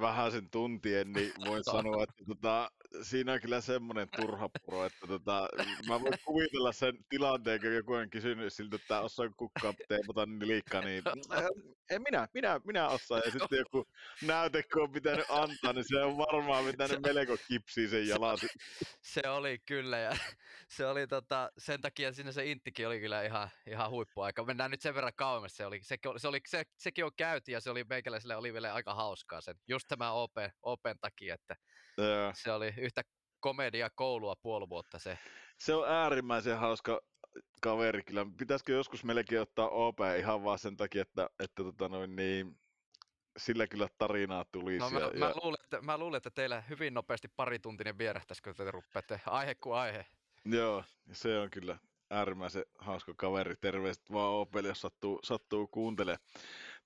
vähän sen tuntien, niin voin sanoa, että tota, siinä on kyllä semmoinen turha puro, että tota, mä voin kuvitella sen tilanteen, kun joku on kysynyt siltä, että osaa kukkaa teepata niin liikaa, niin en minä, minä, minä osaan. Ja sitten joku näyte, kun on pitänyt antaa, niin se on varmaan pitänyt melko kipsiä sen jalan. Se oli kyllä, ja se oli tota, sen takia siinä se inttikin oli kyllä ihan, ihan huippuaika. Mennään nyt sen verran kauemmas, se oli, se, se oli, se, sekin on käyty, ja se oli meikäläiselle oli vielä aika hauskaa sen, just tämä OP, OPn takia, että Joo. se oli yhtä komedia koulua puoli vuotta se. Se on äärimmäisen hauska kaveri kyllä. Pitäisikö joskus melkein ottaa OP ihan vaan sen takia, että, että tota noin niin, sillä kyllä tarinaa tulisi. No, mä, ja, mä, luulen, että, mä luulen, että teillä hyvin nopeasti parituntinen vierähtäisi, kun te rupeatte aihe kuin aihe. Joo, se on kyllä äärimmäisen hauska kaveri. Terveiset vaan Opel, jos sattuu, sattuu kuuntelemaan.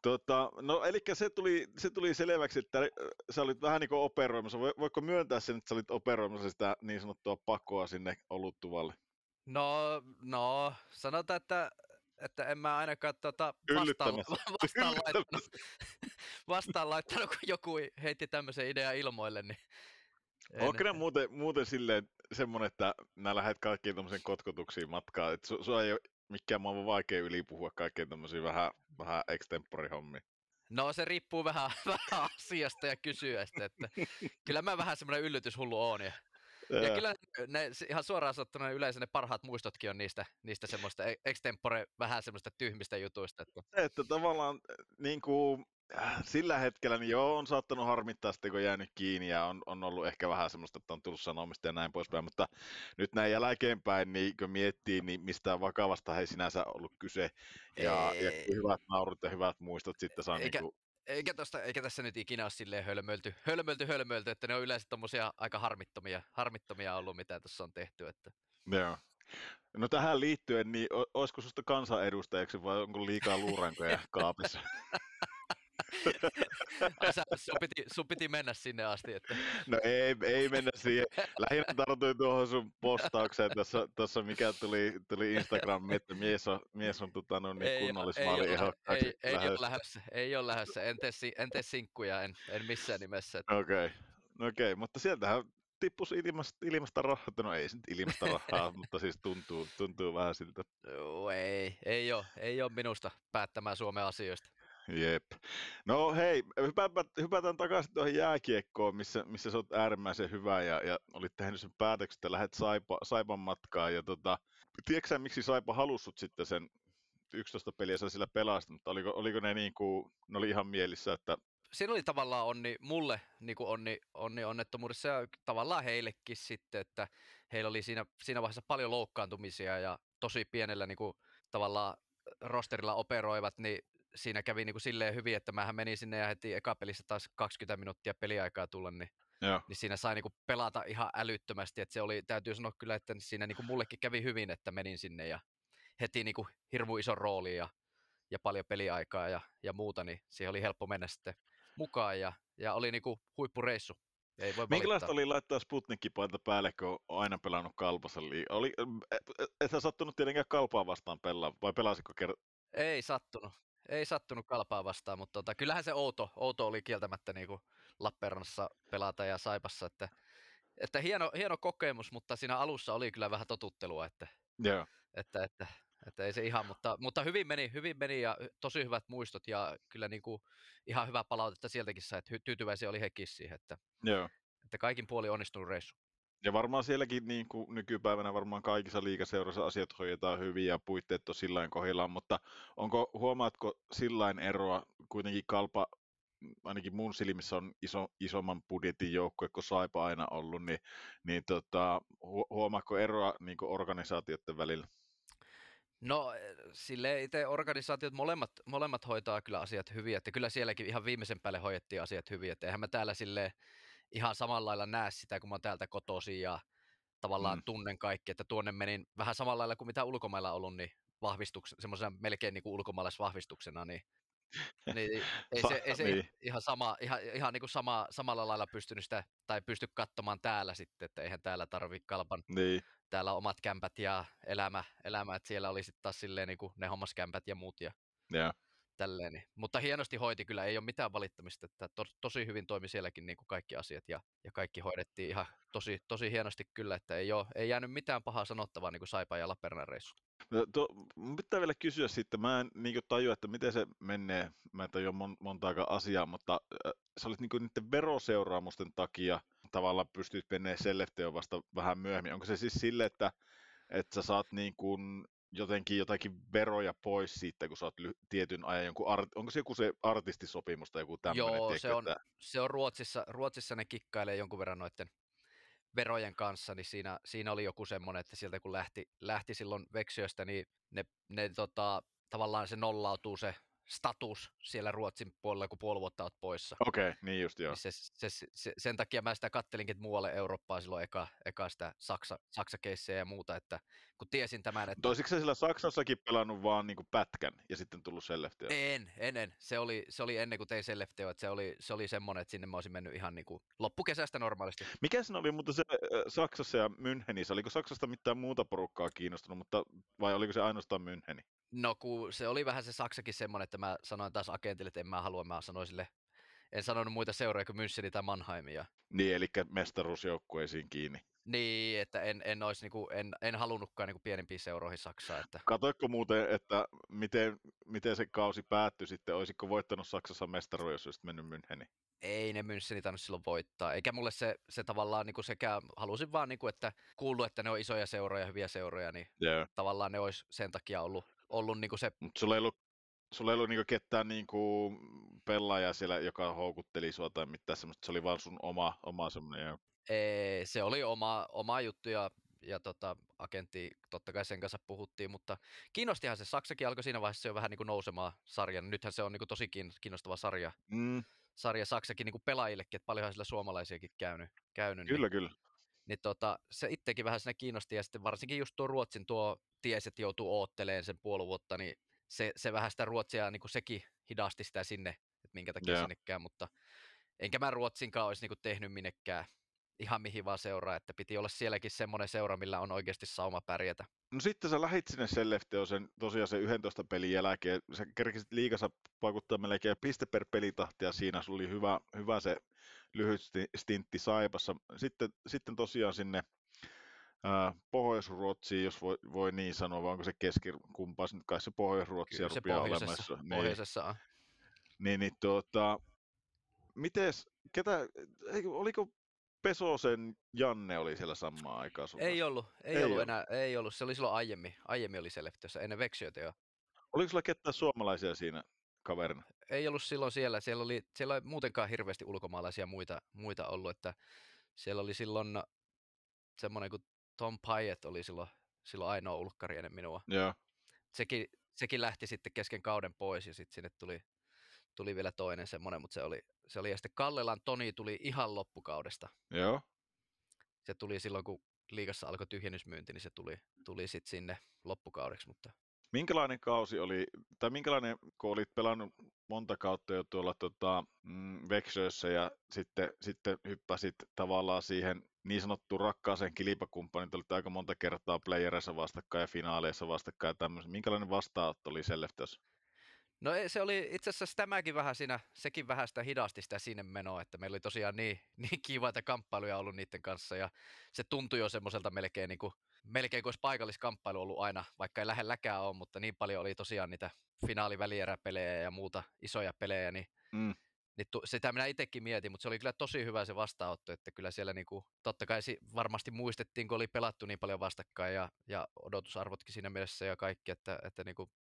Tota, no eli se tuli, se tuli selväksi, että äh, sä olit vähän niin kuin operoimassa. Voiko myöntää sen, että sä olit operoimassa sitä niin sanottua pakoa sinne oluttuvalle? No, no, sanotaan, että, että en mä ainakaan tota vastaan, vastaan, laittanut, vastaan laittanut, kun joku heitti tämmöisen idean ilmoille, niin Onko ne muuten, muuten silleen semmoinen, että nää lähdet kaikkiin tämmöisiin kotkotuksiin matkaan, että su, sua ei ole mikään maailman vaikea ylipuhua kaikkeen tämmöisiä vähän, vähän extempori-hommia? No se riippuu vähän, vähän asiasta ja kysyästä, että kyllä mä vähän semmoinen yllytyshullu oon. Ja, ja kyllä ne, ihan suoraan sanottuna yleensä ne parhaat muistotkin on niistä, niistä semmoista e-, extempore vähän semmoista tyhmistä jutuista. Että, että tavallaan niin kuin, sillä hetkellä niin joo, on saattanut harmittaa sitten, kun jäänyt kiinni ja on, on ollut ehkä vähän semmoista, että on tullut sanomista ja näin poispäin, mutta nyt näin jälkeenpäin, niin kun miettii, niin mistään vakavasta ei sinänsä ollut kyse ja, ja hyvät naurut ja hyvät muistot sitten saa eikä, niin kuin... eikä, tosta, eikä tässä nyt ikinä ole silleen hölmölty, hölmölty, hölmölty, että ne on yleensä tommosia aika harmittomia, harmittomia ollut, mitä tuossa on tehty. Että... Joo. No tähän liittyen, niin olisiko sinusta kansanedustajaksi vai onko liikaa luurankoja kaapissa? Sä, sun, piti, sun piti mennä sinne asti. Että... No ei, ei mennä siihen. Lähinnä tartuin tuohon sun postaukseen tuossa, tuossa mikä tuli, tuli Instagram, että mies on, mies on tota, no, niin kunnallismaali ei, ei, ei, ei, ole lähdössä, ei ole lähdössä. En tee, en tee sinkkuja, en, en missään nimessä. Okei, okay. no okay. mutta sieltähän tippuisi ilmasta, ilmasta rahaa, no ei se ilmasta rahaa, mutta siis tuntuu, tuntuu vähän siltä. Joo, ei, ei ole, ei ole minusta päättämään Suomen asioista. Jep. No hei, hypätään, takaisin tuohon jääkiekkoon, missä, missä sä oot äärimmäisen hyvä ja, ja olit tehnyt sen päätöksen, että lähdet Saipa, Saipan matkaan. Ja tota, tiedätkö miksi Saipa halussut sitten sen 11 peliä sä sillä pelasit, mutta oliko, oliko ne niin kuin, ne oli ihan mielissä, että siinä oli tavallaan onni mulle niin kuin onni, onni onnettomuudessa ja tavallaan heillekin sitten, että heillä oli siinä, siinä vaiheessa paljon loukkaantumisia ja tosi pienellä niin kuin, tavallaan rosterilla operoivat, niin siinä kävi niin kuin silleen hyvin, että mähän menin sinne ja heti eka pelissä taas 20 minuuttia peliaikaa tulla, niin, Joo. niin siinä sai niin kuin pelata ihan älyttömästi, että se oli, täytyy sanoa kyllä, että siinä niin kuin mullekin kävi hyvin, että menin sinne ja heti niin kuin hirmu iso rooli ja, ja paljon peliaikaa ja, ja muuta, niin siihen oli helppo mennä sitten mukaan ja, ja oli niin kuin huippureissu. Ei voi Minkälaista oli laittaa Sputnik-paita päälle, kun on aina pelannut kalpassa? Oli, et, et, et sä sattunut tietenkään kalpaa vastaan pelaa, vai pelasiko kert- Ei sattunut ei sattunut kalpaa vastaan, mutta tota, kyllähän se outo, outo oli kieltämättä niin kuin Lappeenrannassa pelata ja Saipassa, että, että hieno, hieno kokemus, mutta siinä alussa oli kyllä vähän totuttelua, että, yeah. että, että, että ei se ihan, mutta, mutta hyvin, meni, hyvin meni ja tosi hyvät muistot ja kyllä niin kuin ihan hyvä palautetta sieltäkin sai, että tyytyväisiä oli hekin siihen, että, yeah. että kaikin puoli onnistunut reissu. Ja varmaan sielläkin niin kuin nykypäivänä varmaan kaikissa liikaseurassa asiat hoidetaan hyvin ja puitteet on sillä kohdillaan, mutta onko, huomaatko sillä eroa kuitenkin kalpa, ainakin mun silmissä on iso, isomman budjetin joukkue kuin Saipa aina ollut, niin, niin tota, huomaatko eroa niin organisaatioiden välillä? No sille itse organisaatiot molemmat, molemmat hoitaa kyllä asiat hyvin, että kyllä sielläkin ihan viimeisen päälle hoidettiin asiat hyvin, että eihän mä täällä silleen ihan samalla lailla näe sitä, kun mä oon täältä kotoisin ja tavallaan mm. tunnen kaikki, että tuonne menin vähän samalla lailla kuin mitä ulkomailla ollut, niin vahvistuksena, semmoisena melkein niin kuin ulkomaalaisvahvistuksena, niin, niin ei se, ei se niin. ihan, sama, ihan, ihan niin kuin sama, samalla lailla pystynyt sitä, tai pysty katsomaan täällä sitten, että eihän täällä tarvi kalpan, niin. täällä omat kämpät ja elämä, elämä että siellä oli sitten taas silleen niin kuin ne hommaskämpät ja muut ja Joo. Tälleen. niin. Mutta hienosti hoiti kyllä, ei ole mitään valittamista, että to, tosi hyvin toimi sielläkin niin kuin kaikki asiat ja, ja kaikki hoidettiin ihan tosi, tosi hienosti kyllä, että ei, ole, ei jäänyt mitään pahaa sanottavaa niin kuin Saipa ja Lappeenrannan reissut. No, to, mun pitää vielä kysyä sitten, mä en niin tajua, että miten se menee, mä en tajua mon, montaakaan asiaa, mutta äh, sä olit niin niiden veroseuraamusten takia tavallaan pystyt menee Sellefteon vasta vähän myöhemmin. Onko se siis sille, että, että sä saat niin kuin jotenkin jotakin veroja pois siitä, kun sä oot ly- tietyn ajan jonkun, art- onko se joku se artistisopimus tai joku tämmöinen? Joo, tiedätkö, se on, että... se on Ruotsissa, Ruotsissa ne kikkailee jonkun verran noiden verojen kanssa, niin siinä, siinä oli joku semmoinen, että sieltä kun lähti, lähti silloin Veksiöstä, niin ne, ne tota, tavallaan se nollautuu se status siellä Ruotsin puolella, kun puoli vuotta olet poissa. Okei, okay, niin just joo. Niin se, se, se, sen takia mä sitä kattelinkin muualle Eurooppaan silloin eka, eka sitä Saksa, saksa ja muuta, että kun tiesin tämän, että... Toisiko sillä Saksassakin pelannut vaan niin pätkän ja sitten tullut Sellefteo? En, en, en. Se oli, se oli ennen kuin tein Sellefteo, että se oli, se oli semmoinen, että sinne mä olisin mennyt ihan niin kuin loppukesästä normaalisti. Mikä se oli mutta se Saksassa ja Münchenissä? Oliko Saksasta mitään muuta porukkaa kiinnostunut, mutta vai oliko se ainoastaan Müncheni? No kun se oli vähän se Saksakin semmoinen, että mä sanoin taas agentille, että en mä halua, mä sanoin sille, en sanonut muita seuroja kuin Müncheni tai Mannheimia. Niin, eli mestaruusjoukkueisiin kiinni. Niin, että en, en, olisi, niin kuin, en, en halunnutkaan niin kuin pienempiin seuroihin Saksaa. Että... Katoitko muuten, että miten, miten se kausi päättyi sitten? Olisiko voittanut Saksassa mestaruus, jos olisit mennyt Müncheni? Ei ne Müncheni tainnut silloin voittaa. Eikä mulle se, se tavallaan niin kuin sekä, halusin vaan, niin kuin, että kuullut, että ne on isoja seuroja, hyviä seuroja, niin yeah. tavallaan ne olisi sen takia ollut ollut niinku se... Mutta sulla ei ollut, sulla ei ollut niinku ketään niinku pelaajaa siellä, joka houkutteli sua tai mitään semmoista, se oli vaan sun oma, oma semmoinen... Ei, se oli oma, oma juttu ja, ja tota, agentti, totta kai sen kanssa puhuttiin, mutta kiinnostihan se, Saksakin alkoi siinä vaiheessa jo vähän niin kuin nousemaan sarjan, nythän se on niin kuin tosi kiinnostava sarja, mm. sarja Saksakin niin kuin pelaajillekin, että paljonhan sillä suomalaisiakin käynyt. käynyt kyllä, niin, kyllä. Niin tota, se itsekin vähän siinä kiinnosti ja sitten varsinkin just tuo Ruotsin tuo ties, että joutuu ootteleen sen puoli vuotta, niin se, se vähän sitä Ruotsia, niin kuin sekin hidasti sitä sinne, että minkä takia yeah. sinnekään, mutta enkä mä Ruotsinkaan olisi niin kuin tehnyt minnekään ihan mihin vaan seuraa, että piti olla sielläkin semmoinen seura, millä on oikeasti sauma pärjätä. No sitten sä lähit sinne Sellefteo sen tosiaan sen 11 pelin jälkeen, sä kerkisit liikassa vaikuttaa melkein piste per pelitahti ja siinä sulla oli hyvä, hyvä se lyhyt stintti Saipassa. Sitten, sitten tosiaan sinne Pohjois-Ruotsiin, jos voi, voi niin sanoa, vai onko se keski, kumpaa nyt kai se Pohjois-Ruotsia se rupeaa olemassa. Niin, pohjoisessa on. Niin, niin tuota, mites, ketä, oliko Pesosen Janne oli siellä samaan aikaan Ei ollut, ei, ei ollut, ollut enää, ei ollut, se oli silloin aiemmin, aiemmin oli Seleftössä, ennen Veksiötä jo. Oliko sulla ketään suomalaisia siinä kaverina? Ei ollut silloin siellä, siellä oli, siellä oli muutenkaan hirveästi ulkomaalaisia muita, muita ollut, että siellä oli silloin semmoinen kuin Tom Pyatt oli silloin, silloin ainoa ulkkari ennen minua. Joo. Sekin, sekin lähti sitten kesken kauden pois ja sitten sinne tuli, tuli vielä toinen semmoinen, mutta se oli, se oli ja sitten Kallelan Toni tuli ihan loppukaudesta. Joo. Se tuli silloin, kun liigassa alkoi tyhjennysmyynti, niin se tuli, tuli sitten sinne loppukaudeksi, mutta Minkälainen kausi oli, tai minkälainen, kun olit pelannut monta kautta jo tuolla tota, mm, Veksössä ja sitten, sitten hyppäsit tavallaan siihen niin sanottuun rakkaaseen kilpakumppaniin, olit aika monta kertaa playereissa vastakkain ja finaaleissa vastakkain ja tämmöisen. Minkälainen vastaanotto oli Selleftössä? No se oli itse asiassa tämäkin vähän siinä, sekin vähän sitä hidasti sitä sinne menoa, että meillä oli tosiaan niin, niin kivaita kamppailuja ollut niiden kanssa ja se tuntui jo semmoiselta melkein niin kuin melkein kuin olisi paikalliskamppailu ollut aina, vaikka ei lähelläkään ole, mutta niin paljon oli tosiaan niitä finaalivälieräpelejä ja muuta isoja pelejä, niin, mm. niin tu, sitä minä itsekin mietin, mutta se oli kyllä tosi hyvä se vastaanotto, että kyllä siellä niinku, totta kai varmasti muistettiin, kun oli pelattu niin paljon vastakkain ja, ja odotusarvotkin siinä mielessä ja kaikki, että, että niinku,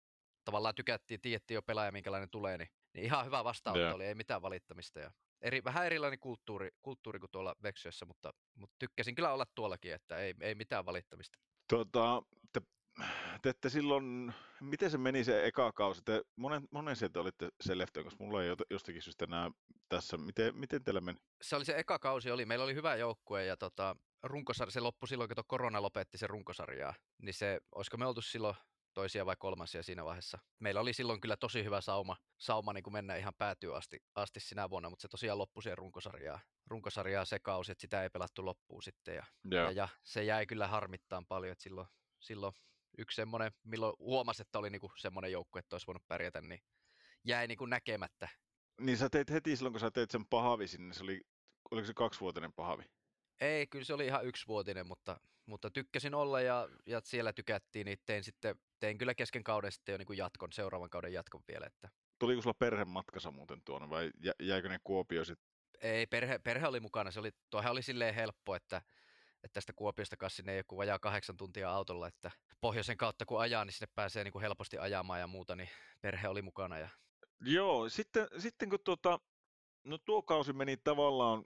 tavallaan tykättiin, tiedettiin jo pelaaja, minkälainen tulee, niin, niin ihan hyvä vastaanotto yeah. oli, ei mitään valittamista. Ja eri, vähän erilainen kulttuuri, kulttuuri kuin tuolla Veksiössä, mutta, mutta tykkäsin kyllä olla tuollakin, että ei, ei mitään valittamista. Tuota, te, te ette silloin, miten se meni se eka kausi? Te monen, monen sieltä olitte se leftoon, koska mulla ei jostakin syystä enää tässä. Miten, miten teillä meni? Se oli se eka kausi, oli. meillä oli hyvä joukkue ja tota, runkosarja, se loppui silloin, kun korona lopetti sen runkosarjaa. Niin se, olisiko me oltu silloin toisia vai kolmansia siinä vaiheessa. Meillä oli silloin kyllä tosi hyvä sauma, sauma niin kuin mennä ihan päätyä asti, asti sinä vuonna, mutta se tosiaan loppui siihen runkosarjaa, runkosarjaa se kausi, että sitä ei pelattu loppuun sitten. Ja, ja, ja, se jäi kyllä harmittaan paljon, että silloin, silloin yksi semmoinen, milloin huomasi, että oli niin kuin semmoinen joukku, että olisi voinut pärjätä, niin jäi niin kuin näkemättä. Niin sä teit heti silloin, kun sä teit sen pahavi sinne, se oli, oliko se kaksivuotinen pahavi? Ei, kyllä se oli ihan yksivuotinen, mutta, mutta tykkäsin olla ja, ja siellä tykättiin, niin tein, sitten, tein kyllä kesken kauden sitten jo niin kuin jatkon, seuraavan kauden jatkon vielä. Että... Tuliko sulla perhe matkassa muuten tuonne vai jä, jäikö ne Kuopio sitten? Ei, perhe, perhe oli mukana. Se oli, tuohan oli silleen helppo, että, että tästä Kuopiosta kanssa sinne joku vajaa kahdeksan tuntia autolla, että pohjoisen kautta kun ajaa, niin sinne pääsee niin kuin helposti ajamaan ja muuta, niin perhe oli mukana. Ja... Joo, sitten, sitten kun tuota, no tuo kausi meni tavallaan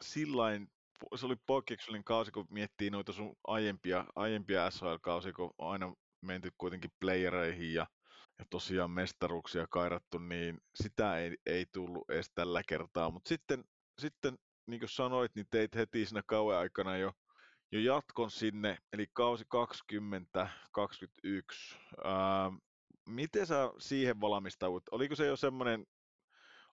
sillain se oli poikkeuksellinen kausi, kun miettii noita sun aiempia, aiempia SHL-kausia, kun on aina menty kuitenkin playereihin ja, ja tosiaan mestaruuksia kairattu, niin sitä ei, ei tullut edes tällä kertaa. Mutta sitten, sitten, niin kuin sanoit, niin teit heti siinä kauan aikana jo, jo jatkon sinne, eli kausi 2021. Ää, miten sä siihen valmistaudut? Oliko se jo semmoinen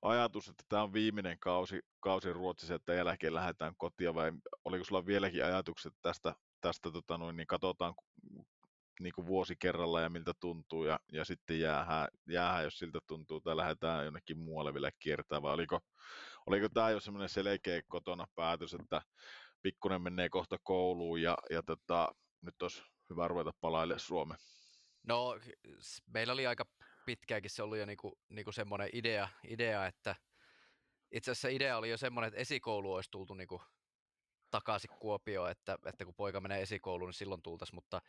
ajatus, että tämä on viimeinen kausi, kausi Ruotsissa, että jälkeen lähdetään kotia, vai oliko sulla vieläkin ajatukset tästä, tästä tota noin, niin katsotaan niin kuin vuosi kerralla ja miltä tuntuu, ja, ja sitten jäähän, jäähän, jos siltä tuntuu, tai lähdetään jonnekin muualle vielä kiertämään, vai oliko, oliko tämä jo semmoinen selkeä kotona päätös, että pikkunen menee kohta kouluun, ja, ja tota, nyt olisi hyvä ruveta palaille Suomeen? No, meillä oli aika pitkäänkin se ollut jo niinku, niinku semmoinen idea, idea, että itse asiassa idea oli jo semmoinen, että esikoulu olisi tultu niinku takaisin Kuopioon, että, että kun poika menee esikouluun, niin silloin tultaisiin, mutta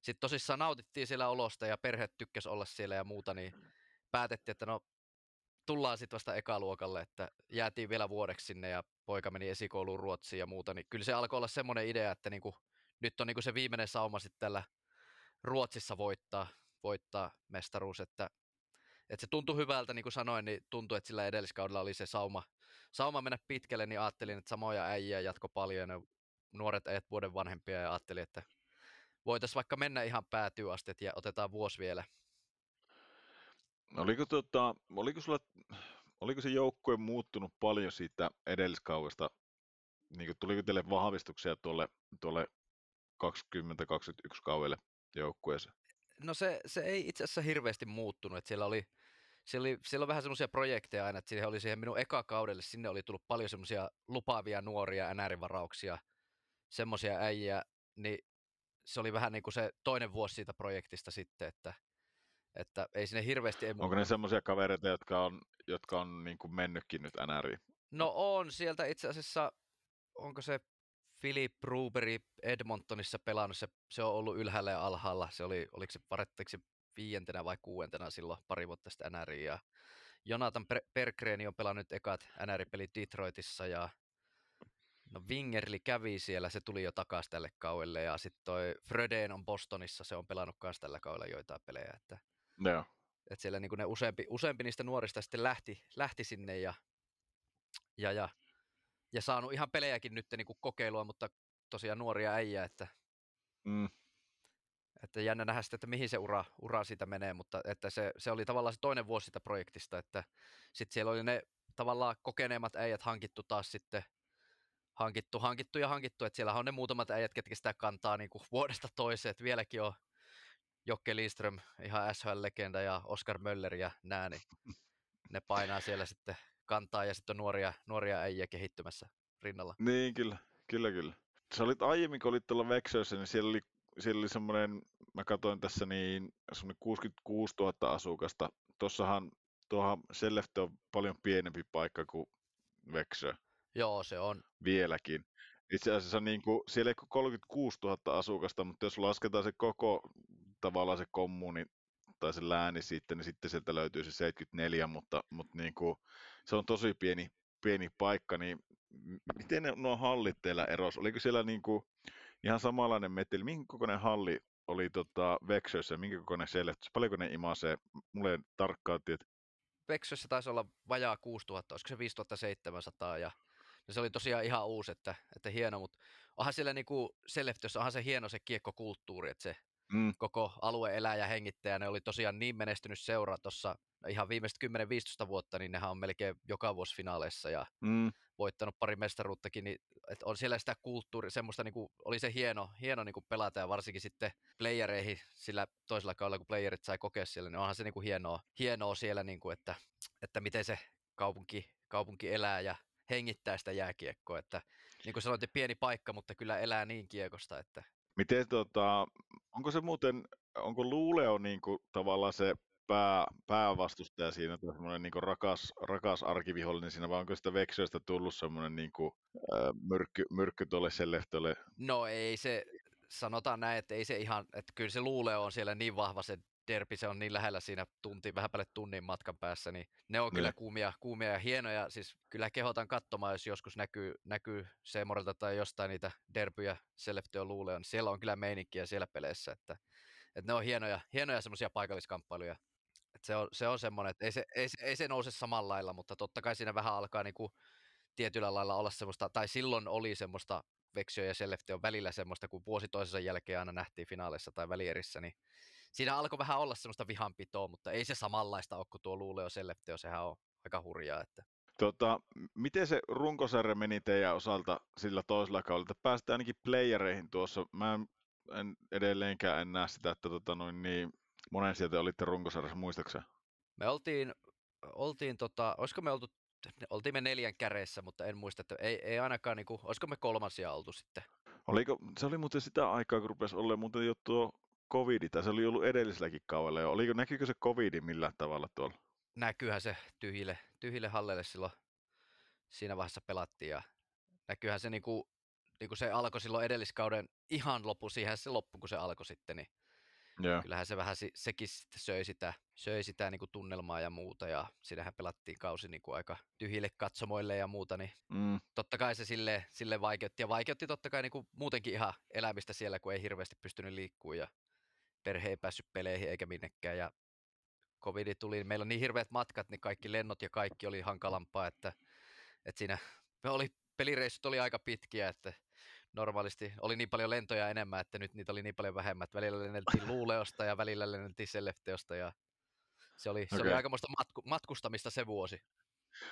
sitten tosissaan nautittiin siellä olosta ja perhe tykkäsi olla siellä ja muuta, niin päätettiin, että no tullaan sitten vasta ekaluokalle, että jäätiin vielä vuodeksi sinne ja poika meni esikouluun Ruotsiin ja muuta, niin kyllä se alkoi olla semmoinen idea, että niinku, nyt on niinku se viimeinen sauma sitten tällä Ruotsissa voittaa, voittaa mestaruus, että, että se tuntui hyvältä, niin kuin sanoin, niin tuntui, että sillä edelliskaudella oli se sauma, sauma mennä pitkälle, niin ajattelin, että samoja äijä jatko paljon, ne nuoret äijät vuoden vanhempia, ja ajattelin, että voitaisiin vaikka mennä ihan päätyy asti, ja otetaan vuosi vielä. Oliko, tota, oliko, sulla, oliko se joukkue muuttunut paljon siitä edelliskaudesta? Niin tuliko teille vahvistuksia tuolle, tuolle 2021 kaudelle joukkueeseen? No se, se ei itse asiassa hirveästi muuttunut, että siellä oli, siellä oli, siellä on vähän semmoisia projekteja aina, että siihen oli siihen minun eka kaudelle, sinne oli tullut paljon semmoisia lupaavia nuoria NR-varauksia, semmoisia äijä, niin se oli vähän niin kuin se toinen vuosi siitä projektista sitten, että, että ei sinne hirveästi... Ei Onko ne semmoisia kavereita, jotka on, jotka on niin kuin mennytkin nyt NRiin? No on, sieltä itse asiassa, onko se Philip Bruberi Edmontonissa pelannut, se, se on ollut ylhäällä ja alhaalla. Se oli, oliko se parettiksi viientenä vai kuuentena silloin pari vuotta sitten NRI. Ja Jonathan Pergreeni on pelannut ekat NR-pelit Detroitissa ja no Wingerli kävi siellä, se tuli jo takaisin tälle kaudelle ja sitten toi Fröden on Bostonissa, se on pelannut myös tällä kaudella joitain pelejä. Että, no. että siellä niin ne useampi, useampi niistä nuorista sitten lähti, lähti sinne ja, ja, ja ja saanut ihan pelejäkin nyt niin kuin kokeilua, mutta tosiaan nuoria äijä, että, mm. että jännä nähdä sitten, että mihin se ura, ura siitä menee, mutta että se, se oli tavallaan se toinen vuosi sitä projektista, että sitten siellä oli ne tavallaan kokeneemmat äijät hankittu taas sitten, hankittu, hankittu ja hankittu, että siellä on ne muutamat äijät, ketkä sitä kantaa niin kuin vuodesta toiseen, että vieläkin on Jokke Lindström, ihan SHL-legenda ja Oscar Möller ja nää, niin ne painaa siellä sitten kantaa ja sitten on nuoria, nuoria äijä kehittymässä rinnalla. Niin, kyllä, kyllä, kyllä. Sä olit aiemmin, kun olit tuolla Vexössä, niin siellä oli, siellä oli semmoinen, mä katsoin tässä niin, semmoinen 66 000 asukasta. Tossahan tuohan Sellefte on paljon pienempi paikka kuin Vexö. Joo, se on. Vieläkin. Itse asiassa niin kuin, siellä ei ole 36 000 asukasta, mutta jos lasketaan se koko tavallaan se kommuni tai se lääni sitten, niin sitten sieltä löytyy se 74, mutta, mutta niin kuin, se on tosi pieni, pieni paikka, niin miten ne, nuo hallit teillä eros? Oliko siellä niin kuin ihan samanlainen meteli? Minkä kokoinen halli oli tota Vexössä, minkä kokoinen siellä? Paljonko ne imasee? Mulle ei tarkkaan tiedä. Vexössä taisi olla vajaa 6000, olisiko se 5700 ja ja se oli tosiaan ihan uusi, että, että hieno, mutta onhan siellä niinku Seleftössä, onhan se hieno se kiekkokulttuuri, että se, mm. koko alue elää ja hengittää. Ne oli tosiaan niin menestynyt seura tuossa ihan viimeiset 10-15 vuotta, niin nehän on melkein joka vuosi finaaleissa ja mm. voittanut pari mestaruuttakin, niin että on siellä sitä kulttuuri, semmoista niin kuin, oli se hieno, hieno niin kuin pelata ja varsinkin sitten playereihin sillä toisella kaudella, kun playerit sai kokea siellä, niin onhan se niin kuin hienoa, hienoa siellä, niin kuin, että, että miten se kaupunki, kaupunki elää ja hengittää sitä jääkiekkoa, että niin kuin sanoit, pieni paikka, mutta kyllä elää niin kiekosta, että Miten tota, onko se muuten, onko Luuleo niin kuin, tavallaan se pää, päävastustaja siinä, tai semmoinen niin rakas, rakas arkivihollinen siinä, vai onko sitä Veksyöstä tullut semmoinen niin kuin, myrkky, myrkky tuolle Selleftolle? No ei se, sanotaan näin, että ei se ihan, että kyllä se Luuleo on siellä niin vahva se derbi, se on niin lähellä siinä tunti, vähän päälle tunnin matkan päässä, niin ne on kyllä kuumia, kuumia ja hienoja. Siis kyllä kehotan katsomaan, jos joskus näkyy, näkyy Seemorilta tai jostain niitä derbyjä Seleftio luulee, niin siellä on kyllä meininkiä siellä peleissä, että, että ne on hienoja, hienoja semmoisia paikalliskamppailuja. Että se, on, se on semmoinen, että ei se, ei, se, ei se nouse samalla lailla, mutta totta kai siinä vähän alkaa niin kuin tietyllä lailla olla semmoista, tai silloin oli semmoista Veksio ja Seleftio välillä semmoista, kun vuosi toisensa jälkeen aina nähtiin finaaleissa tai välierissä, niin siinä alkoi vähän olla semmoista vihanpitoa, mutta ei se samanlaista ole kuin tuo Luuleo Sellefteo, sehän on aika hurjaa. Että... Tota, miten se runkosarja meni teidän osalta sillä toisella kaudella, päästään ainakin playereihin tuossa. Mä en, en edelleenkään en näe sitä, että tota, noin niin, monen sieltä olitte runkosarjassa, muistaakseni? Me oltiin, oltiin tota, olisiko me oltu, oltiin me neljän käreissä, mutta en muista, että ei, ei ainakaan, niin kuin, olisiko me kolmansia oltu sitten. Oliko, se oli muuten sitä aikaa, kun rupesi olemaan muuten jo tuo covid, tai se oli ollut edelliselläkin kaudella jo. Oliko, näkyykö se covid millään tavalla tuolla? Näkyyhän se tyhjille, tyhjille hallelle silloin siinä vaiheessa pelattiin ja näkyyhän se niinku, niinku se alkoi silloin edelliskauden ihan loppu, siihen se loppu kun se alkoi sitten, niin yeah. kyllähän se vähän sekin sitten söi sitä, söi sitä niinku tunnelmaa ja muuta ja siinähän pelattiin kausi niinku aika tyhjille katsomoille ja muuta, niin mm. totta kai se sille, sille vaikeutti ja vaikeutti totta kai niinku muutenkin ihan elämistä siellä, kun ei hirveästi pystynyt liikkumaan ja perhe ei päässyt peleihin eikä minnekään ja covid tuli, meillä on niin hirveät matkat, niin kaikki lennot ja kaikki oli hankalampaa, että, että siinä me oli, pelireissut oli aika pitkiä, että normaalisti oli niin paljon lentoja enemmän, että nyt niitä oli niin paljon vähemmän, että välillä lenneltiin Luuleosta ja välillä lenneltiin Sellefteosta ja se oli, okay. se oli aikamoista matku, matkustamista se vuosi.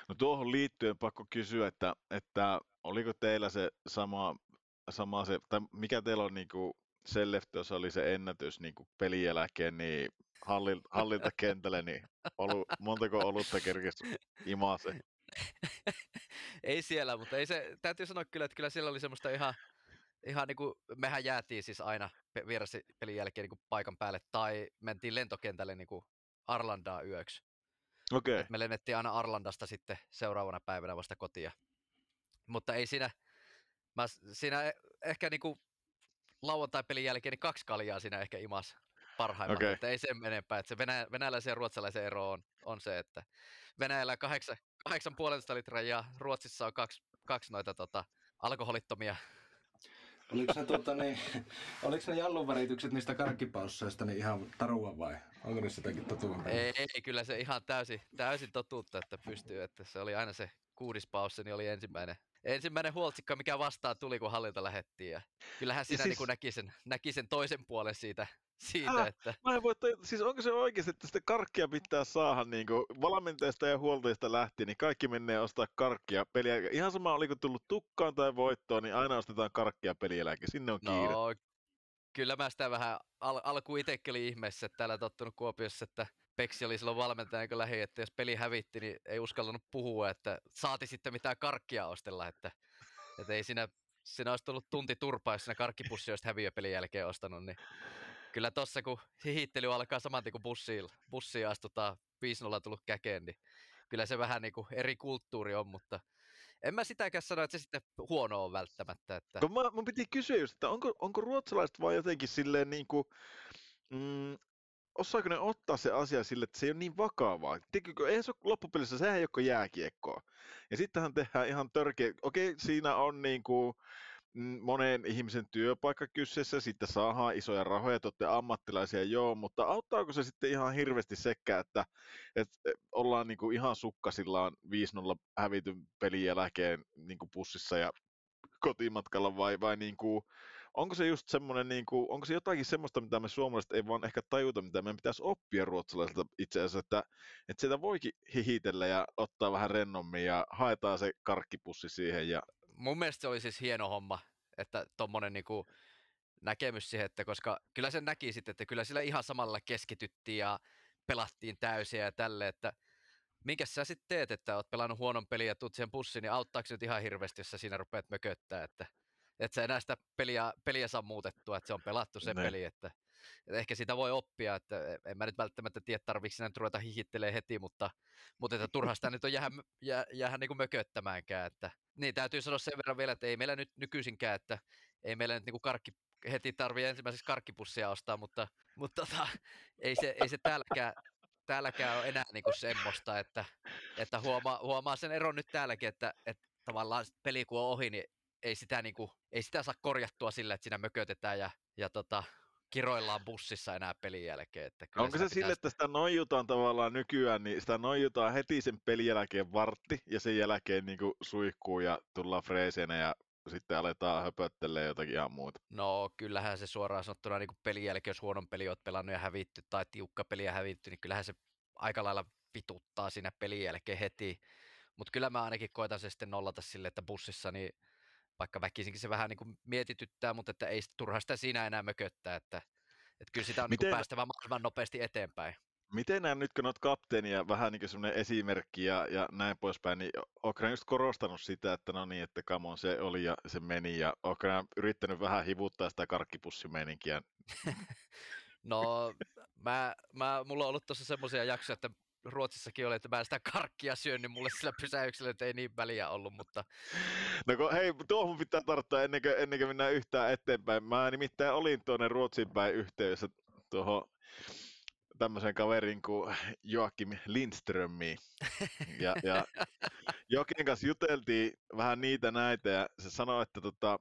No tuohon liittyen pakko kysyä, että, että oliko teillä se sama, sama se, tai mikä teillä on niin kuin Sellefteossa oli se ennätys niin kuin pelin jälkeen, niin hallilta, hallilta kentälle, niin olu, montako olutta kerkesi imase? ei siellä, mutta ei se, täytyy sanoa kyllä, että kyllä siellä oli semmoista ihan, ihan niin kuin, mehän jäätiin siis aina vieressä pelin jälkeen niin kuin paikan päälle, tai mentiin lentokentälle niin kuin Arlandaa yöksi. Okay. me lennettiin aina Arlandasta sitten seuraavana päivänä vasta kotia. Mutta ei siinä, mä siinä e, ehkä niin kuin lauantai-pelin jälkeen niin kaksi kaljaa siinä ehkä imas parhaimmat, okay. että ei sen enempää. Että se venä, venäläisen ja ruotsalaisen ero on, on se, että Venäjällä kahdeksan, kahdeksan puolesta litraa ja Ruotsissa on kaksi, kaksi noita tota, alkoholittomia. Oliko se, tota, niin, oliko ne jallun väritykset niistä karkkipausseista niin ihan tarua vai onko ne sitäkin totuutta? Ei, ei, kyllä se ihan täysin, täysin totuutta, että pystyy, että se oli aina se kuudispaussi, niin oli ensimmäinen, ensimmäinen huoltsikka, mikä vastaan tuli, kun hallinta lähettiin. Ja kyllähän sinä siis... niin näki, sen, näki sen toisen puolen siitä, siitä äh, että... Mä en voi tajua, siis onko se oikeasti, että sitä karkkia pitää saada niin kuin valmentajista ja huoltajista lähtien, niin kaikki menee ostaa karkkia peliä. Ihan sama oliko tullut tukkaan tai voittoon, niin aina ostetaan karkkia pelieläke. Sinne on kiire. No, kyllä mä sitä vähän al- alkuun itsekin ihmeessä, että täällä tottunut Kuopiossa, että Peksi oli silloin valmentaja kun lähi, että jos peli hävitti, niin ei uskallanut puhua, että saati sitten mitään karkkia ostella, että, että ei siinä, siinä olisi tullut tunti turpaa, jos siinä karkkipussi olisi häviöpelin jälkeen ostanut, niin kyllä tossa kun hihittely alkaa saman kun bussiin, bussiin astutaan 5-0 tullut käkeen, niin kyllä se vähän niin kuin eri kulttuuri on, mutta en mä sitäkään sano, että se sitten huono on välttämättä. Että... No, mä, mun piti kysyä just, että onko, onko ruotsalaiset vaan jotenkin silleen niin kuin, mm, osaako ne ottaa se asia sille, että se ei ole niin vakavaa. Tiedätkö, eihän se ole loppupelissä, sehän ei ole jääkiekkoa. Ja sittenhän tehdään ihan törkeä, okei, siinä on niin kuin, mm, monen ihmisen työpaikka kyseessä, sitten saadaan isoja rahoja, te ammattilaisia, joo, mutta auttaako se sitten ihan hirveästi sekä, että, että ollaan niin kuin ihan sukkasillaan 5-0 hävityn pelin jälkeen niin kuin pussissa ja kotimatkalla vai, vai niin kuin, onko se just semmoinen, niin kuin, onko se jotakin semmoista, mitä me suomalaiset ei vaan ehkä tajuta, mitä meidän pitäisi oppia ruotsalaisilta itse asiassa, että, että sitä voikin hihitellä ja ottaa vähän rennommin ja haetaan se karkkipussi siihen. Ja... Mun mielestä se oli siis hieno homma, että tommonen niinku näkemys siihen, että koska kyllä sen näki sitten, että kyllä sillä ihan samalla keskityttiin ja pelattiin täysiä ja tälle, että minkä sä sitten teet, että oot pelannut huonon peliä ja tuut siihen bussiin, niin auttaako nyt ihan hirveästi, jos sä siinä rupeat mököttää, että että sä enää sitä peliä, peliä saa muutettua, että se on pelattu se ne. peli, että, että ehkä sitä voi oppia, että en mä nyt välttämättä tiedä, tarvitsi sinä nyt ruveta hihittelee heti, mutta, mutta että turha sitä nyt on jäädä, jää, jäädä niin kuin mököttämäänkään, että niin täytyy sanoa sen verran vielä, että ei meillä nyt nykyisinkään, että ei meillä nyt niin kuin karkki, heti tarvii ensimmäiseksi karkkipussia ostaa, mutta, mutta tota, ei, se, ei se täälläkään, täälläkään ole enää niin kuin semmoista, että, että huomaa, huomaa sen eron nyt täälläkin, että, että tavallaan peli kun on ohi, niin ei sitä, niin kuin, ei sitä saa korjattua sillä, että siinä mökötetään ja, ja tota, kiroillaan bussissa enää pelin jälkeen. Että kyllä Onko se sille, että sitä noijutaan tavallaan nykyään, niin sitä noijutaan heti sen pelin jälkeen vartti ja sen jälkeen niin kuin suihkuu ja tullaan freeseenä ja sitten aletaan höpöttelee jotakin ihan muuta. No kyllähän se suoraan sanottuna niin kuin pelin jälkeen, jos huonon peli olet pelannut ja hävitty tai tiukka peli ja hävitty, niin kyllähän se aika lailla vituttaa siinä pelin jälkeen heti. Mutta kyllä mä ainakin koitan se sitten nollata sille, että bussissa niin vaikka väkisinkin se vähän niin kuin mietityttää, mutta että ei turha sitä siinä enää mököttää, että, että kyllä sitä on Miten... niin päästävä mahdollisimman nopeasti eteenpäin. Miten nämä nyt, kun olet kapteeni ja vähän niin semmoinen esimerkki ja, ja näin poispäin, niin oletko just korostanut sitä, että no niin, että kamon se oli ja se meni, ja oletko yrittänyt vähän hivuttaa sitä karkkipussimeininkiä? no, mä, mä, mulla on ollut tuossa semmoisia jaksoja, että Ruotsissakin oli, että mä sitä karkkia syön, niin mulle sillä pysäyksellä ei niin väliä ollut, mutta... No kun, hei, tuohon pitää tarttua ennen kuin, ennen kuin mennään yhtään eteenpäin. Mä nimittäin olin tuonne Ruotsin päin yhteydessä tuohon tämmöisen kaverin kuin Joakim Lindströmiin. Ja, ja Jokin kanssa juteltiin vähän niitä näitä ja se sanoi, että tota,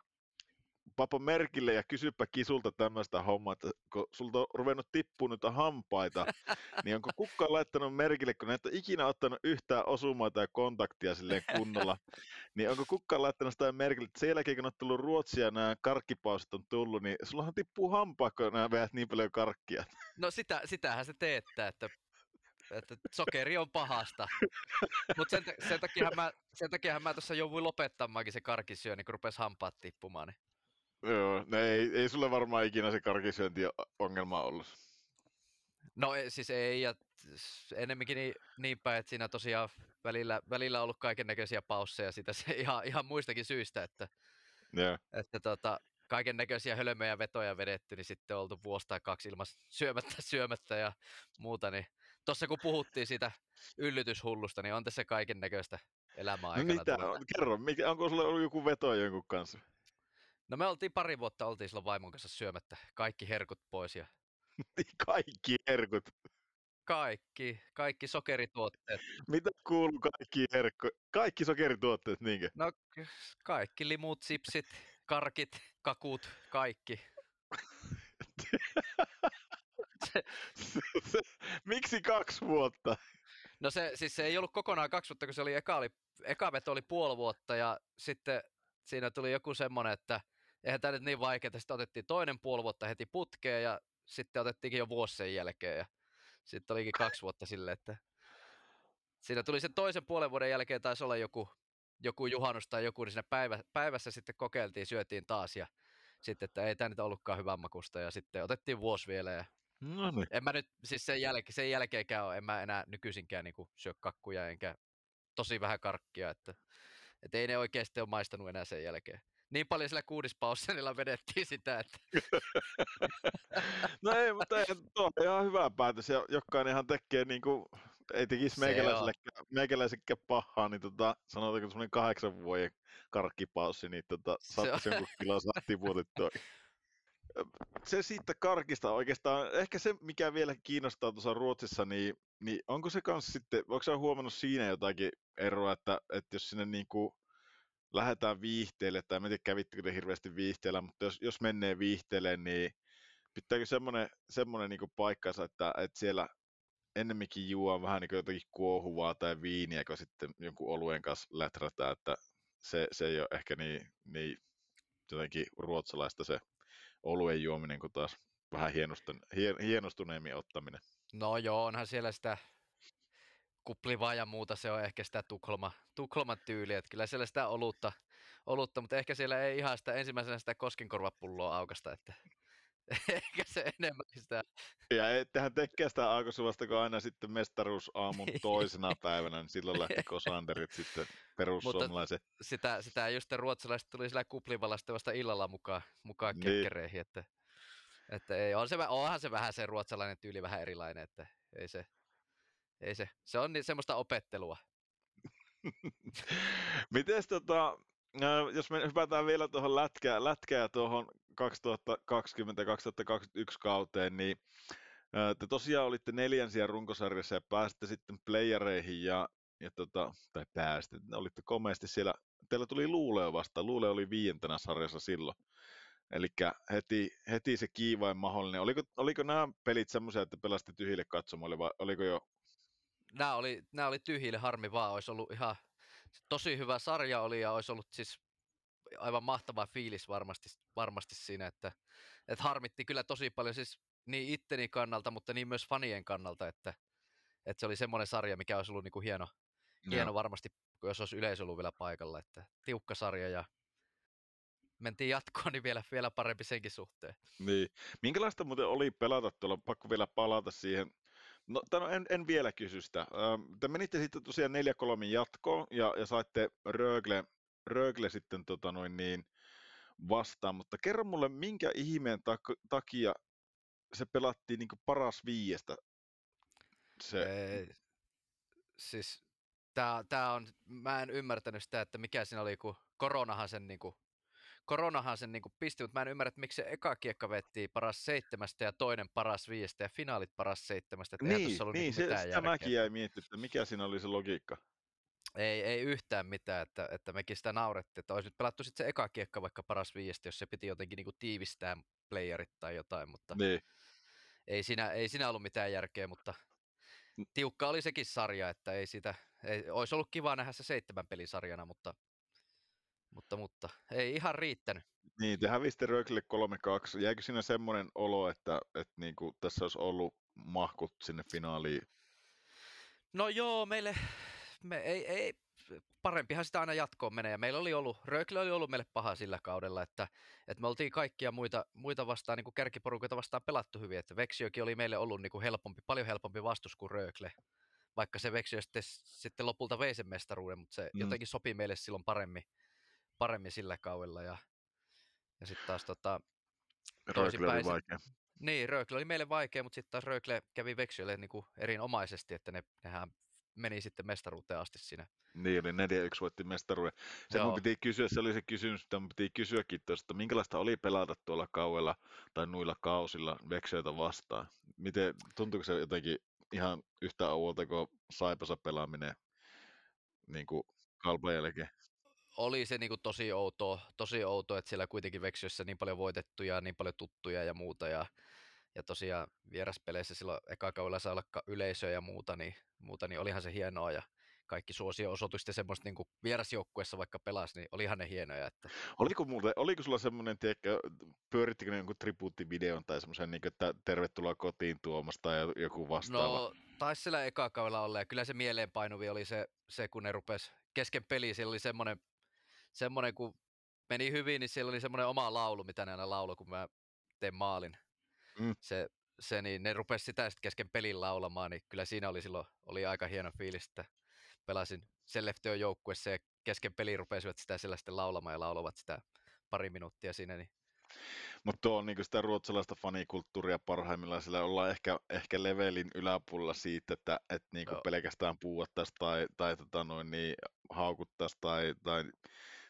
papa merkille ja kysypä kisulta tämmöistä hommaa, että kun sulta on ruvennut tippuun nyt hampaita, niin onko kukaan laittanut merkille, kun et ole ikinä ottanut yhtään osumaa ja kontaktia silleen kunnolla, niin onko kukaan laittanut sitä merkille, että sen jälkeen kun on tullut Ruotsia nämä karkkipausit on tullut, niin sullahan tippuu hampaa, kun nämä veät niin paljon karkkia. No sitä, sitähän se teettää, että että sokeri on pahasta. Mutta sen, sen, takia mä, sen takiahan mä tuossa jouduin lopettamaankin se karkisyö, kun rupesi hampaat tippumaan. Niin Joo, ne ei, ei sulle varmaan ikinä se karkisyönti ongelma ollut. No siis ei, ja enemmänkin niin, niin päin, että siinä tosiaan välillä, välillä on ollut kaiken näköisiä pausseja sitä se ihan, ihan muistakin syistä, että, yeah. että tota, kaiken näköisiä hölmöjä vetoja vedetty, niin sitten on oltu vuosi tai kaksi ilman syömättä, syömättä ja muuta, niin tuossa kun puhuttiin siitä yllytyshullusta, niin on tässä kaiken näköistä elämää no aikana. Mitä? Kerro, mikä, onko sulla ollut joku veto jonkun kanssa? No me oltiin pari vuotta, oltiin silloin vaimon kanssa syömättä kaikki herkut pois. Ja... kaikki herkut? Kaikki, kaikki sokerituotteet. Mitä kuuluu kaikki herkku? Kaikki sokerituotteet, niinkö? No kaikki limut, sipsit, karkit, kakut, kaikki. Miksi kaksi vuotta? No se, siis se ei ollut kokonaan kaksi vuotta, kun se oli eka, oli, eka veto oli puoli vuotta ja sitten siinä tuli joku semmoinen, että eihän tämä nyt niin vaikeaa. Sitten otettiin toinen puoli vuotta heti putkeen ja sitten otettiinkin jo vuosi sen jälkeen. Ja sitten olikin kaksi vuotta silleen, että siinä tuli sen toisen puolen vuoden jälkeen taisi olla joku, joku juhannus tai joku, niin siinä päivä, päivässä sitten kokeiltiin, syötiin taas ja sitten, että ei tämä nyt ollutkaan hyvän makusta ja sitten otettiin vuosi vielä ja no niin. en mä nyt, siis sen, jälkeen, sen jälkeenkään ole, en mä enää nykyisinkään niin syö kakkuja enkä tosi vähän karkkia, että, että ei ne oikeasti ole maistanut enää sen jälkeen niin paljon sillä kuudispaussilla vedettiin sitä, että... no ei, mutta ei, tuo on ihan hyvä päätös, ja jokainenhan tekee niin kuin, ei tekisi meikäläisellekään pahaa, niin tota, sanotaanko semmoinen kahdeksan vuoden karkkipaussi, niin tota, saattaisi jonkun kilon tiputettua. Se siitä karkista oikeastaan, ehkä se mikä vielä kiinnostaa tuossa Ruotsissa, niin, niin onko se kanssa sitten, onko se huomannut siinä jotakin eroa, että, että jos sinne niin kuin lähdetään viihteelle, tai en tiedä kävittekö te hirveästi viihteellä, mutta jos, jos menee viihteelle, niin pitääkö semmoinen, semmoinen niin paikkansa, että, että siellä ennemminkin juo vähän niin jotakin kuohuvaa tai viiniä, kun sitten jonkun oluen kanssa läträtään, että se, se ei ole ehkä niin, niin jotenkin ruotsalaista se oluen juominen kuin taas vähän hienostun, hien, hienostuneemmin ottaminen. No joo, onhan siellä sitä kuplivaa ja muuta, se on ehkä sitä Tukholma, Tukholman tyyliä, että kyllä siellä sitä olutta, olutta, mutta ehkä siellä ei ihan sitä ensimmäisenä sitä koskenkorvapulloa aukasta, että ehkä se enemmän sitä. Ja ettehän tekee sitä aakosuvasta, kun aina sitten mestaruusaamun toisena päivänä, niin silloin lähti kosanderit sitten perussuomalaisen. sitä, sitä just ruotsalaiset tuli sillä kuplivalla sitten vasta illalla mukaan, mukaan niin. kekkereihin, että, että ei, on se, onhan se vähän se ruotsalainen tyyli vähän erilainen, että ei se, ei se, se on niin semmoista opettelua. Miten tota, jos me hypätään vielä tuohon lätkää, lätkää tuohon 2020-2021 kauteen, niin te tosiaan olitte neljänsiä runkosarjassa ja pääsitte sitten playereihin ja, ja tota, tai pääsitte, olitte komeasti siellä. Teillä tuli Luuleo vasta, Luule oli viientenä sarjassa silloin. Eli heti, heti se kiivain mahdollinen. Oliko, oliko nämä pelit semmoisia, että pelastitte tyhjille katsomoille vai oliko jo nämä oli, nämä oli tyhjille harmi vaan, olisi ollut ihan tosi hyvä sarja oli ja olisi ollut siis aivan mahtava fiilis varmasti, varmasti siinä, että, että harmitti kyllä tosi paljon siis niin itteni kannalta, mutta niin myös fanien kannalta, että, että se oli semmoinen sarja, mikä olisi ollut niin kuin hieno, no. hieno varmasti, jos olisi yleisö ollut vielä paikalla, että tiukka sarja ja mentiin jatkoon, niin vielä, vielä parempi senkin suhteen. Niin. Minkälaista muuten oli pelata tuolla, pakko vielä palata siihen No, tämän, en, en vielä kysy sitä. Te menitte sitten tosiaan 4-3 jatkoon ja, ja saitte Rögle, Rögle sitten tota noin niin vastaan, mutta kerro mulle, minkä ihmeen tak- takia se pelattiin niin paras viiestä? Se... Ei, siis tää, tää on, mä en ymmärtänyt sitä, että mikä siinä oli, kun koronahan sen niin kuin koronahan sen niin pisti, mutta mä en ymmärrä, että miksi se eka kiekka vettiin paras seitsemästä ja toinen paras viiestä ja finaalit paras seitsemästä. Että niin, ollut niin, niin se, sitä mäkin jäi miettimään, että mikä siinä oli se logiikka. Ei, ei yhtään mitään, että, että mekin sitä naurettiin, että olisi nyt pelattu sitten se eka kiekka vaikka paras viiestä, jos se piti jotenkin niin tiivistää playerit tai jotain, mutta niin. ei, siinä, ei siinä ollut mitään järkeä, mutta tiukka oli sekin sarja, että ei sitä, ei, olisi ollut kiva nähdä se seitsemän pelisarjana, mutta mutta, mutta ei ihan riittänyt. Niin, te hävisitte Rögle 3-2. Jäikö siinä semmoinen olo, että, että niin kuin tässä olisi ollut mahkut sinne finaaliin? No joo, meille me ei, ei, parempihan sitä aina jatkoon menee. Ja meillä oli ollut, Rögle oli ollut meille paha sillä kaudella, että, että me oltiin kaikkia muita, muita vastaan, niin kuin kärkiporukoita vastaan pelattu hyvin. Että Veksiokin oli meille ollut niin kuin helpompi, paljon helpompi vastus kuin Rögle. Vaikka se Veksio sitten, sitten lopulta vei sen mestaruuden, mutta se mm. jotenkin sopi meille silloin paremmin paremmin sillä kaudella. Ja, ja sitten taas tota, Rögle oli vaikea. Niin, Rögle oli meille vaikea, mutta sitten taas Rögle kävi Veksyölle niin kuin erinomaisesti, että ne, nehän meni sitten mestaruuteen asti siinä. Niin, oli 4-1 voitti mestaruuden. Se Joo. mun piti kysyä, se oli se kysymys, että mun piti kysyäkin tuosta, minkälaista oli pelata tuolla kauella tai nuilla kausilla Veksyötä vastaan. Miten, tuntuuko se jotenkin ihan yhtä ouolta kuin Saipasa pelaaminen niin kuin kalpan jälkeen? Oli se niin kuin tosi outo, tosi outo, että siellä kuitenkin Veksyössä niin paljon voitettuja, niin paljon tuttuja ja muuta. Ja, ja tosiaan vieraspeleissä silloin eka kaudella saa olla yleisöä ja muuta, niin, muuta, niin olihan se hienoa. Ja kaikki suosio-osoitus ja semmoista niin vierasjoukkuessa vaikka pelasi, niin olihan ne hienoja. Että... Oliko, muuten, oliko sulla semmoinen, tiedätkö, pyörittikö ne jonkun tribuuttivideon tai semmoisen, niin että tervetuloa kotiin Tuomasta tai joku vastaava? No, taisi siellä eka kaudella olla ja kyllä se mieleenpainuvi oli se, se kun ne rupes kesken peliä, siellä oli semmoinen semmoinen, kun meni hyvin, niin siellä oli semmoinen oma laulu, mitä ne aina lauloi, kun mä teen maalin. Mm. Se, se, niin ne rupesi sitä sitten kesken pelin laulamaan, niin kyllä siinä oli silloin oli aika hieno fiilis, että pelasin Sellefteon joukkuessa ja kesken pelin rupesivat sitä sellaista laulamaan ja laulavat sitä pari minuuttia siinä, niin mutta tuo on niinku sitä ruotsalaista fanikulttuuria parhaimmillaan, sillä ollaan ehkä, ehkä levelin yläpuolella siitä, että et niinku pelkästään puuattaisiin tai, tai tota noin, niin, haukuttaisiin tai, tai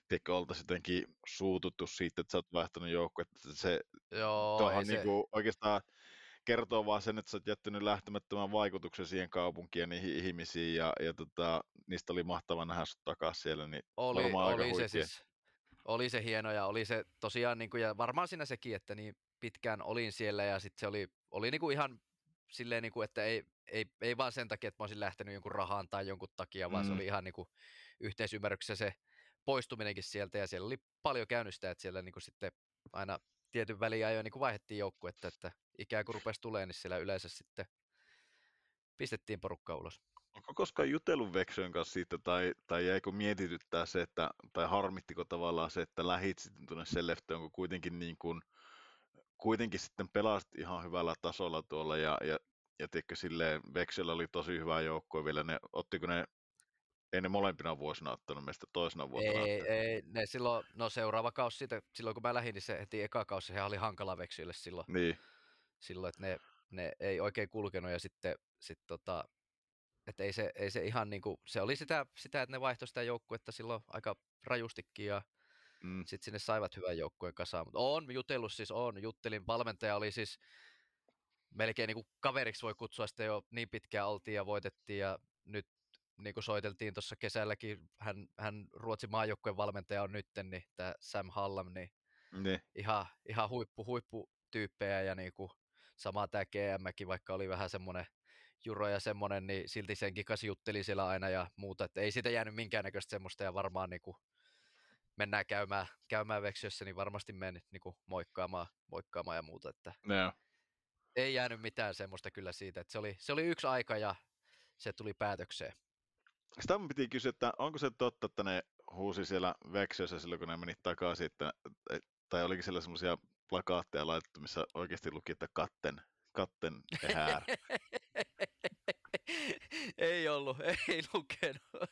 tiedätkö, oltaisiin jotenkin suututtu siitä, että sä oot vaihtanut että se, Joo, tuohon niinku se... oikeastaan kertoo vaan sen, että sä oot jättänyt lähtemättömän vaikutuksen siihen kaupunkiin ja niihin ihmisiin, ja, ja tota, niistä oli mahtava nähdä sut takaisin siellä, niin oli, oli se siis, oli se hieno ja oli se tosiaan, niin kuin, ja varmaan siinä sekin, että niin pitkään olin siellä ja sitten se oli, oli niin kuin ihan silleen, niin kuin, että ei, ei, ei vaan sen takia, että mä olisin lähtenyt jonkun rahaan tai jonkun takia, vaan mm. se oli ihan niin kuin yhteisymmärryksessä se poistuminenkin sieltä ja siellä oli paljon käynyt sitä, että siellä niin kuin sitten aina tietyn väliajoin niin vaihdettiin joukkuetta, että ikään kuin rupesi tulemaan, niin siellä yleensä sitten pistettiin porukka ulos. Onko koskaan jutellut Vexön kanssa siitä, tai, tai jäikö mietityttää se, että, tai harmittiko tavallaan se, että lähit sitten tuonne Seleftöön, kun kuitenkin niin kuin, kuitenkin sitten pelasit ihan hyvällä tasolla tuolla, ja, ja, ja tiedätkö, silleen, Vexellä oli tosi hyvä joukkue vielä, ne, ottiko ne ei ne molempina vuosina ottanut meistä toisena vuotena. Ei, ei, ne silloin, no seuraava kausi siitä, silloin kun mä lähdin, niin se heti eka kausi, se oli hankala veksyille silloin. Niin. Silloin, että ne, ne ei oikein kulkenut ja sitten sit tota, että ei se, ei se ihan niin kuin, se oli sitä, sitä että ne vaihtoi sitä joukkuetta silloin aika rajustikin ja mm. sitten sinne saivat hyvän joukkueen kasaan. Mutta on jutellut siis, on, juttelin, valmentaja oli siis melkein niin kuin kaveriksi voi kutsua, sitten jo niin pitkään oltiin ja voitettiin ja nyt niin kuin soiteltiin tuossa kesälläkin, hän, hän Ruotsin maajoukkueen valmentaja on nytten, niin tämä Sam Hallam, niin ne. ihan, ihan huippu, huippu tyyppejä ja niin kuin, sama tämä GMkin, vaikka oli vähän semmoinen Juro ja semmoinen, niin silti senkin kanssa jutteli siellä aina ja muuta, että ei siitä jäänyt minkäännäköistä semmoista ja varmaan niin kuin mennään käymään, käymään veksiössä, niin varmasti menen niin kuin moikkaamaan, moikkaamaan ja muuta, että no. ei jäänyt mitään semmoista kyllä siitä, että se oli, se oli yksi aika ja se tuli päätökseen. Sitä mun piti kysyä, että onko se totta, että ne huusi siellä Veksiössä silloin, kun ne meni takaisin, että, tai olikin siellä semmoisia plakaatteja laitettu, missä oikeasti luki, että katten, katten ehär. ei ollut, ei lukenut.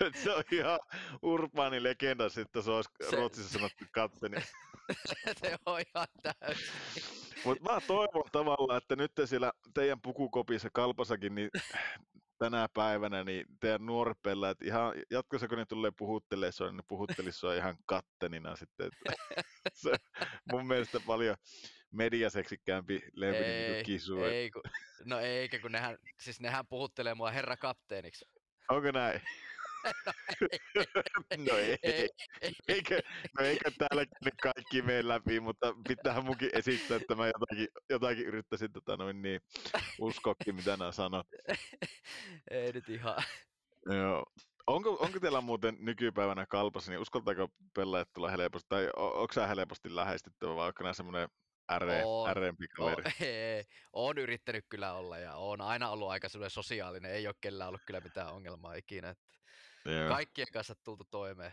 se on ihan urbaani legenda, sitten se olisi se... Ruotsissa sanottu katteni. se on ihan täysin. Mutta mä toivon tavallaan, että nyt te siellä teidän pukukopissa kalpasakin, niin tänä päivänä, niin teidän nuoret pelaajat, ihan jatkossa kun ne tulee puhuttelee sua, niin ne puhuttelisi sua ihan kattenina sitten. Että se mun mielestä paljon mediaseksikkäämpi lempi niin kisu. Ei, kun, no eikä, kun nehän, siis nehän puhuttelee mua herra kapteeniksi. Onko näin? No ei, ei, ei. Eikä, no eikä täällä kaikki mene läpi, mutta pitää munkin esittää, että mä jotakin, jotakin yrittäisin tota noin niin uskokki, mitä nämä sanot. ei nyt ihan. Joo. Onko, onko teillä muuten nykypäivänä kalpassa, niin uskaltaako pelaajat tulla helposti, tai onko sä helposti lähestyttävä, vai onko nämä semmoinen ärempi kaveri? On, ei, on yrittänyt kyllä olla, ja on aina ollut aika sosiaalinen, ei ole kellään ollut kyllä mitään ongelmaa ikinä. Että Joo. Kaikkien kanssa tultu toimeen.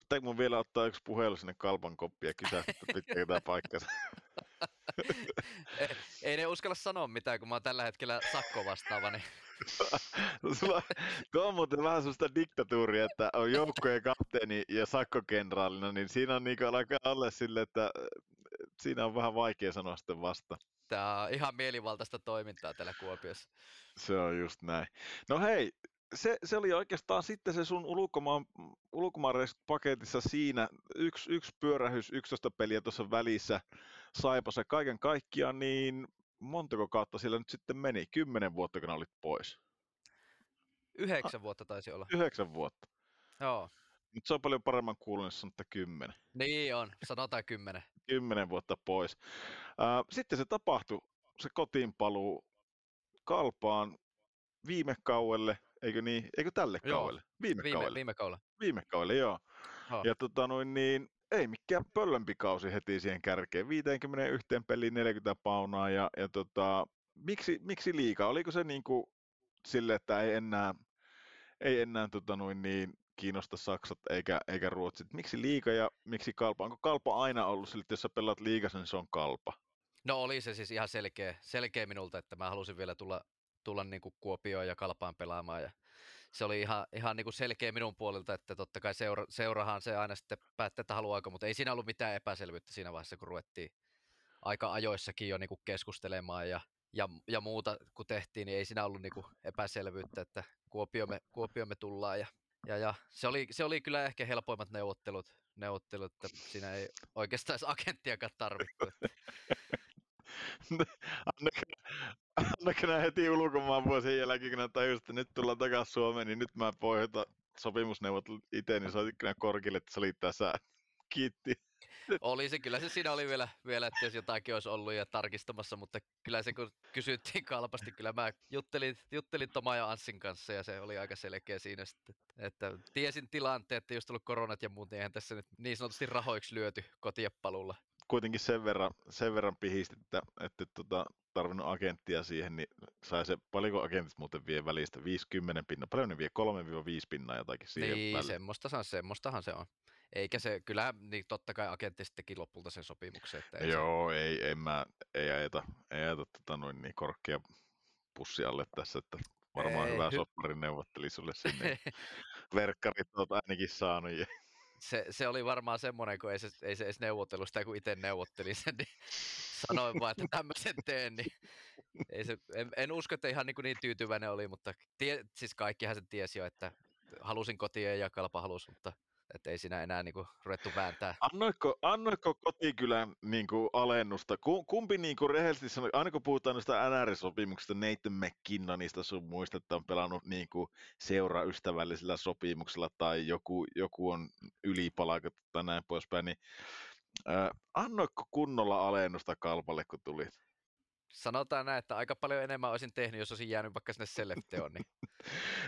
Pitääkö mun vielä ottaa yksi puhelu sinne kalpan koppia ja kysyä, että pitääkö tämä paikkansa? ei, ei ne uskalla sanoa mitään, kun mä oon tällä hetkellä sakko vastaava. Niin... Tuo on muuten vähän sellaista diktatuuria, että on joukkojen kapteeni ja sakkokenraalina, niin siinä on niin alkaa alle sille, että siinä on vähän vaikea sanoa sitten vasta. Tämä on ihan mielivaltaista toimintaa täällä Kuopiossa. Se on just näin. No hei, se, se oli oikeastaan sitten se sun ulkomaan, ulkomaan paketissa siinä. Yksi, yksi pyörähys, 11 peliä tuossa välissä Saipassa kaiken kaikkiaan, niin montako kautta siellä nyt sitten meni? Kymmenen vuotta, kun olit pois. Yhdeksän vuotta taisi olla. Yhdeksän vuotta. Joo. Mutta se on paljon paremman kuulunut, jos sanotaan kymmenen. Niin on, sanotaan kymmenen. kymmenen vuotta pois. sitten se tapahtui, se kotiin paluu kalpaan viime kauelle, eikö niin? Eikö tälle joo. kaudelle? Viime, viime kaudelle. Viime kaudelle. Viime kaudelle, joo. Ha. Ja tota noin niin, ei mikään pöllömpi kausi heti siihen kärkeen. 51 peliin 40 paunaa ja, ja tota, miksi, miksi liikaa? Oliko se niin kuin sille, että ei enää, ei enää tota noin niin, kiinnosta Saksat eikä, eikä Ruotsit. Miksi liika ja miksi kalpa? Onko kalpa aina ollut sille, että jos sä pelaat liigassa, niin se on kalpa? No oli se siis ihan selkeä, selkeä minulta, että mä halusin vielä tulla tulla niin kuin Kuopioon ja Kalpaan pelaamaan. Ja se oli ihan, ihan niin kuin selkeä minun puolelta, että totta kai seura, seurahan se aina sitten päättää, että haluaako, mutta ei siinä ollut mitään epäselvyyttä siinä vaiheessa, kun ruvettiin aika ajoissakin jo niin kuin keskustelemaan ja, ja, ja muuta, kun tehtiin, niin ei siinä ollut niin kuin epäselvyyttä, että Kuopio me, Kuopio me tullaan. Ja, ja, ja se, oli, se oli kyllä ehkä helpoimmat neuvottelut, neuvottelut että siinä ei oikeastaan agenttiakaan tarvittu. Annakö heti ulkomaan vuosien jälkeen, kun tajusin, että nyt tullaan takaisin Suomeen, niin nyt mä pohjata sopimusneuvottelut itse, niin soititko korkille, että se oli tässä. Kiitti. oli se, kyllä se siinä oli vielä, vielä, että jos jotakin olisi ollut ja tarkistamassa, mutta kyllä se kun kysyttiin kalpasti, kyllä mä juttelin, juttelin Toma ja Anssin kanssa ja se oli aika selkeä siinä sitten, että tiesin tilanteen, että just ollut koronat ja muut, niin eihän tässä nyt niin sanotusti rahoiksi lyöty kotiapalulla. Kuitenkin sen verran, sen verran pihisti, että, että tota, tarvinnut agenttia siihen, niin sai se, paljonko agentit muuten vie välistä, 50 pinna, paljon ne vie, 3-5 pinnaa jotakin siihen Niin, väliin. semmoistahan, semmoistahan se on. Eikä se, kyllä niin totta kai agentti sitten teki lopulta sen sopimuksen. Että ei se- Joo, ei, en mä, ei ajeta, ei ajeta tota noin niin korkea pussi alle tässä, että varmaan Ei, hyvä hy- soppari neuvotteli sulle sinne. Verkkarit oot ainakin saanut. Se, se oli varmaan semmoinen, kun ei se, ei se edes neuvotellut sitä, kun itse neuvottelin sen, niin sanoin vaan, että tämmöisen teen, niin ei se, en, en usko, että ihan niin, kuin niin tyytyväinen oli, mutta tie, siis kaikkihan sen tiesi jo, että halusin kotiin ja kalpa halusi, mutta että ei siinä enää niin kuin ruvettu vääntää. Annoitko, annoitko kotikylän niin kuin, alennusta? Ku- Kumpi niin kuin, rehellisesti sanoi, aina kun puhutaan noista NR-sopimuksista, Nathan McKinnonista sun muista, että on pelannut niin kuin, seuraystävällisellä sopimuksella tai joku, joku on ylipalkattu tai näin poispäin, niin äh, annoitko kunnolla alennusta kalpalle, kun tuli? Sanotaan näin, että aika paljon enemmän olisin tehnyt, jos olisin jäänyt vaikka sinne Selefteon, niin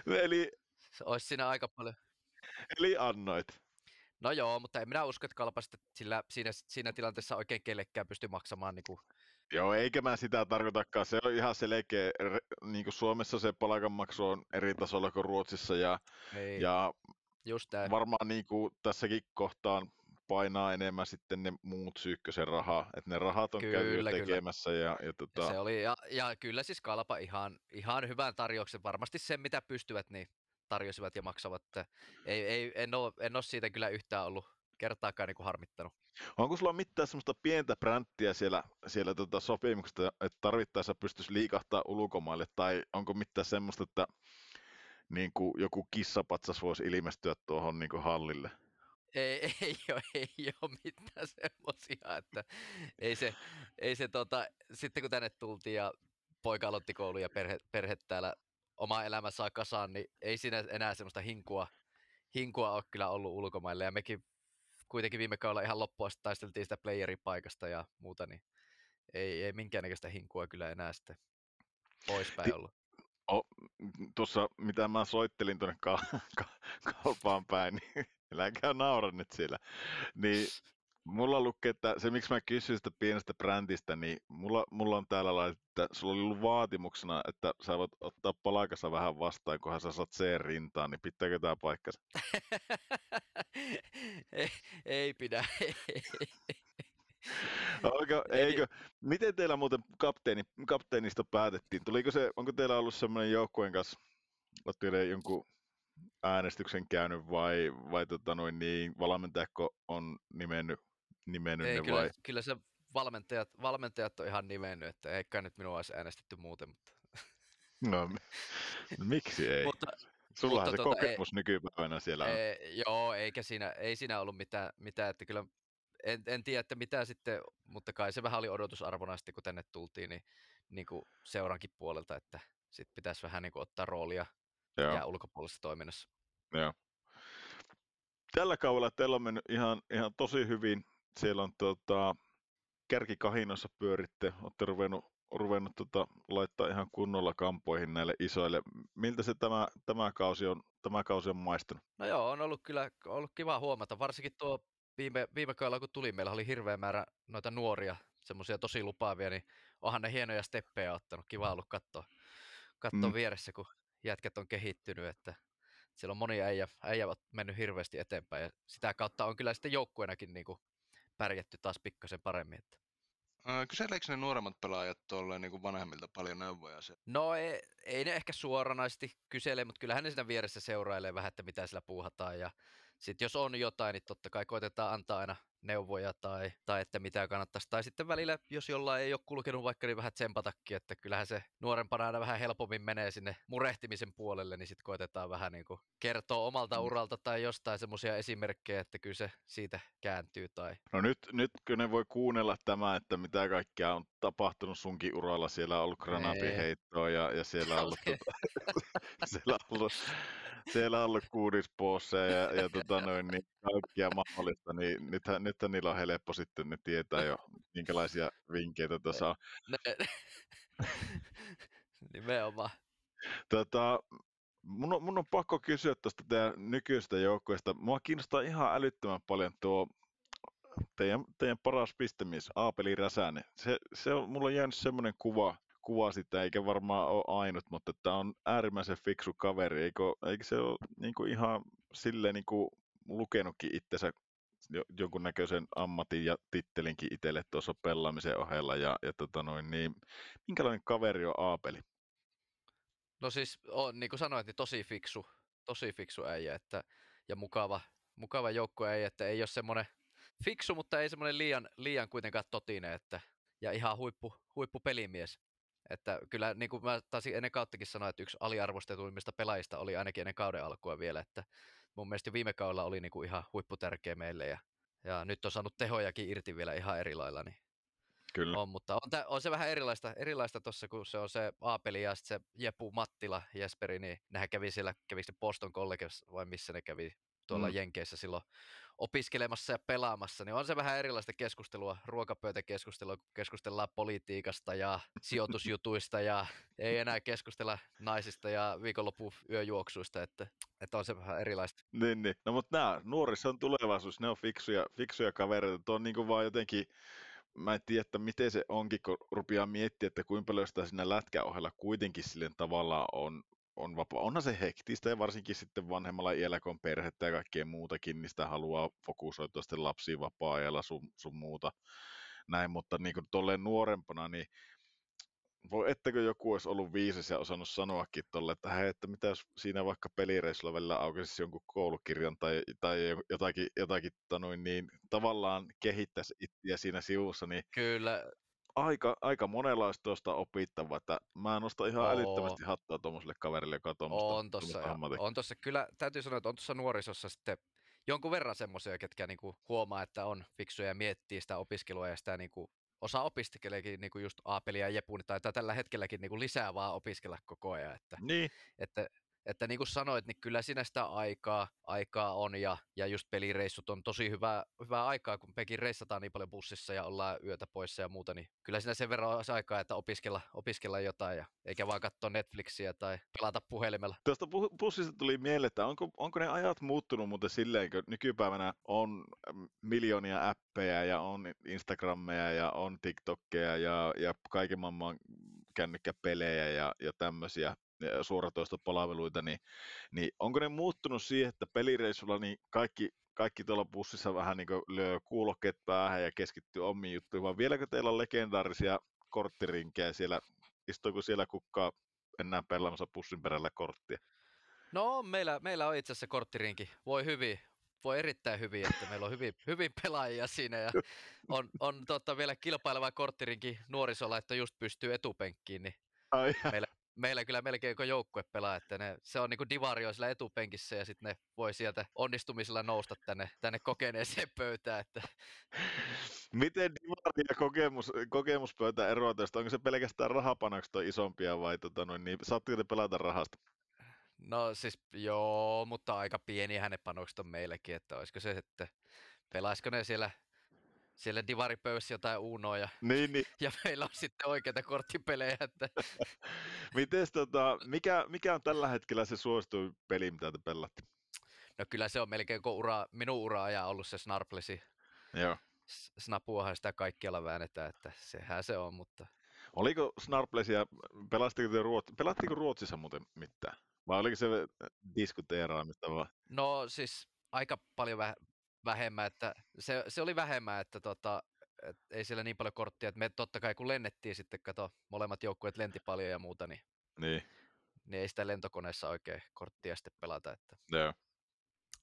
Eli, olisi siinä aika paljon. eli annoit. No joo, mutta en minä usko, että kalpa sitten sillä, siinä, siinä tilanteessa oikein kellekään pysty maksamaan niin kuin, Joo, eikä mä sitä tarkoitakaan. Se on ihan selkeä. Niin kuin Suomessa se palkanmaksu on eri tasolla kuin Ruotsissa ja, ei, ja just näin. varmaan niin kuin tässäkin kohtaan painaa enemmän sitten ne muut syykkösen rahaa, että ne rahat on käyty jo Kyllä, kyllä. tekemässä ja, ja Ja tota, se oli, ja, ja kyllä siis Kalpa ihan, ihan hyvän tarjouksen, varmasti sen mitä pystyvät, niin tarjosivat ja maksavat. Ei, ei, en, ole, en ole siitä kyllä yhtään ollut kertaakaan niin kuin harmittanut. onko sulla mitään semmoista pientä bränttiä siellä, siellä tota sopimuksesta, että tarvittaessa pystyisi liikahtaa ulkomaille, tai onko mitään semmoista, että niin kuin joku kissapatsas voisi ilmestyä tuohon niin kuin hallille? Ei, ei, ole, ei ole mitään semmoisia, että ei se, ei se tota, sitten kun tänne tultiin ja poika aloitti koulun ja perhe, perhe täällä oma elämä saa kasaan, niin ei siinä enää semmoista hinkua, hinkua ole kyllä ollut ulkomaille. Ja mekin kuitenkin viime kaudella ihan loppuun asti taisteltiin sitä playerin paikasta ja muuta, niin ei, ei minkäännäköistä hinkua kyllä enää sitten poispäin ollut. Tuossa mitä mä soittelin tuonne ka- ka- kaupaan päin, niin älkää naura nyt siellä, niin mulla lukee, että se miksi mä kysyin sitä pienestä brändistä, niin mulla, mulla on täällä laitettu, että sulla oli ollut vaatimuksena, että sä voit ottaa palkassa vähän vastaan, kunhan sä saat C-rintaan, niin pitääkö tää paikkansa? ei, ei pidä. Eli- eikö, miten teillä muuten kapteeni, kapteenista päätettiin? Tuliko se, onko teillä ollut semmoinen joukkueen kanssa, oletteko te jonkun äänestyksen käynyt vai, vai tota noin niin, valmentajako on nimennyt, nimennyt Ei, ne kyllä, vai? kyllä se valmentajat, valmentajat on ihan nimennyt, että eikä nyt minua olisi äänestetty muuten, mutta, No, no miksi ei? mutta Sullahan mutta se ei- kokemus nykypäivänä siellä on. ei, joo, eikä siinä, ei siinä ollut mitään, mitään että kyllä en, en tiedä, että mitä sitten, mutta kai se vähän oli odotusarvona sitten, kun tänne tultiin, niin, niin kuin seurankin puolelta, että sitten pitäisi vähän niin kuin ottaa roolia Joo, ja ulkopuolisessa toiminnassa. joo. Tällä kaudella teillä on mennyt ihan, ihan tosi hyvin. Siellä on tota, kärkikahinoissa pyöritte, olette ruvennut, ruvennut tota, laittaa ihan kunnolla kampoihin näille isoille. Miltä se tämä, tämä, kausi on, tämä kausi on maistunut? No joo, on ollut kyllä ollut kiva huomata, varsinkin tuo viime, viime kaudella kun tuli, meillä oli hirveä määrä noita nuoria, semmoisia tosi lupaavia, niin onhan ne hienoja steppejä ottanut, kiva ollut katsoa, katsoa Mm. vieressä, kun jätkät on kehittynyt, että siellä on moni äijä, äijä on mennyt hirveästi eteenpäin ja sitä kautta on kyllä sitten joukkueenakin niin kuin pärjätty taas pikkasen paremmin. Että. Kyseleekö ne nuoremmat pelaajat tuolle niin vanhemmilta paljon neuvoja? Se? No ei, ei ne ehkä suoranaisesti kysele, mutta kyllähän ne siinä vieressä seurailee vähän, että mitä sillä puuhataan. Ja sitten jos on jotain, niin totta kai koitetaan antaa aina neuvoja tai, tai että mitä kannattaisi. Tai sitten välillä, jos jollain ei ole kulkenut vaikka, niin vähän tsempatakin, että kyllähän se nuorempana aina vähän helpommin menee sinne murehtimisen puolelle, niin sitten koitetaan vähän niin kuin kertoa omalta Mm. uralta tai jostain semmoisia esimerkkejä, että kyllä se siitä kääntyy. Tai... No nyt, nyt kun ne voi kuunnella tämä, että mitä kaikkea on tapahtunut sunkin uralla, siellä on ollut granaatinheittoa ja, ja siellä on ollut, tota, siellä on ollut, siellä on ollut kuudispoosseja ja, ja tota noin, niin kaikkia mahdollista, niin nythän, nythän niillä on helppo sitten, ne tietää jo, minkälaisia vinkkeitä tuossa on. Ne, nimenomaan. Tota, mun, on, mun on pakko kysyä tuosta teidän nykyisestä joukkueesta. Mua kiinnostaa ihan älyttömän paljon tuo teidän, teidän paras pistemies, Aapeli Räsänen. Se, se on, mulla on jäänyt semmoinen kuva, kuva sitä, eikä varmaan ole ainut, mutta tämä on äärimmäisen fiksu kaveri. Eikö, eikö se ole niin kuin ihan silleen niin kuin lukenutkin itsensä jonkunnäköisen ammatin ja tittelinkin itselle tuossa pelaamisen ohella. Ja, ja tota noin, niin, minkälainen kaveri on Aapeli? No siis on, niin kuin sanoit, niin tosi fiksu, tosi fiksu äijä että, ja mukava, mukava joukko äijä, että ei ole semmoinen fiksu, mutta ei semmoinen liian, liian kuitenkaan totinen, että, ja ihan huippu, huippu pelimies. Että kyllä niin kuin mä taisin ennen kauttakin sanoa, että yksi aliarvostetuimmista pelaajista oli ainakin ennen kauden alkua vielä, että mun mielestä viime kaudella oli niin kuin ihan huipputärkeä meille ja, ja nyt on saanut tehojakin irti vielä ihan eri lailla, niin Kyllä. on, mutta on, on se vähän erilaista, erilaista tuossa, kun se on se Aapeli ja se Jepu Mattila, Jesperi, niin nehän kävi siellä, kävi se Boston Colleges vai missä ne kävi tuolla mm. Jenkeissä silloin opiskelemassa ja pelaamassa, niin on se vähän erilaista keskustelua, ruokapöytäkeskustelua, kun keskustellaan politiikasta ja sijoitusjutuista ja ei enää keskustella naisista ja viikonloppu yöjuoksuista, että, että on se vähän erilaista. Niin, niin. No mutta nämä nuorissa on tulevaisuus, ne on fiksuja, fiksuja kavereita, tuo on niin kuin vaan jotenkin mä en tiedä, että miten se onkin, kun rupeaa miettimään, että kuinka paljon sitä siinä lätkäohella kuitenkin sille tavallaan on, on vapaa. Onhan se hektistä ja varsinkin sitten vanhemmalla iällä, kun on perhettä ja kaikkea muutakin, niin sitä haluaa fokusoitua sitten lapsiin vapaa-ajalla sun, sun muuta. Näin, mutta niin kuin tolleen nuorempana, niin voi ettekö joku olisi ollut viisas ja osannut sanoakin tolle, että hei, että mitä jos siinä vaikka pelireissulla välillä aukesi jonkun koulukirjan tai, tai jotakin, jotakin tanoin, niin tavallaan kehittäisi itseä siinä sivussa, niin Kyllä, aika, aika monella olisi tuosta opittavaa, että mä nostan ihan Oo. älyttömästi hattua tuommoiselle kaverille, joka on tuommoista on tossa, on tossa, kyllä täytyy sanoa, että on tuossa nuorisossa sitten jonkun verran semmoisia, ketkä niinku huomaa, että on fiksuja ja miettii sitä opiskelua ja sitä niinku osaa opiskeleekin niinku just Aapelia ja Jepun, tai tällä hetkelläkin niinku lisää vaan opiskella koko ajan, että, Niin, että että niin kuin sanoit, niin kyllä siinä sitä aikaa, aikaa on ja, ja just pelireissut on tosi hyvää, hyvää aikaa, kun mekin reissataan niin paljon bussissa ja ollaan yötä poissa ja muuta, niin kyllä siinä sen verran olisi aikaa, että opiskella, opiskella jotain ja eikä vaan katsoa Netflixiä tai pelata puhelimella. Tuosta pu- bussista tuli mieleen, että onko, onko ne ajat muuttunut muuten silleen, kun nykypäivänä on mm, miljoonia appeja ja on Instagrammeja ja on TikTokkeja ja, ja kaiken maailman kännykkäpelejä ja, ja tämmöisiä suoratoistopalveluita, niin, niin onko ne muuttunut siihen, että pelireissulla niin kaikki, kaikki tuolla bussissa vähän niin lyö kuulokkeet päähän ja keskittyy omiin juttuihin, vai vieläkö teillä on legendaarisia korttirinkejä siellä, istuuko siellä kukaan enää pelaamassa bussin perällä korttia? No meillä, meillä on itse asiassa korttirinki. Voi hyvin, voi erittäin hyvin, että meillä on hyvin, hyvin pelaajia siinä ja on, on totta, vielä kilpaileva korttirinki nuorisolla, että just pystyy etupenkkiin, niin Ai, meillä, meillä kyllä melkein joko joukkue pelaa, että ne, se on niinku divario sillä etupenkissä ja sitten ne voi sieltä onnistumisella nousta tänne, tänne kokeneeseen pöytään, että Miten divari ja kokemus, kokemuspöytä eroaa tästä? Onko se pelkästään rahapanokset on isompia vai tota noin, niin saatteko te pelata rahasta? no siis joo, mutta aika pieni hänen panokset on meilläkin, että olisiko se, että pelaisiko ne siellä, siellä divaripöydässä jotain Unoa ja, Niin, niin. ja meillä on sitten oikeita korttipelejä, että Mites, tota, mikä, mikä on tällä hetkellä se suosituin peli, mitä te pelaatte? no kyllä se on melkein koko ura, minun ura-ajan ollut se Snarplesi. Joo. Snapuahan sitä kaikkialla väännetään, että sehän se on, mutta Oliko Snarplesia, pelastiko te Ruotsi, pelattiko Ruotsissa muuten mitään? Vai oliko se diskuteeraamista vaan? no siis aika paljon väh- vähemmän, että se, se oli vähemmän, että tota, et ei siellä niin paljon korttia, että me totta kai kun lennettiin sitten, kato, molemmat joukkueet lenti paljon ja muuta, niin, Niin, niin ei sitä lentokoneessa oikein korttia sitten pelata, että joo.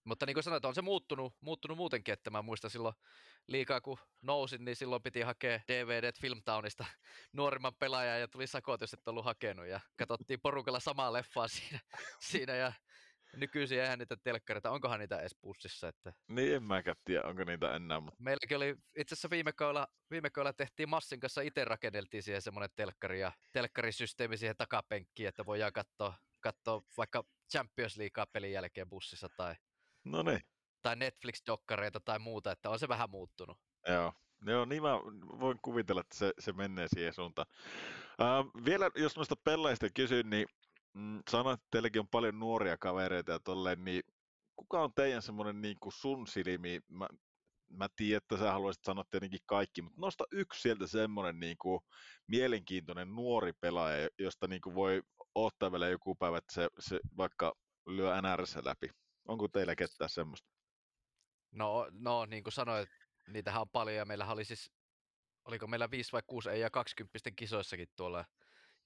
Mutta niin kuin sanoit, on se muuttunut, muuttunut muutenkin, että mä muistan silloin liikaa kun nousin, niin silloin piti hakea DVD Filmtownista nuorimman pelaajan ja tuli sakot, jos et ollut hakenut ja katsottiin porukalla samaa leffaa siinä, siinä ja nykyisin eihän niitä telkkareita, onkohan niitä edes bussissa, että Niin en mäkään tiedä, onko niitä enää, mutta meilläkin oli, itse asiassa viime kaudella, viime kaudella tehtiin Massin kanssa, itse rakenneltiin siihen semmoinen telkkari ja telkkarisysteemi siihen takapenkkiin, että voidaan katsoa, katsoa vaikka Champions League-pelin jälkeen bussissa tai, No niin, tai Netflix-dokkareita tai muuta, että on se vähän muuttunut. joo. Joo, niin mä voin kuvitella, että se, se menee siihen suuntaan. Uh, vielä jos noista pelaajista kysyn, niin mm, sanoit, että teilläkin on paljon nuoria kavereita ja tolleen, niin kuka on teidän semmoinen niin kuin sun silmi? Mä, mä tiedän, että sä haluaisit sanoa tietenkin kaikki, mutta nosta yksi sieltä semmoinen niin kuin mielenkiintoinen nuori pelaaja, josta niin kuin voi ottaa vielä joku päivä, että se, se vaikka lyö NRS läpi. Onko teillä ketään semmoista? No, no niin kuin sanoit, niitähän on paljon ja meillähän oli siis, oliko meillä 5 vai 6 ei ja 20 kisoissakin tuolla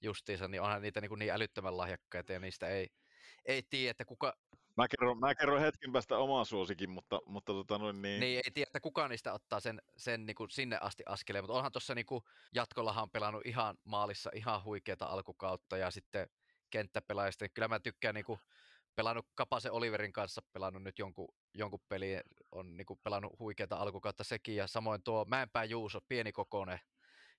justiinsa, niin onhan niitä niin, kuin niin älyttömän lahjakkaita ja niistä ei, ei tiedä, että kuka, Mä kerron, mä kerron hetken päästä omaa suosikin, mutta, mutta tota noin niin... niin ei tiedä, että kuka niistä ottaa sen, sen niin kuin sinne asti askeleen, mutta onhan tuossa niin kuin jatkollahan pelannut ihan maalissa ihan huikeata alkukautta ja sitten kenttäpelaajista, niin kyllä mä tykkään niin kuin pelannut Kapasen Oliverin kanssa, pelannut nyt jonkun, jonkun peli, on niin kuin pelannut huikeata alkukautta sekin, ja samoin tuo Mäenpää Juuso, pieni kokoinen,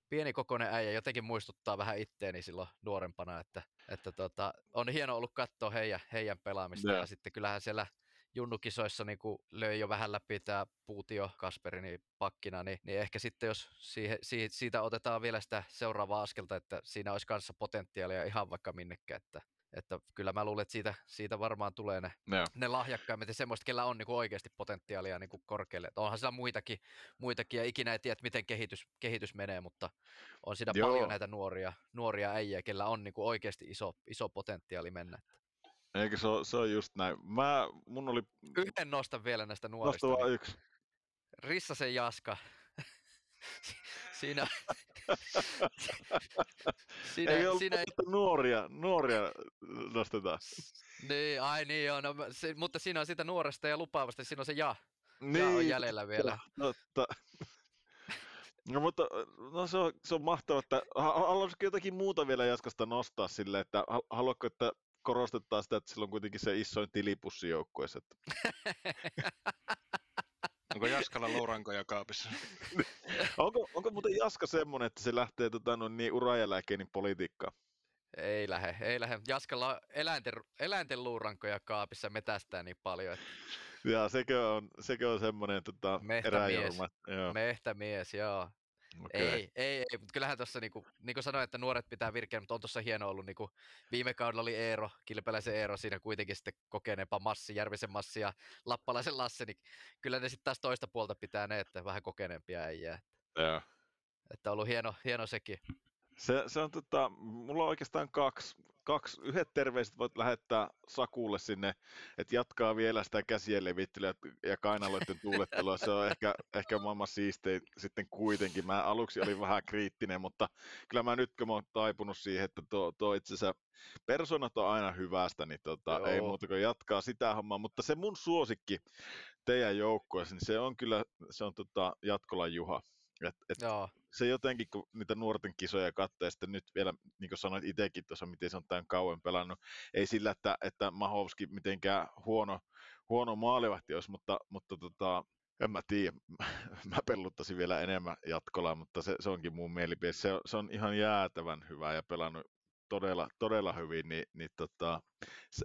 pieni kokoinen äijä, jotenkin muistuttaa vähän itteeni silloin nuorempana, että, että tota, on hieno ollut katsoa heidän, heidän pelaamista, Joo. ja sitten kyllähän siellä junnukisoissa niin kuin löi jo vähän läpi tämä Puutio Kasperi niin pakkina, niin, niin ehkä sitten jos siihen, siitä, siitä otetaan vielä sitä seuraavaa askelta, että siinä olisi kanssa potentiaalia ihan vaikka minnekään, että, että kyllä mä luulen, että siitä, siitä varmaan tulee ne, Joo. ne lahjakkaimmat ja semmoista, kellä on niin kuin oikeasti potentiaalia niin kuin korkealle. Että onhan siellä muitakin, muitakin ja ikinä ei tiedä, miten kehitys, kehitys menee, mutta on siinä Joo. paljon näitä nuoria, nuoria äijä, kellä on niin kuin oikeasti iso, iso potentiaali mennä. Eikö se ole, se on just näin. Mä, mun oli Yhden nostan vielä näistä nuorista. nosta vaan Niin yksi. Rissasen Jaska. Siinä, siinä, ei ollut siinä että nuoria, nuoria nostetaan. niin, ai niin joo, no, se, mutta siinä on sitä nuoresta ja lupaavasta, siinä on se ja, Niin, ja on jäljellä vielä. Totta. No mutta no se, on, se on mahtavaa, että ha- haluaisitko jotakin muuta vielä Jaskasta nostaa sille, että ha- haluatko, että korostetaan sitä, että sillä on kuitenkin se isoin tilipussi joukkueessa. Onko Jaskalla lourankoja kaapissa? Onko, onko muuten Jaska semmoinen, että se lähtee tota, no, niin uraajaläkeinin politiikkaan? Ei lähe, ei lähe. Jaskalla on eläinten, eläinten luurankoja kaapissa metästää niin paljon, että Ja sekö on, sekö on semmoinen tota, Mehtämies. Joo, mehtämies, joo. Okei. Ei, ei, ei, mutta kyllähän tuossa niinku, niin kuin sanoin, että nuoret pitää virkeä, mutta on tuossa hieno ollut, niinku, viime kaudella oli Eero, Kilpeläisen Eero, siinä kuitenkin sitten kokeneempa Massi, Järvisen Massi ja Lappalaisen Lasse, niin kyllä ne sitten taas toista puolta pitää ne, että vähän kokeneempia äijää. Joo. Että on ollut hieno, hieno sekin. Se, se on tota, mulla on oikeastaan kaksi, kaksi, yhdet terveiset voit lähettää Sakulle sinne, että jatkaa vielä sitä käsien levittelyä ja kainaloiden tuulettelua, se on ehkä, ehkä maailman siistein sitten kuitenkin. Mä aluksi olin vähän kriittinen, mutta kyllä mä nyt kun mä oon taipunut siihen, että tuo, tuo itse asiassa persoonat on aina hyvästä, niin tota, ei muuta kuin jatkaa sitä hommaa, mutta se mun suosikki teidän joukkueessa, niin se on kyllä, se on tota Jatkolan Juha. Et, et Joo, se jotenkin, kun niitä nuorten kisoja katsoo, ja sitten nyt vielä, niin kuin sanoit itsekin tuossa, miten se on tämän kauan pelannut, ei sillä, että, että Mahovski mitenkään huono, huono maalivahti olisi, mutta, mutta tota, en mä tiedä, mä pelluttaisin vielä enemmän jatkolla, mutta se, se onkin mun mielipide. Se, se on ihan jäätävän hyvä ja pelannut todella, todella hyvin, niin, niin tota,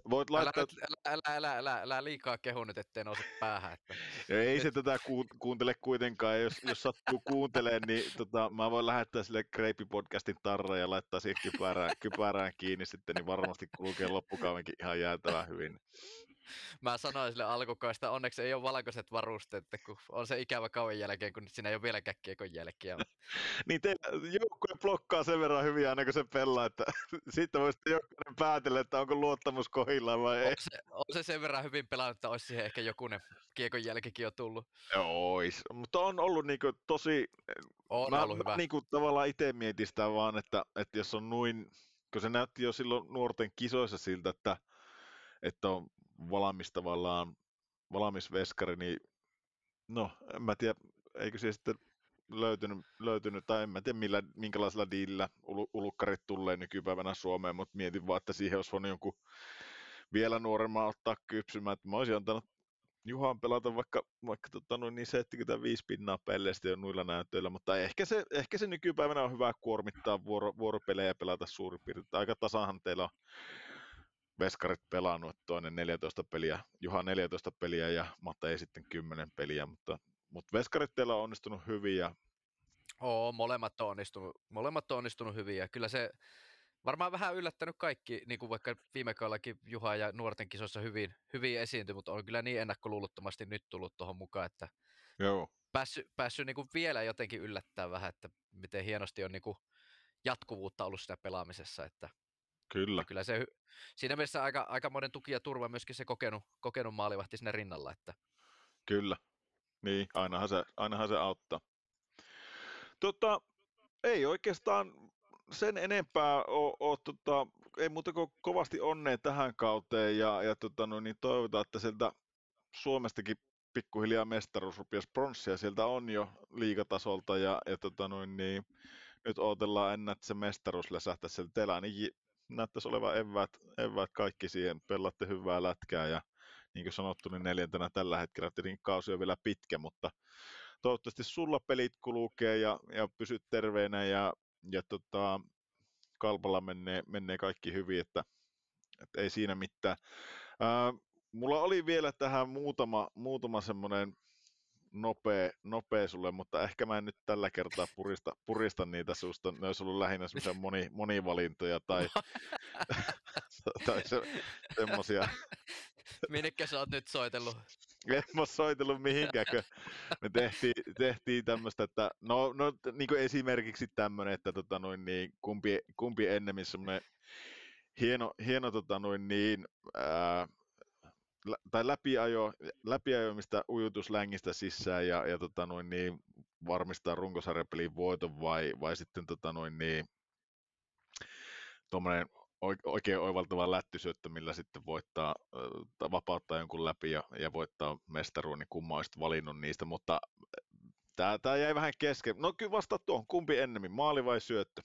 voit laittaa, älä, älä, älä, älä, älä, liikaa kehu nyt, ettei nouse päähän. Että. Ei se tätä ku, kuuntele kuitenkaan, jos, jos sattuu kuuntelemaan, niin tota, mä voin lähettää sille Kreipi-podcastin tarra ja laittaa siihen kypärään, kypärään kiinni sitten, niin varmasti kulkee loppukaudenkin ihan jäätävän hyvin. Mä sanoin sille alkukaista, onneksi ei ole valkoiset varusteet, että kun on se ikävä kauan jälkeen, kun siinä ei ole vieläkään kiekon jälkiä. Niin te joukkue blokkaa sen verran hyvin aina kun se pelaa, että sitten voi sitten jokainen päätellä, että onko luottamus kohillaan vai ei. On se, on se sen verran hyvin pelannut, että olisi siihen ehkä jokunen kiekon jälkikin jo tullut. Ois, mutta on ollut niinku tosi, On mä, ollut mä hyvä. niinku tavallaan itse mietin sitä vaan, että, että jos on noin, kun se näytti jo silloin nuorten kisoissa siltä, että, että on valmis tavallaan, valmis veskari, niin no, en mä tiedä, eikö se sitten löytynyt, löytynyt tai en mä tiedä millä, minkälaisella diilillä ulu- ulukkarit tulee nykypäivänä Suomeen, mutta mietin vaan, että siihen olisi voinut jonkun vielä nuoremman ottaa kypsymään, että mä olisin antanut Juhan pelata vaikka, vaikka tota, noin niin 75 pinnaa pelleistä jo noilla näytöillä, mutta ehkä se, ehkä se nykypäivänä on hyvä kuormittaa vuoro, vuoropelejä ja pelata suurin piirtein. Aika tasahan teillä on veskarit pelannut, toinen 14 peliä, Juha 14 peliä ja Matta ei sitten 10 peliä, mutta, mutta veskarit teillä on onnistunut hyvin ja Oo, molemmat on onnistunut, molemmat on onnistunut hyvin ja kyllä se varmaan vähän yllättänyt kaikki, niin kuin vaikka viime kaudellakin Juha ja nuorten kisoissa hyvin, hyvin esiintyi, mutta on kyllä niin ennakkoluulottomasti nyt tullut tuohon mukaan, että Joo. päässyt, päässyt niin kuin vielä jotenkin yllättää vähän, että miten hienosti on niin kuin jatkuvuutta ollut siinä pelaamisessa, että Kyllä. kyllä se siinä mielessä aika, aikamoinen tuki ja turva myöskin se kokenut, kokenut maalivahti siinä rinnalla, että Kyllä. Niin, ainahan se, ainahan se auttaa. Tota, ei oikeastaan sen enempää ole, ole tota, ei muuta kuin kovasti onnea tähän kauteen ja, ja tota, no, niin toivotaan, että sieltä Suomestakin pikkuhiljaa mestaruus rupias pronssia sieltä on jo liigatasolta ja, ja tota, noin, niin, nyt odotellaan ennen, että se mestaruus läsähtäisi sieltä näyttäisi olevan eväät, eväät kaikki siihen, pelaatte hyvää lätkää ja niin kuin sanottu, niin neljäntenä tällä hetkellä, tietenkin kausi on vielä pitkä, mutta toivottavasti sulla pelit kulkee ja, ja pysyt terveenä ja, ja tota, kalpalla menee, menee kaikki hyvin, että, että ei siinä mitään. Ää, mulla oli vielä tähän muutama, muutama semmoinen nopea, nopea sulle, mutta ehkä mä en nyt tällä kertaa purista, purista niitä susta. Ne olisi ollut lähinnä semmoisia moni, monivalintoja tai, tai se, semmoisia. Minnekä sä oot nyt soitellut? En mä soitellut mihinkään, kun me tehtiin, tehtiin tämmöistä, että no, no niin kuin esimerkiksi tämmöinen, että tota noin, niin, kumpi, kumpi ennemmin semmoinen hieno, hieno tota noin, niin, ää, tai läpiajo, läpiajomista ujutuslängistä sisään ja, ja tota noin, niin, varmistaa runkosarjapelin voiton vai, vai sitten tota noin, niin, tuommoinen oikein oivaltava lättysyöttö, millä sitten voittaa, vapauttaa jonkun läpi ja, ja voittaa mestaruun, niin kumma olisit valinnut niistä, mutta tämä, tämä jäi vähän kesken. No kyllä vasta tuohon, kumpi ennemmin, maali vai syöttö?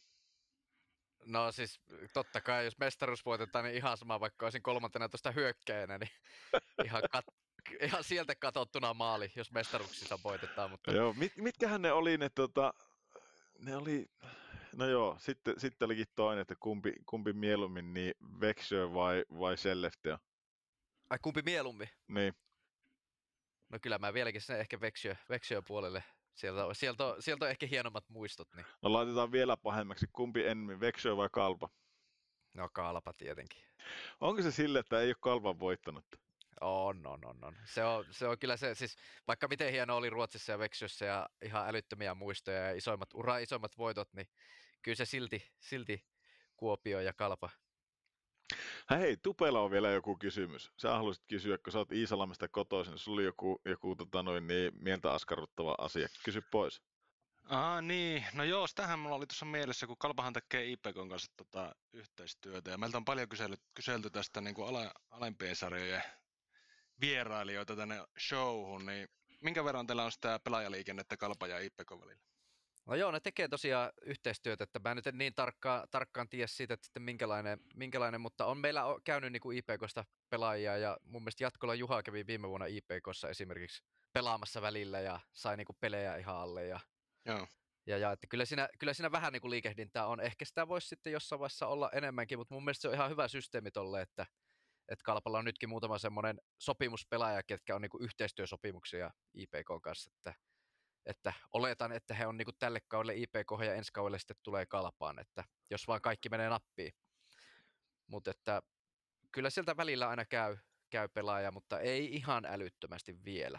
No siis totta kai, jos mestaruus voitetaan, niin ihan sama, vaikka olisin kolmantena tuosta hyökkäjänä, niin ihan, kat- ihan sieltä katsottuna maali, jos mestaruksissa voitetaan. Mutta... Joo, mit, mitkähän ne oli ne, tota, ne oli, no joo, sitten, sitten olikin toinen, että kumpi, kumpi mieluummin, niin Vexio vai, vai Selleftea? Ai kumpi mieluummin? Niin. No kyllä mä vieläkin sen ehkä Vexio puolelle Sieltä, on, sieltä, on, sieltä on ehkä hienommat muistot. Niin. No laitetaan vielä pahemmaksi. Kumpi enemmän, Vexio vai Kalpa? No Kalpa tietenkin. Onko se sille, että ei ole Kalpan voittanut? On, on, on, on. Se on, se on kyllä se, siis vaikka miten hieno oli Ruotsissa ja Veksyssä ja ihan älyttömiä muistoja ja isoimmat, ura isoimmat voitot, niin kyllä se silti, silti Kuopio ja Kalpa Hei, Tupella on vielä joku kysymys. Sä haluaisit kysyä, kun sä oot Iisalamesta kotoisin, niin sulla oli joku, joku tota noin, niin, mieltä askarruttava asia. Kysy pois. Ah, niin, no joo, tähän mulla oli tuossa mielessä, kun Kalpahan tekee IPKon kanssa tota, yhteistyötä, ja meiltä on paljon kyselty, kyselty tästä niin kuin ala, alempien sarjojen vierailijoita tänne showhun, niin minkä verran teillä on sitä pelaajaliikennettä Kalpa ja IPK välillä? No joo, ne tekee tosiaan yhteistyötä, että mä nyt en niin tarkkaan, tarkkaan tiedä siitä, että sitten minkälainen, minkälainen, mutta on meillä käynyt niin kuin IPKsta pelaajia ja mun mielestä Jatkola Juha kävi viime vuonna IPKssa esimerkiksi pelaamassa välillä ja sai niin kuin pelejä ihan alle ja, joo. ja, ja että kyllä, siinä, kyllä siinä vähän niin kuin liikehdintää on. Ehkä sitä voisi sitten jossain vaiheessa olla enemmänkin, mutta mun mielestä se on ihan hyvä systeemi tolle, että, että Kalpalla on nytkin muutama semmoinen sopimuspelaaja, ketkä on niin kuin yhteistyösopimuksia IPK kanssa, että että oletan, että he on niin kuin tälle kaudelle IPK ja ensi kaudelle sitten tulee kalpaan, että jos vaan kaikki menee nappiin. Mutta että kyllä sieltä välillä aina käy, käy pelaaja, mutta ei ihan älyttömästi vielä.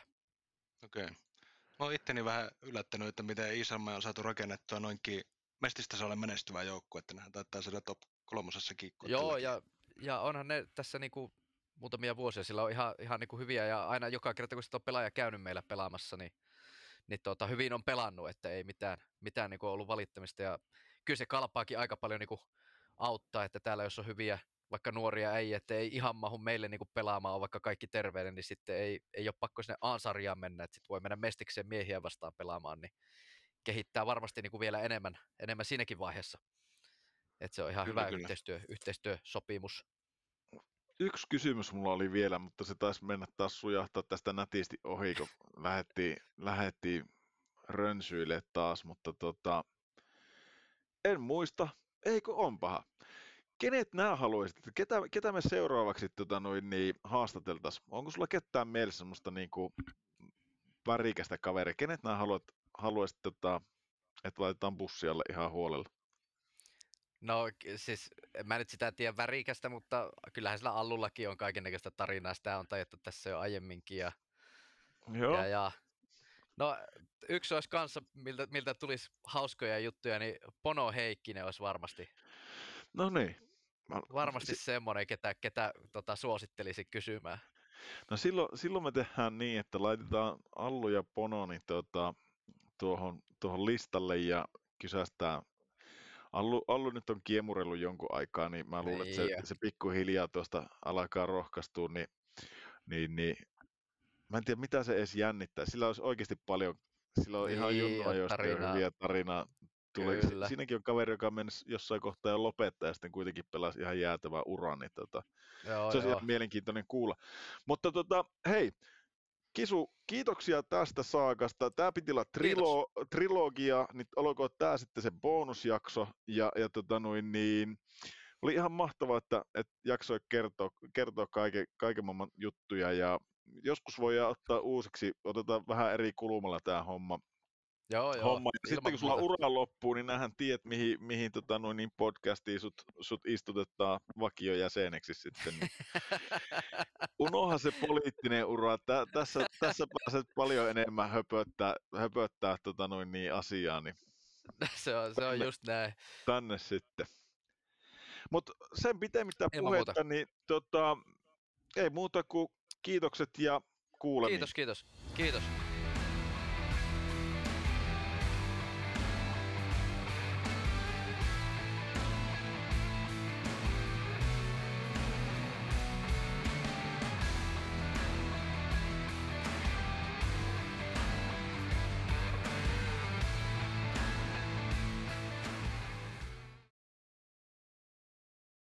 Okei. Okay. Mä oon itteni vähän yllättänyt, että miten Iisalmeen on saatu rakennettua noinkin mestistasolle menestyvä joukko, että nehän taitaa siellä top kolmosessa kiikkua. Joo, ja, ja, onhan ne tässä niinku muutamia vuosia, sillä on ihan, ihan niinku hyviä, ja aina joka kerta kun sitä on pelaaja käynyt meillä pelaamassa, niin niin tota, hyvin on pelannut, että ei mitään, mitään niin kuin ollut valittamista. Ja kyllä se kalpaakin aika paljon niin kuin auttaa, että täällä jos on hyviä vaikka nuoria ei, että ei ihan mahu meille niin kuin pelaamaan, on vaikka kaikki terveinen, niin sitten ei, ei ole pakko sinne A-sarjaan mennä, että sitten voi mennä mestikseen miehiä vastaan pelaamaan, niin kehittää varmasti niin kuin vielä enemmän, enemmän siinäkin vaiheessa. Että se on ihan kyllä, hyvä kyllä. Yhteistyö, yhteistyösopimus. Yksi kysymys mulla oli vielä, mutta se taisi mennä taas sujahtaa tästä nätisti ohi, kun lähettiin, lähettiin rönsyille taas, mutta tota, en muista, eikö on paha. kenet nämä haluaisit, ketä, ketä me seuraavaksi tota, noin, niin, haastateltaisiin? Onko sulla ketään mielessä semmoista niin kuin, värikästä kaveria? Kenet nämä haluat, haluaisit, tota, että laitetaan bussialle ihan huolella? No siis, en mä nyt sitä tiedä värikästä, mutta kyllähän sillä Allullakin on kaikennäköistä tarinaa. Sitä on tajuttu tässä jo aiemminkin. Ja, Joo. ja, ja No yksi olisi kanssa, miltä, miltä tulisi hauskoja juttuja, niin Pono Heikkinen olisi varmasti. No niin. Mä, varmasti si- semmoinen, ketä, ketä tota, suosittelisi kysymään. No silloin, silloin me tehdään niin, että laitetaan Allu ja Pono niin tuota, tuohon, tuohon listalle ja kysästään Allu, Allu nyt on kiemurellut jonkun aikaa, niin mä luulen, että se, niin se pikkuhiljaa tuosta alkaa rohkaistua, niin, niin, niin mä en tiedä mitä se edes jännittää. Sillä olisi oikeasti paljon, sillä on niin, ihan junnuajoista jo hyviä tarinaa. Tulee, siinäkin on kaveri, joka mennyt jossain kohtaa jo lopettaa ja sitten kuitenkin pelasi ihan jäätävää uraa, niin tota, joo, se on ihan mielenkiintoinen kuulla. Mutta tota, hei, Kisu, kiitoksia tästä saakasta. Tämä piti olla trilo, trilogia, niin olkoon tämä sitten se bonusjakso. Ja, ja tota noin, niin, oli ihan mahtavaa, että, että jaksoi kertoa, kertoa kaiken, kaiken maailman juttuja. Ja joskus voi ottaa uusiksi, otetaan vähän eri kulmalla tämä homma. Joo, joo. Homma. Ja sitten kun sulla ura loppuu, niin nähän tiedät, mihin, mihin tota, noin, niin podcastiin sut, sut istutetaan vakiojäseneksi sitten. Niin. Unoha se poliittinen ura. Tä, tässä, tässä pääset paljon enemmän höpöttää, höpöttää tota, noin, niin, asiaa. Niin. se on, se on just näin. Tänne sitten. Mutta sen pitemmittä puhetta, niin tota, ei muuta kuin kiitokset ja kuulemiin. Kiitos, kiitos. Kiitos.